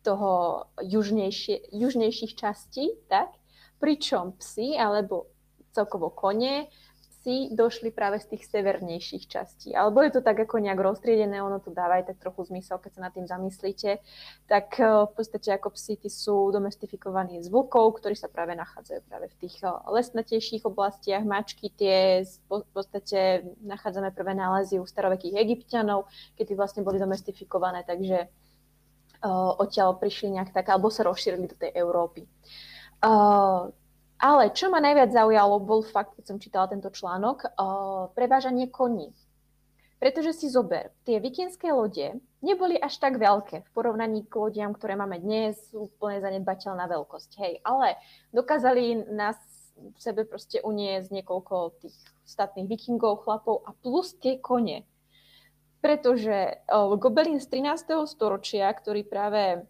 toho južnejšie, južnejších častí, tak? Pričom psi alebo celkovo kone si došli práve z tých severnejších častí. Alebo je to tak ako nejak roztriedené, ono to dáva aj tak trochu zmysel, keď sa nad tým zamyslíte. Tak eh, v podstate ako psi sú domestifikovaní z vlkov, ktorí sa práve nachádzajú práve v tých eh, lesnatejších oblastiach. Mačky tie v podstate nachádzame prvé nálezy u starovekých egyptianov, keď vlastne boli domestifikované, takže uh, odtiaľ prišli nejak tak, alebo sa rozšírili do tej Európy. Uh, ale čo ma najviac zaujalo, bol fakt, keď som čítala tento článok, uh, prevážanie koní. Pretože si zober, tie vikinské lode neboli až tak veľké v porovnaní k lodiam, ktoré máme dnes, úplne zanedbateľná veľkosť, hej. Ale dokázali nás v sebe proste uniesť niekoľko tých statných vikingov, chlapov a plus tie kone. Pretože uh, Gobelin z 13. storočia, ktorý práve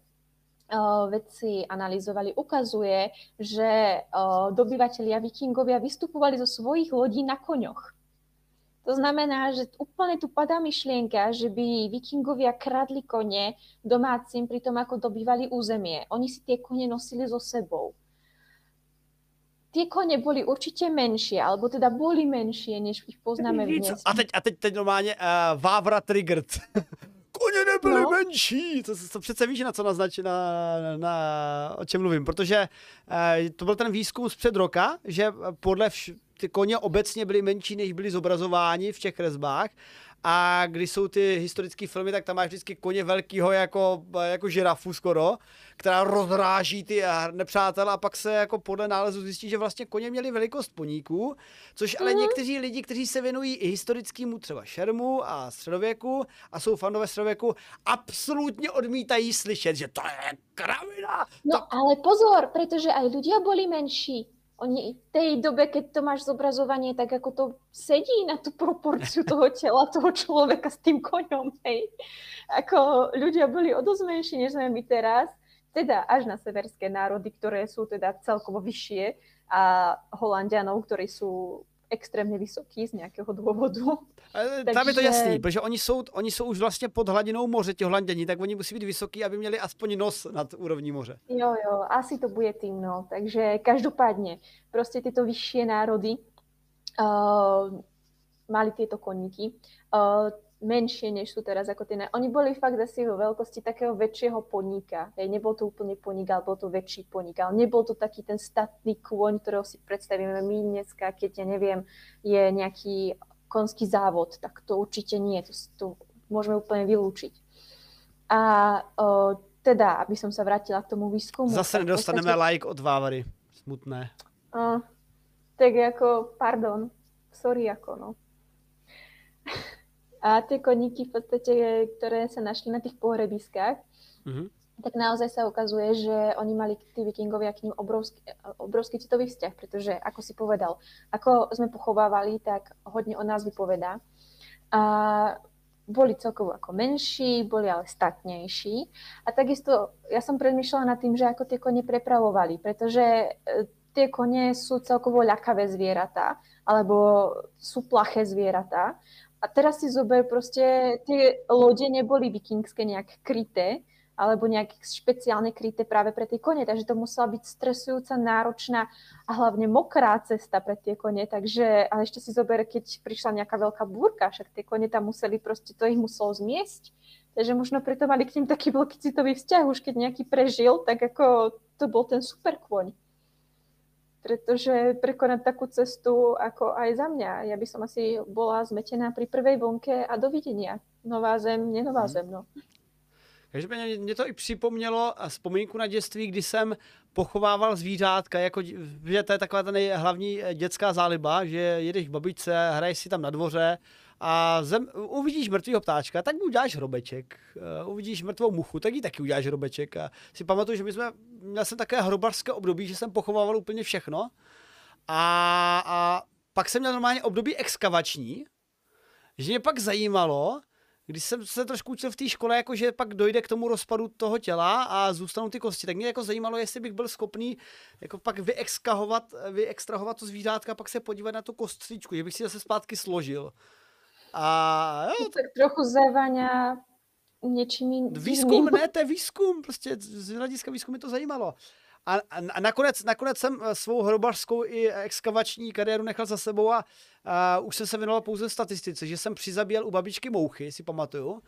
vedci analyzovali, ukazuje, že dobyvatelia vikingovia vystupovali zo svojich lodí na koňoch. To znamená, že úplne tu padá myšlienka, že by vikingovia kradli kone domácim pri tom, ako dobývali územie. Oni si tie kone nosili so sebou. Tie kone boli určite menšie, alebo teda boli menšie, než ich poznáme dnes. A teď, a teď, teď normálně uh, Vávra triggered. Koně nebyly no. menší. To, to přece víš, na co naznačí, na, na, o čem mluvím. Protože eh, to byl ten výzkum z před roka, že podle vš- ty koně obecně byly menší, než byly zobrazováni v těch kresbách. A když jsou ty historické filmy, tak tam máš vždycky koně velkýho jako, jako žirafu skoro, která rozráží ty nepřátel a pak se jako podle nálezu zjistí, že vlastně koně měli velikost poníků, což ale mm-hmm. někteří lidi, kteří se věnují i historickému třeba šermu a středověku a jsou fanové středověku, absolutně odmítají slyšet, že to je kravina. No to... ale pozor, protože aj ľudia boli menší oni v tej dobe, keď to máš zobrazovanie, tak ako to sedí na tú proporciu toho tela toho človeka s tým koňom, hej. Ako ľudia boli o dosť menší, než sme my teraz, teda až na severské národy, ktoré sú teda celkovo vyššie a Holandianov, ktorí sú extrémně vysoký z nějakého důvodu. Takže... Tam je to jasný, protože oni jsou, oni jsou už vlastně pod hladinou moře, ti holanděni, tak oni musí být vysoký, aby měli aspoň nos nad úrovní moře. Jo, jo, asi to bude tým, no. Takže každopádně, prostě tyto vyšší národy uh, mali tyto koníky. Uh, menšie, než sú teraz ako tie... Oni boli fakt asi vo veľkosti takého väčšieho poníka. Hej, nebol to úplne poník, ale bol to väčší poník. Ale nebol to taký ten statný kôň, ktorého si predstavíme my dneska, keď, ja neviem, je nejaký konský závod, tak to určite nie. To, to môžeme úplne vylúčiť. A o, teda, aby som sa vrátila k tomu výskumu. Zase nedostaneme podstate... like od Vávary. Smutné. A, tak ako, pardon, sorry ako, no. A tie koníky v podstate, ktoré sa našli na tých pohrebiskách, mm-hmm. tak naozaj sa ukazuje, že oni mali tí vikingovia k ním obrovský, obrovský citový vzťah, pretože, ako si povedal, ako sme pochovávali, tak hodne o nás vypovedá. A boli celkovo ako menší, boli ale statnejší. A takisto ja som predmýšľala nad tým, že ako tie kone prepravovali, pretože e, tie kone sú celkovo ľakavé zvieratá, alebo sú plaché zvieratá a teraz si zober proste, tie lode neboli vikingské nejak kryté, alebo nejak špeciálne kryté práve pre tie kone, takže to musela byť stresujúca, náročná a hlavne mokrá cesta pre tie kone, takže, ale ešte si zober, keď prišla nejaká veľká búrka, však tie kone tam museli proste, to ich muselo zmiesť, takže možno preto mali k ním taký veľký citový vzťah, už keď nejaký prežil, tak ako to bol ten super kôň pretože prekonať takú cestu ako aj za mňa. Ja by som asi bola zmetená pri prvej vonke a dovidenia. Nová zem, nenová hmm. zem, no. Každopádně mě to i připomnělo vzpomínku na dětství, kdy jsem pochovával zvířátka, jako, že to je taková ta hlavní eh, dětská záliba, že jedeš k babičce, hraješ si tam na dvoře a zem, uvidíš mrtvého ptáčka, tak mu uděláš hrobeček. Uh, uvidíš mrtvou muchu, tak jí taky uděláš hrobeček. A si pamatuju, že my jsme, měl jsem také hrobarské období, že jsem pochovával úplně všechno. A, a pak jsem měl normálně období exkavační, že mě pak zajímalo, když jsem se trošku učil v té škole, jako že pak dojde k tomu rozpadu toho těla a zůstanou ty kosti, tak mě jako zajímalo, jestli bych byl schopný jako pak vyextrahovat, vyextrahovat to zvířátka, pak se podívat na tu kostříčku, že bych si zase zpátky složil. A jo, tak trochu zevania něčím Výzkum, ne, to je výzkum, prostě z hlediska výzkumu to zajímalo. A, a, a nakonec, nakonec jsem eh, svou hrobařskou i exkavační kariéru nechal za sebou a, a už jsem se věnoval pouze statistice, že jsem přizabíjel u babičky mouchy, si pamatuju.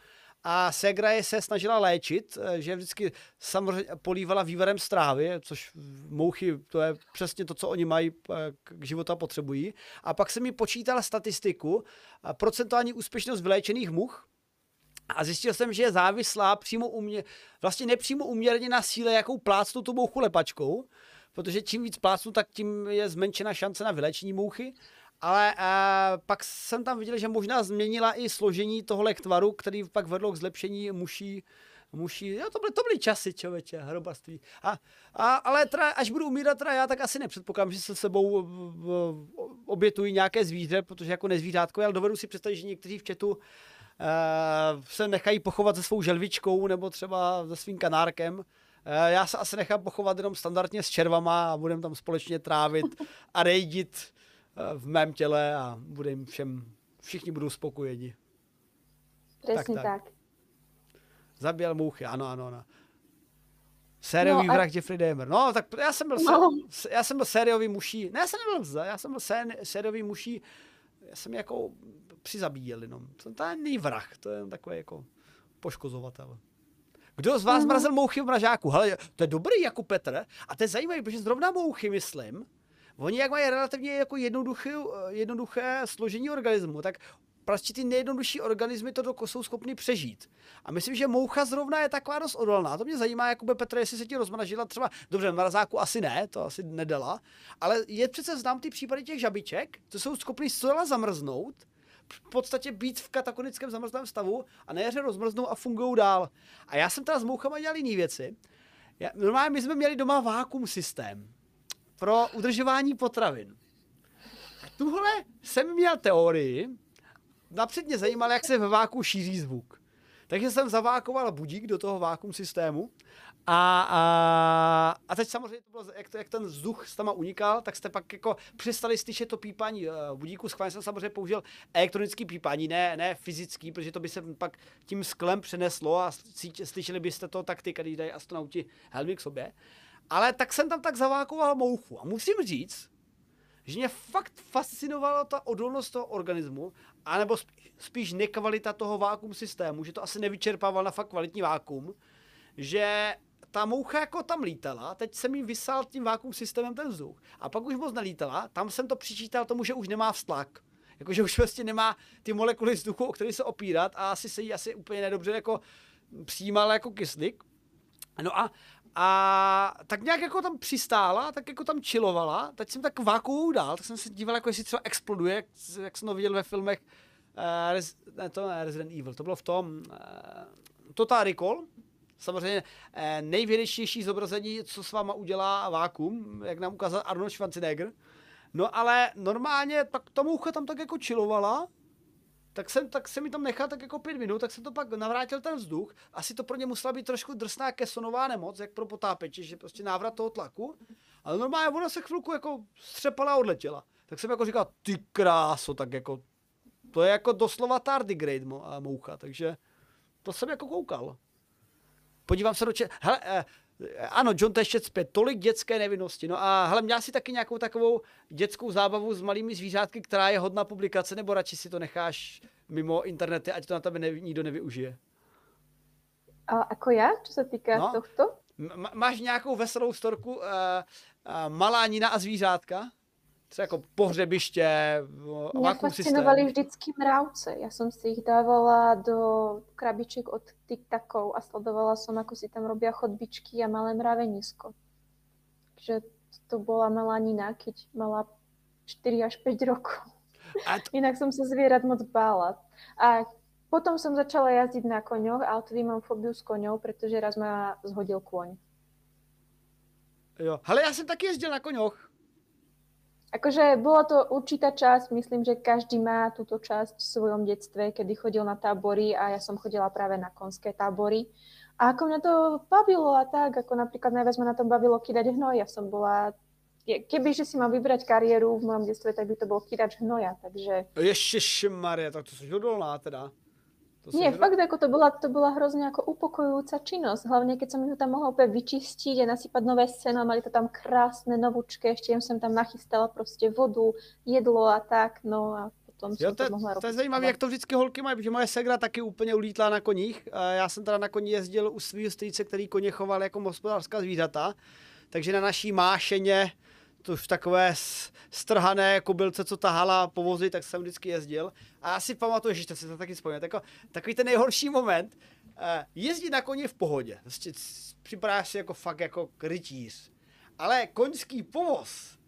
A Segra je se snažila léčit, eh, že vždycky samozřejmě polívala vývarem strávy, což mouchy, to je přesně to, co oni mají eh, k života potřebují. A pak jsem mi počítala statistiku, procentuální úspěšnost vyléčených much, a zjistil jsem, že je závislá přímo umě, vlastně nepřímo uměrně na síle, jakou plácnu tu mouchu lepačkou, protože čím víc plácnu, tak tím je zmenšena šance na vylečení mouchy. Ale a, pak jsem tam viděl, že možná změnila i složení toho lektvaru, který pak vedlo k zlepšení muší, muší, jo, to byly, to byly časy, člověče, hrobarství. A, a, ale teda, až budu umírat teda já, tak asi nepředpokládám, že se sebou obětují nějaké zvíře, protože jako nezvířátko, ale dovedu si představit, že někteří v četu uh, se nechají pochovat se svou želvičkou nebo třeba se svým kanárkem. Uh, já se asi nechám pochovat jenom standardně s červama a budeme tam společně trávit a rejdit uh, v mém těle a budeme všem, všichni budou spokojeni. Přesně tak. tak. Zabíjel mouchy, ano, ano, ano. Sériový no, a... vrah Jeffrey Dahmer. No, tak já jsem byl, no. Se, já jsem byl sériový muší. Ne, já jsem nebyl já jsem byl sériový muší. Já jsem jako přizabíjel jenom. To není vrah, to je takový jako poškozovatel. Kdo z vás mrazil mouchy v mražáku? Hele, to je dobrý jako Petr. A to je zajímavé, protože zrovna mouchy, myslím, oni jak mají relativně jako jednoduché, jednoduché složení organismu, tak prostě ty nejjednodušší organismy to jsou schopny přežít. A myslím, že moucha zrovna je taková dost odolná. To mě zajímá, Jakube Petr, jestli se ti rozmražila třeba, dobře, mrazáku asi ne, to asi nedala, ale je přece znám ty případy těch žabiček, co jsou schopny zcela zamrznout, v podstatě být v katakonickém zamrzlém stavu a na jaře rozmrznou a fungují dál. A já jsem teda s mouchama dělal jiné věci. Já, normálně my jsme měli doma vákum systém pro udržování potravin. Tuhle jsem měl teorii, napřed mě zajímalo, jak se ve váku šíří zvuk. Takže jsem zavákoval budík do toho vákum systému a, a, a teď samozřejmě to bylo, jak, to, jak ten vzduch s tama unikal, tak jste pak jako přestali slyšet to pípání uh, budíku. Schválně jsem samozřejmě použil elektronický pípání, ne, ne fyzický, protože to by se pak tím sklem přeneslo a slyšeli byste to takty, když dají astronauti helmy k sobě. Ale tak jsem tam tak zavákoval mouchu. A musím říct, že mě fakt fascinovala ta odolnost toho organismu, anebo spíš nekvalita toho vákum systému, že to asi nevyčerpával na fakt kvalitní vákum, že ta moucha jako tam lítala, teď jsem jí vysál tím vákum systémem ten vzduch. A pak už moc nelítala, tam jsem to přičítal tomu, že už nemá vztlak. Jakože už vlastně nemá ty molekuly vzduchu, o které se opírat a asi se jí asi úplně nedobře jako přijímala jako kyslík. No a, a tak nějak jako tam přistála, tak jako tam čilovala, teď jsem tak vákuum dál, tak jsem se díval, jako jestli třeba exploduje, jak, jak jsem to viděl ve filmech, uh, ne, to ne Resident Evil, to bylo v tom uh, Total Recall, samozřejmě uh, nejvědečtější zobrazení, co s váma udělá vákum, jak nám ukázal Arnold Schwarzenegger. No ale normálně tak ta moucha tam tak jako čilovala, tak jsem, tak jsem mi tam nechal tak jako pět minut, tak jsem to pak navrátil ten vzduch. Asi to pro ně musela být trošku drsná kesonová nemoc, jak pro potápěče, že prostě návrat toho tlaku. Ale normálně ona se chvilku jako střepala a odletěla. Tak jsem jako říkal, ty kráso, tak jako, to je jako doslova tardigrade moucha, takže to jsem jako koukal. Podívám se do če... Hele, eh, ano, John Tešec zpět, tolik dětské nevinnosti. No a hele, měl si taky nějakou takovou dětskou zábavu s malými zvířátky, která je hodná publikace, nebo radši si to necháš mimo internety, ať to na tebe ne, nikdo nevyužije? A jako já, co se týká no, tohto? M- máš nějakou veselou storku uh, uh, malá Nina a zvířátka? Třeba jako pohřebiště, Mě fascinovali vždycky mravce. Já jsem si jich dávala do krabiček od tiktakov a sledovala jsem, ako si tam robia chodbičky a malé mravenisko. Takže to byla melanina, keď mala 4 až 5 rokov. A to... Inak som sa zvierat moc bála. A potom som začala jazdiť na koňoch, ale tedy mám fobiu s koňou, protože raz ma zhodil koň. Jo, ale já jsem taky jezdil na koňoch. Akože bola to určitá časť, myslím, že každý má túto časť v svojom detstve, kedy chodil na tábory a ja som chodila práve na konské tábory. A ako mňa to bavilo a tak, ako napríklad najviac ma na tom bavilo kydať hnoj. Ja som bola keby že si mám vybrať kariéru v mojom detstve, tak by to bol kydač hnoja, takže... Maria, tak to si odolná teda. To Nie, fakt, ako to bola, to bola hrozne ako upokojujúca činnosť. Hlavne, keď som ju tam mohla úplne vyčistiť a nasypať nové seno, mali to tam krásne, novúčké, ešte som tam nachystala prostě vodu, jedlo a tak, no a potom jo, to, to, mohla to je zajímavé, jak to vždycky holky mají, protože moje segra taky úplně ulítla na koních. Já jsem teda na koni jezdil u svého strýce, který koně choval jako hospodářská zvířata, takže na naší mášeně to už takové strhané kobylce, co tahala povozy, tak jsem vždycky jezdil. A já si pamatuju, že si to taky vzpomínám, jako, takový ten nejhorší moment, uh, jezdit na koni v pohodě. Vlastně připadáš si jako fakt jako rytíř. Ale koňský povoz.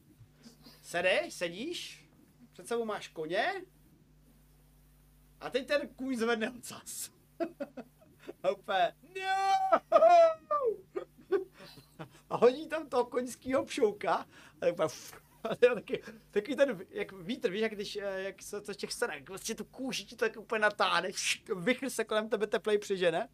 Sedeš, sedíš, před sebou máš koně a teď ten kůň zvedne ocas. a no! A hodí tam toho koňského pšouka a tak taky, taky ten, jak vítr, víš, jak když, eh, jak se to těch scénách, vlastně tu kůži ti to tak úplně natáhne, vychr se kolem tebe teplej přežene.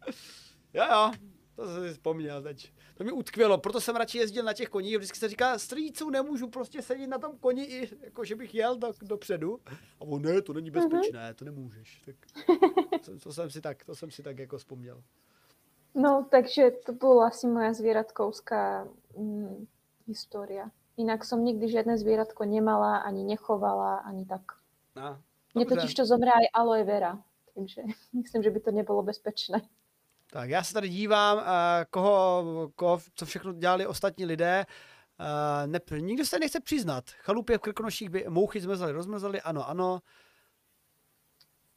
Jo, jo, to jsem si vzpomněl teď. To mi utkvělo, proto jsem radši jezdil na těch koních. Vždycky se říká, strýců nemůžu prostě sedět na tom koni, i, jako že bych jel do, dopředu. A on, ne, to není bezpečné, to nemůžeš. Tak, to, to, jsem si tak, to jsem si tak jako vzpomněl. No, takže to byla asi moja zvieratkovská mm, história. Inak som nikdy žiadne zvieratko nemala, ani nechovala, ani tak. No, Mně totiž to zomrá i aloe vera, takže myslím, že by to nebylo bezpečné. Tak já se tady dívám, uh, koho, koho, co všechno dělali ostatní lidé. Uh, ne, nikdo se nechce přiznat. Chalupě v Krkonoších by mouchy zmrzly, rozmrzly, ano, ano.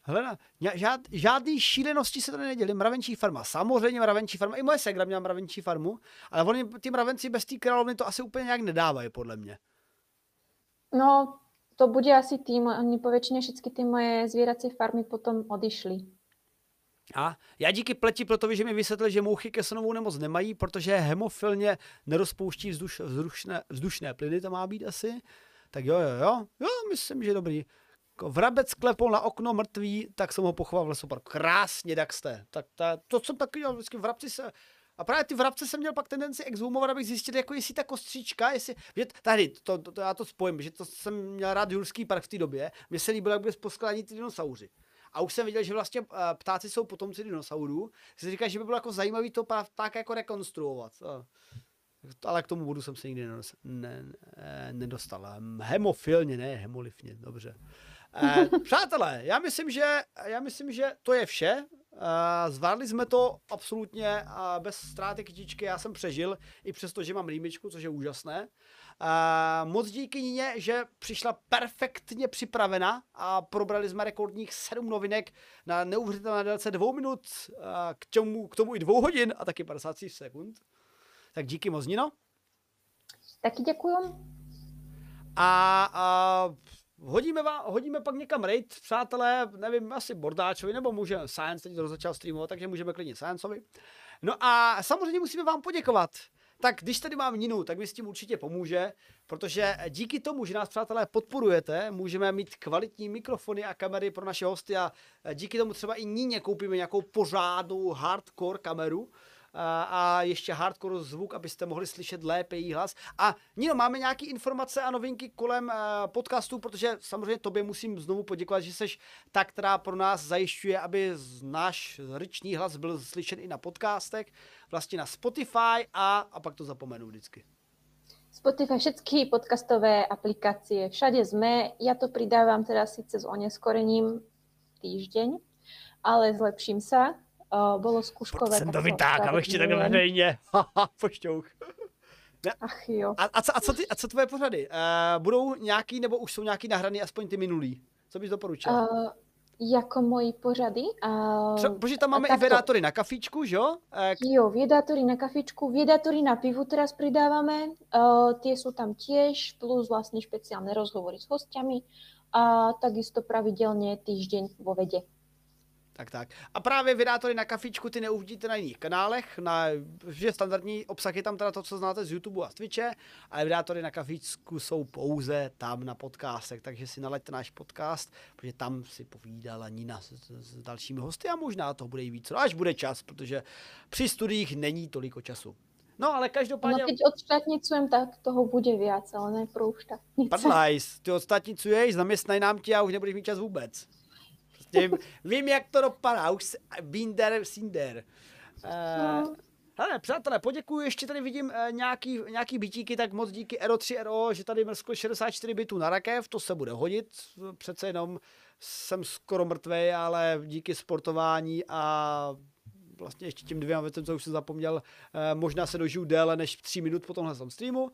Helena, žád, žádný šílenosti se tady neděli. Mravenčí farma, samozřejmě mravenčí farma. I moje segra měla mravenčí farmu, ale oni, ty mravenci bez té královny to asi úplně nějak nedávají, podle mě. No, to bude asi tým, oni povětšině všechny ty moje zvírací farmy potom odišly. A já díky pleti proto, že mi vysvětlil, že mouchy kesenovou nemoc nemají, protože hemofilně nerozpouští vzduš, vzdušné, vzdušné plyny, to má být asi. Tak jo, jo, jo, jo, myslím, že dobrý. Vrabec klepol na okno mrtvý, tak jsem ho pochoval v lesoparku. Krásně, jak jste. Tak ta, to jsem taky dělal, vždycky vrabci se, a právě ty vrabce jsem měl pak tendenci exhumovat, abych zjistil, jako jestli ta kostříčka, jestli, že tady, to, to, to, já to spojím, že to jsem měl rád Jurský park v té době, mně se líbilo, jak by poskládání ty dinosauři. A už jsem viděl, že vlastně uh, ptáci jsou potomci dinosaurů. Si říká, že by bylo jako zajímavý to tak jako rekonstruovat. Ale k tomu bodu jsem se nikdy nedostal. Hemofilně, ne hemolifně, dobře. Eh, přátelé, já myslím, že, já myslím, že to je vše. Eh, zvládli jsme to absolutně bez ztráty kytičky. Já jsem přežil, i přesto, že mám rýmičku, což je úžasné. Eh, moc díky Nině, že přišla perfektně připravena a probrali jsme rekordních sedm novinek na neuvěřitelné délce dvou minut, k tomu, k tomu i dvou hodin a taky 50 sekund. Tak díky moc, Nino. Taky děkuju. A, a hodíme, vám, hodíme pak někam raid, přátelé, nevím, asi Bordáčovi, nebo můžeme, Science teď začal streamovat, takže můžeme klidně Scienceovi. No a samozřejmě musíme vám poděkovat. Tak když tady mám Ninu, tak mi s tím určitě pomůže, protože díky tomu, že nás přátelé podporujete, můžeme mít kvalitní mikrofony a kamery pro naše hosty a díky tomu třeba i Níně koupíme nějakou pořádnou hardcore kameru, a ještě hardcore zvuk, abyste mohli slyšet lépe její hlas. A Nino, máme nějaké informace a novinky kolem eh, podcastu, protože samozřejmě tobě musím znovu poděkovat, že jsi ta, která pro nás zajišťuje, aby náš ryční hlas byl slyšet i na podcastech, vlastně na Spotify a, a pak to zapomenu vždycky. Spotify, všetky podcastové aplikácie, všade sme. Ja to pridávam teda síce s oneskorením týždeň, ale zlepším sa uh, bylo zkuškové. Jsem to vytáhl, abych ti takhle veřejně. Pošťouch. Ach jo. A, a, co, a, co ty, a co tvoje pořady? Uh, budou nějaký, nebo už jsou nějaký nahraný, aspoň ty minulý? Co bys doporučil? Uh, jako moji pořady. Uh, Třeba, protože tam máme i vědátory na kafičku, že jo? Uh, jo, vědátory na kafičku, vědátory na pivu teraz pridáváme. Uh, tie jsou tam tiež, plus vlastně špeciálne rozhovory s hostiami a takisto pravidelně týždeň vo vede. Tak, tak. A právě vydátory na kafičku ty neuvidíte na jiných kanálech, na, že standardní obsah je tam teda to, co znáte z YouTube a z Twitche, ale vydátory na kafičku jsou pouze tam na podcastech, takže si naleďte náš podcast, protože tam si povídala Nina s, s, s dalšími hosty a možná to bude i víc, no, až bude čas, protože při studiích není toliko času. No, ale každopádně... No, keď odštátnicujem, tak toho bude víc, ale ne pro štátnice. Padlajs, ty odštátnicuješ, zaměstnaj nám tě a už nebudeš mít čas vůbec. Prostě vím, jak to dopadá, už seen there. Uh, Hele, přátelé, poděkuji, ještě tady vidím uh, nějaký, nějaký bytíky, tak moc díky Ero 3 Ero, že tady mrsklo 64 bitů na rakev, to se bude hodit, přece jenom jsem skoro mrtvý, ale díky sportování a vlastně ještě tím dvěma věcem, co už jsem zapomněl, uh, možná se dožiju déle než 3 minut po tomhle streamu.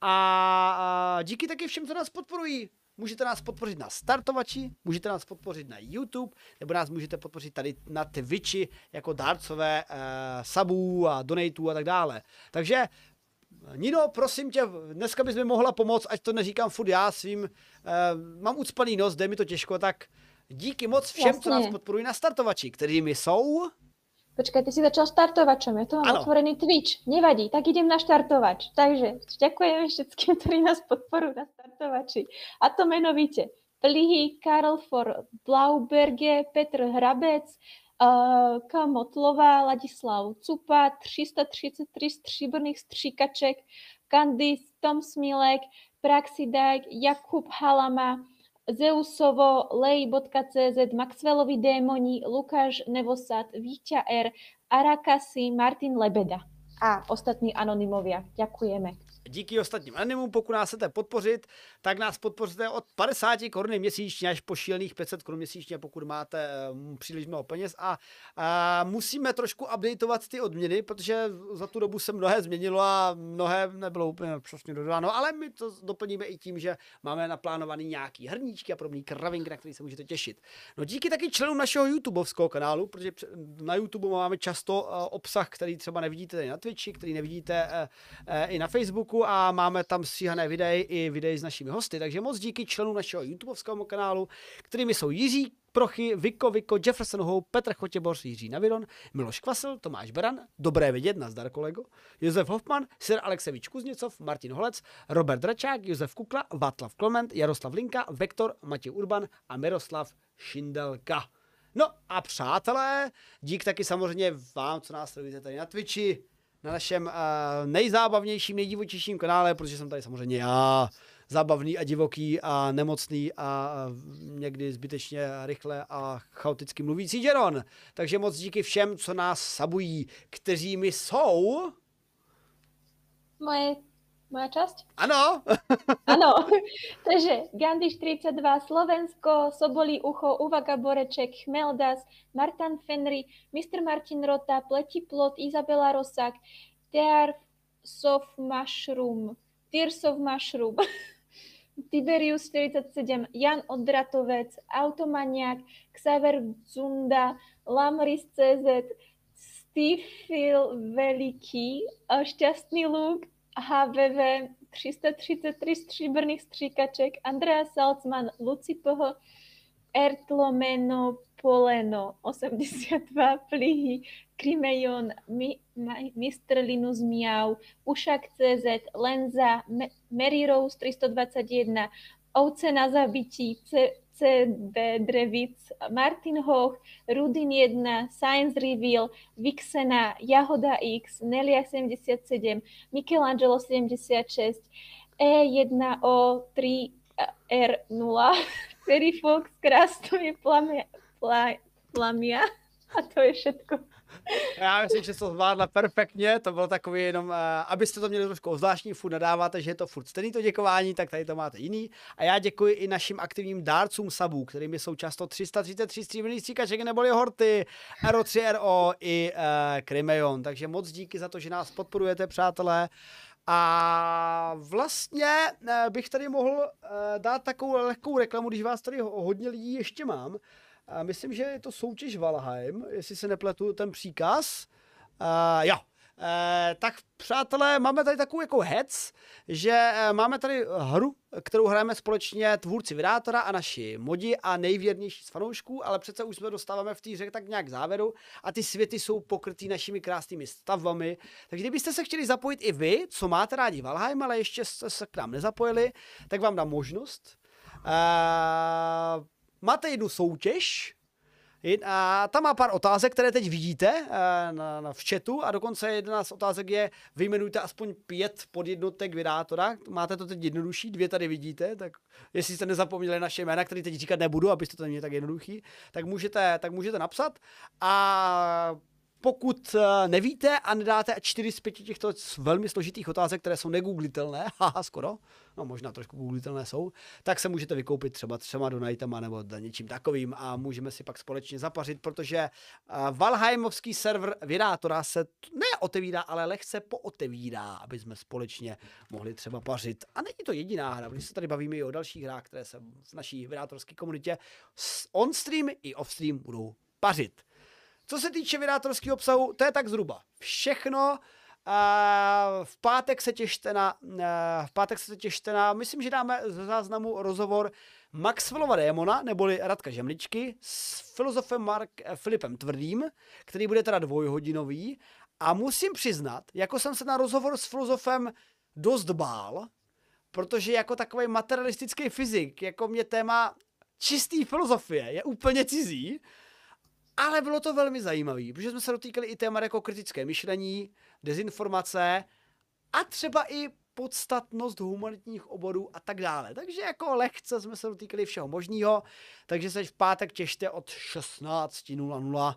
A, a díky taky všem, co nás podporují. Můžete nás podpořit na startovači, můžete nás podpořit na YouTube, nebo nás můžete podpořit tady na Twitchi jako dárcové uh, subů a donatů a tak dále. Takže Nino, prosím tě, dneska bys mi mohla pomoct, ať to neříkám furt já svým, uh, mám ucpaný nos, jde mi to těžko, tak díky moc všem, Jasně. co nás podporují na startovači, kterými jsou... Počkaj, ty si začal štartovačom, ja tu mám ano. otvorený Twitch. Nevadí, tak idem na štartovač. Takže ďakujeme všetkým, ktorí nás podporujú na startovači. A to menovite Plihy, Karl for Blauberge, Petr Hrabec, uh, Kamotlová, Ladislav Cupa, 333 stříbrných stříkaček, Kandis, Tom Smilek, Praxidák, Jakub Halama, Zeusovo, lej.cz, Maxwellovi démoni, Lukáš Nevosad, Víťa R, Arakasi, Martin Lebeda a ostatní anonymovia. Ďakujeme. Díky ostatním animům. Pokud nás chcete podpořit, tak nás podpoříte od 50 korun měsíčně až po šílených 500 korun měsíčně, pokud máte um, příliš mnoho peněz. A, a musíme trošku updateovat ty odměny, protože za tu dobu se mnohé změnilo a mnohé nebylo úplně přesně dodáno, ale my to doplníme i tím, že máme naplánovaný nějaký hrníčky a podobný kravinky, na který se můžete těšit. No díky taky členům našeho YouTubeovského kanálu, protože na YouTube máme často uh, obsah, který třeba nevidíte na Twitchi, který nevidíte uh, i na Facebooku a máme tam stříhané videa i videa s našimi hosty, takže moc díky členům našeho YouTubeovského kanálu, kterými jsou Jiří Prochy, Viko, Viko, Jefferson Hou, Petr Chotěboř, Jiří Naviron, Miloš Kvasel, Tomáš Beran, dobré vidět, nazdar kolego, Josef Hoffman, Sir Alexevič Kuzněcov, Martin Holec, Robert Dračák, Josef Kukla, Václav Klement, Jaroslav Linka, Vektor, Matěj Urban a Miroslav Šindelka. No a přátelé, dík taky samozřejmě vám, co nás sledujete tady na Twitchi, na našem uh, nejzábavnějším, nejdivočejším kanále, protože jsem tady samozřejmě já, zábavný a divoký a nemocný a někdy zbytečně rychle a chaoticky mluvící Jeron. Takže moc díky všem, co nás sabují, kteří mi jsou... Moje moja časť? Ano. ano. Takže Gandhi 42, Slovensko, Sobolí ucho, Uvaga Boreček, Chmeldas, Martin Fenry, Mr. Martin Rota, Pleti Plot, Izabela Rosak, Tears of Mushroom, Tears of Mushroom, Tiberius 47, Jan Odratovec, Automaniak, Xaver Zunda, Lamris CZ, Steve Veliký, Šťastný Luk, HVV 333 stříbrných stříkaček, Andrea Salzman, Luci Poho, Ertlomeno, Poleno, 82 plihy, Krimejon, Mi, Mr. Linus Miau, Ušak CZ, Lenza, Mary Rose 321, Ovce na zabití, C, CD Drevic, Martin Hoch, Rudin 1, Science Reveal, Vixena, Jahoda X, Nelia 77, Michelangelo 76, E1O3 R0, Ferry Fox, Krástově plamia, plamia a to je všetko. Já myslím, že to zvládla perfektně, to bylo takový jenom, uh, abyste to měli trošku zvláštní, furt nadáváte, že je to furt stejný to děkování, tak tady to máte jiný. A já děkuji i našim aktivním dárcům sabů, kterými jsou často 333 stříbrných stříkaček neboli Horty, RO3RO i uh. Takže moc díky za to, že nás podporujete, přátelé. A vlastně uh, bych tady mohl dát takovou lehkou reklamu, když vás tady hodně lidí ještě mám. A myslím, že je to soutěž Valheim, jestli se nepletu ten příkaz. Uh, jo, Uh, tak přátelé, máme tady takovou jako hec, že uh, máme tady hru, kterou hrajeme společně tvůrci Vydátora a naši modi a nejvěrnější z fanoušků, ale přece už jsme dostáváme v té hře tak nějak závěru a ty světy jsou pokrytý našimi krásnými stavbami. Takže kdybyste se chtěli zapojit i vy, co máte rádi Valheim, ale ještě jste se k nám nezapojili, tak vám dám možnost. Uh, máte jednu soutěž, a tam má pár otázek, které teď vidíte eh, na, na, v chatu. A dokonce jedna z otázek je, vyjmenujte aspoň pět podjednotek vydátora. Máte to teď jednodušší, dvě tady vidíte, tak jestli jste nezapomněli naše jména, které teď říkat nebudu, abyste to neměli tak jednoduchý, tak můžete, tak můžete napsat. A pokud eh, nevíte a nedáte čtyři z pěti těchto velmi složitých otázek, které jsou negooglitelné, haha, skoro, no možná trošku googlitelné jsou, tak se můžete vykoupit třeba třema donatama nebo něčím takovým a můžeme si pak společně zapařit, protože eh, Valheimovský server Vydátora se ne otevírá, ale lehce pootevírá, aby jsme společně mohli třeba pařit. A není to jediná hra, protože se tady bavíme i o dalších hrách, které se v naší vydátorské komunitě on-stream i off-stream budou pařit. Co se týče vydátorského obsahu, to je tak zhruba všechno. V pátek se těšte na, v pátek se těšte na, myslím, že dáme z záznamu rozhovor Maxwellova démona, neboli Radka Žemličky, s filozofem Mark eh, Filipem Tvrdým, který bude teda dvojhodinový. A musím přiznat, jako jsem se na rozhovor s filozofem dost bál, protože jako takový materialistický fyzik, jako mě téma čistý filozofie je úplně cizí, ale bylo to velmi zajímavé, protože jsme se dotýkali i témat jako kritické myšlení, dezinformace a třeba i podstatnost humanitních oborů a tak dále. Takže jako lehce jsme se dotýkali všeho možného, takže se v pátek těšte od 16.00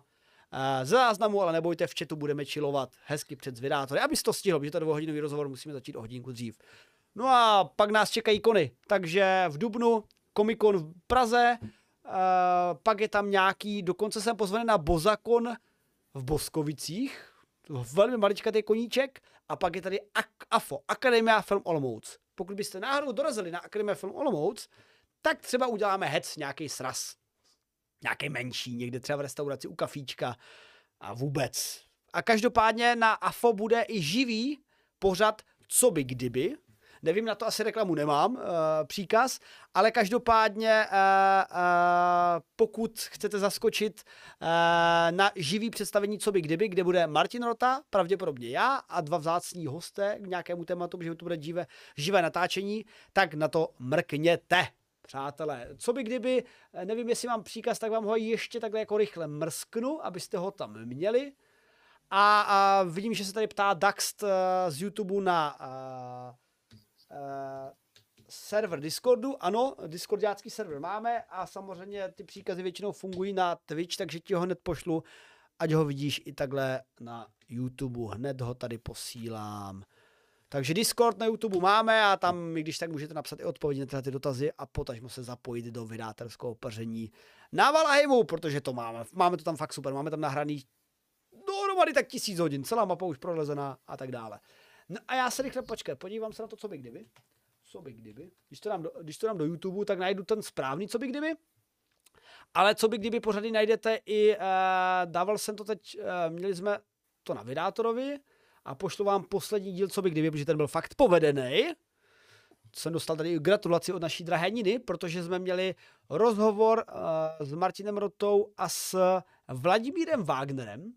ze záznamu, ale nebojte, v chatu budeme chillovat hezky před zvědátory, aby to stihlo, protože to dvouhodinový rozhovor musíme začít o hodinku dřív. No a pak nás čekají kony, takže v Dubnu Komikon v Praze, pak je tam nějaký, dokonce jsem pozvaný na Bozakon v Boskovicích, velmi maličkatý koníček, a pak je tady AFO, Akademia Film Olomouc. Pokud byste náhodou dorazili na Akademia Film Olomouc, tak třeba uděláme hec, nějaký sraz. Nějaký menší, někde třeba v restauraci u kafíčka a vůbec. A každopádně na AFO bude i živý pořad Co by kdyby, Nevím, na to asi reklamu nemám, uh, příkaz, ale každopádně, uh, uh, pokud chcete zaskočit uh, na živý představení Co by kdyby, kde bude Martin Rota, pravděpodobně já a dva vzácní hosté k nějakému tématu, že to bude živé, živé natáčení, tak na to mrkněte. Přátelé, co by kdyby, nevím, jestli mám příkaz, tak vám ho ještě takhle jako rychle mrsknu, abyste ho tam měli. A, a vidím, že se tady ptá Daxt uh, z YouTube na uh, server Discordu, ano, Discordiácký server máme a samozřejmě ty příkazy většinou fungují na Twitch, takže ti ho hned pošlu, ať ho vidíš i takhle na YouTube, hned ho tady posílám. Takže Discord na YouTube máme a tam, když tak můžete napsat i odpovědi na ty dotazy a potažmo se zapojit do vydátelského paření na Valheimu, protože to máme. Máme to tam fakt super, máme tam nahraný dohromady tak tisíc hodin, celá mapa už prolezená a tak dále. No a já se rychle počkat, podívám se na to, co by kdyby. Co by kdyby. Když to dám do, když to dám do YouTube, tak najdu ten správný, co by kdyby. Ale co by kdyby pořady najdete i, uh, dával jsem to teď, uh, měli jsme to na Vydátorovi a pošlu vám poslední díl, co by kdyby, protože ten byl fakt povedený. Jsem dostal tady gratulaci od naší drahé Niny, protože jsme měli rozhovor uh, s Martinem Rotou a s Vladimírem Wagnerem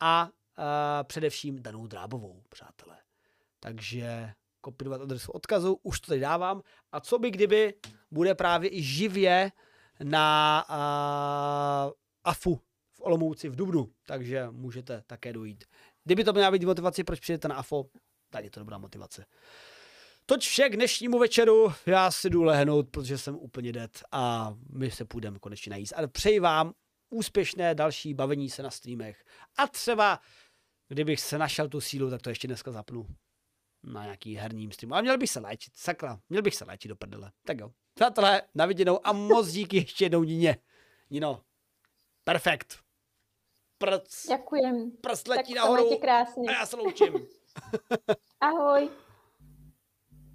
a uh, především Danou Drábovou, přátelé. Takže kopírovat adresu odkazu, už to tady dávám. A co by kdyby bude právě i živě na uh, AFU v Olomouci v Dubnu, takže můžete také dojít. Kdyby to měla být motivace, proč přijdete na AFO, tak je to dobrá motivace. Toť vše k dnešnímu večeru. Já si jdu lehnout, protože jsem úplně dead a my se půjdeme konečně najíst. Ale přeji vám úspěšné další bavení se na streamech. A třeba, kdybych se našel tu sílu, tak to ještě dneska zapnu na nějaký herním streamu. Ale měl bych se léčit, sakra, měl bych se léčit do prdele. Tak jo. Přátelé, na viděnou a moc díky ještě jednou Nině. Nino, perfekt. Prc. Děkujem. Prst letí nahoru. krásně. A já se loučím. Ahoj.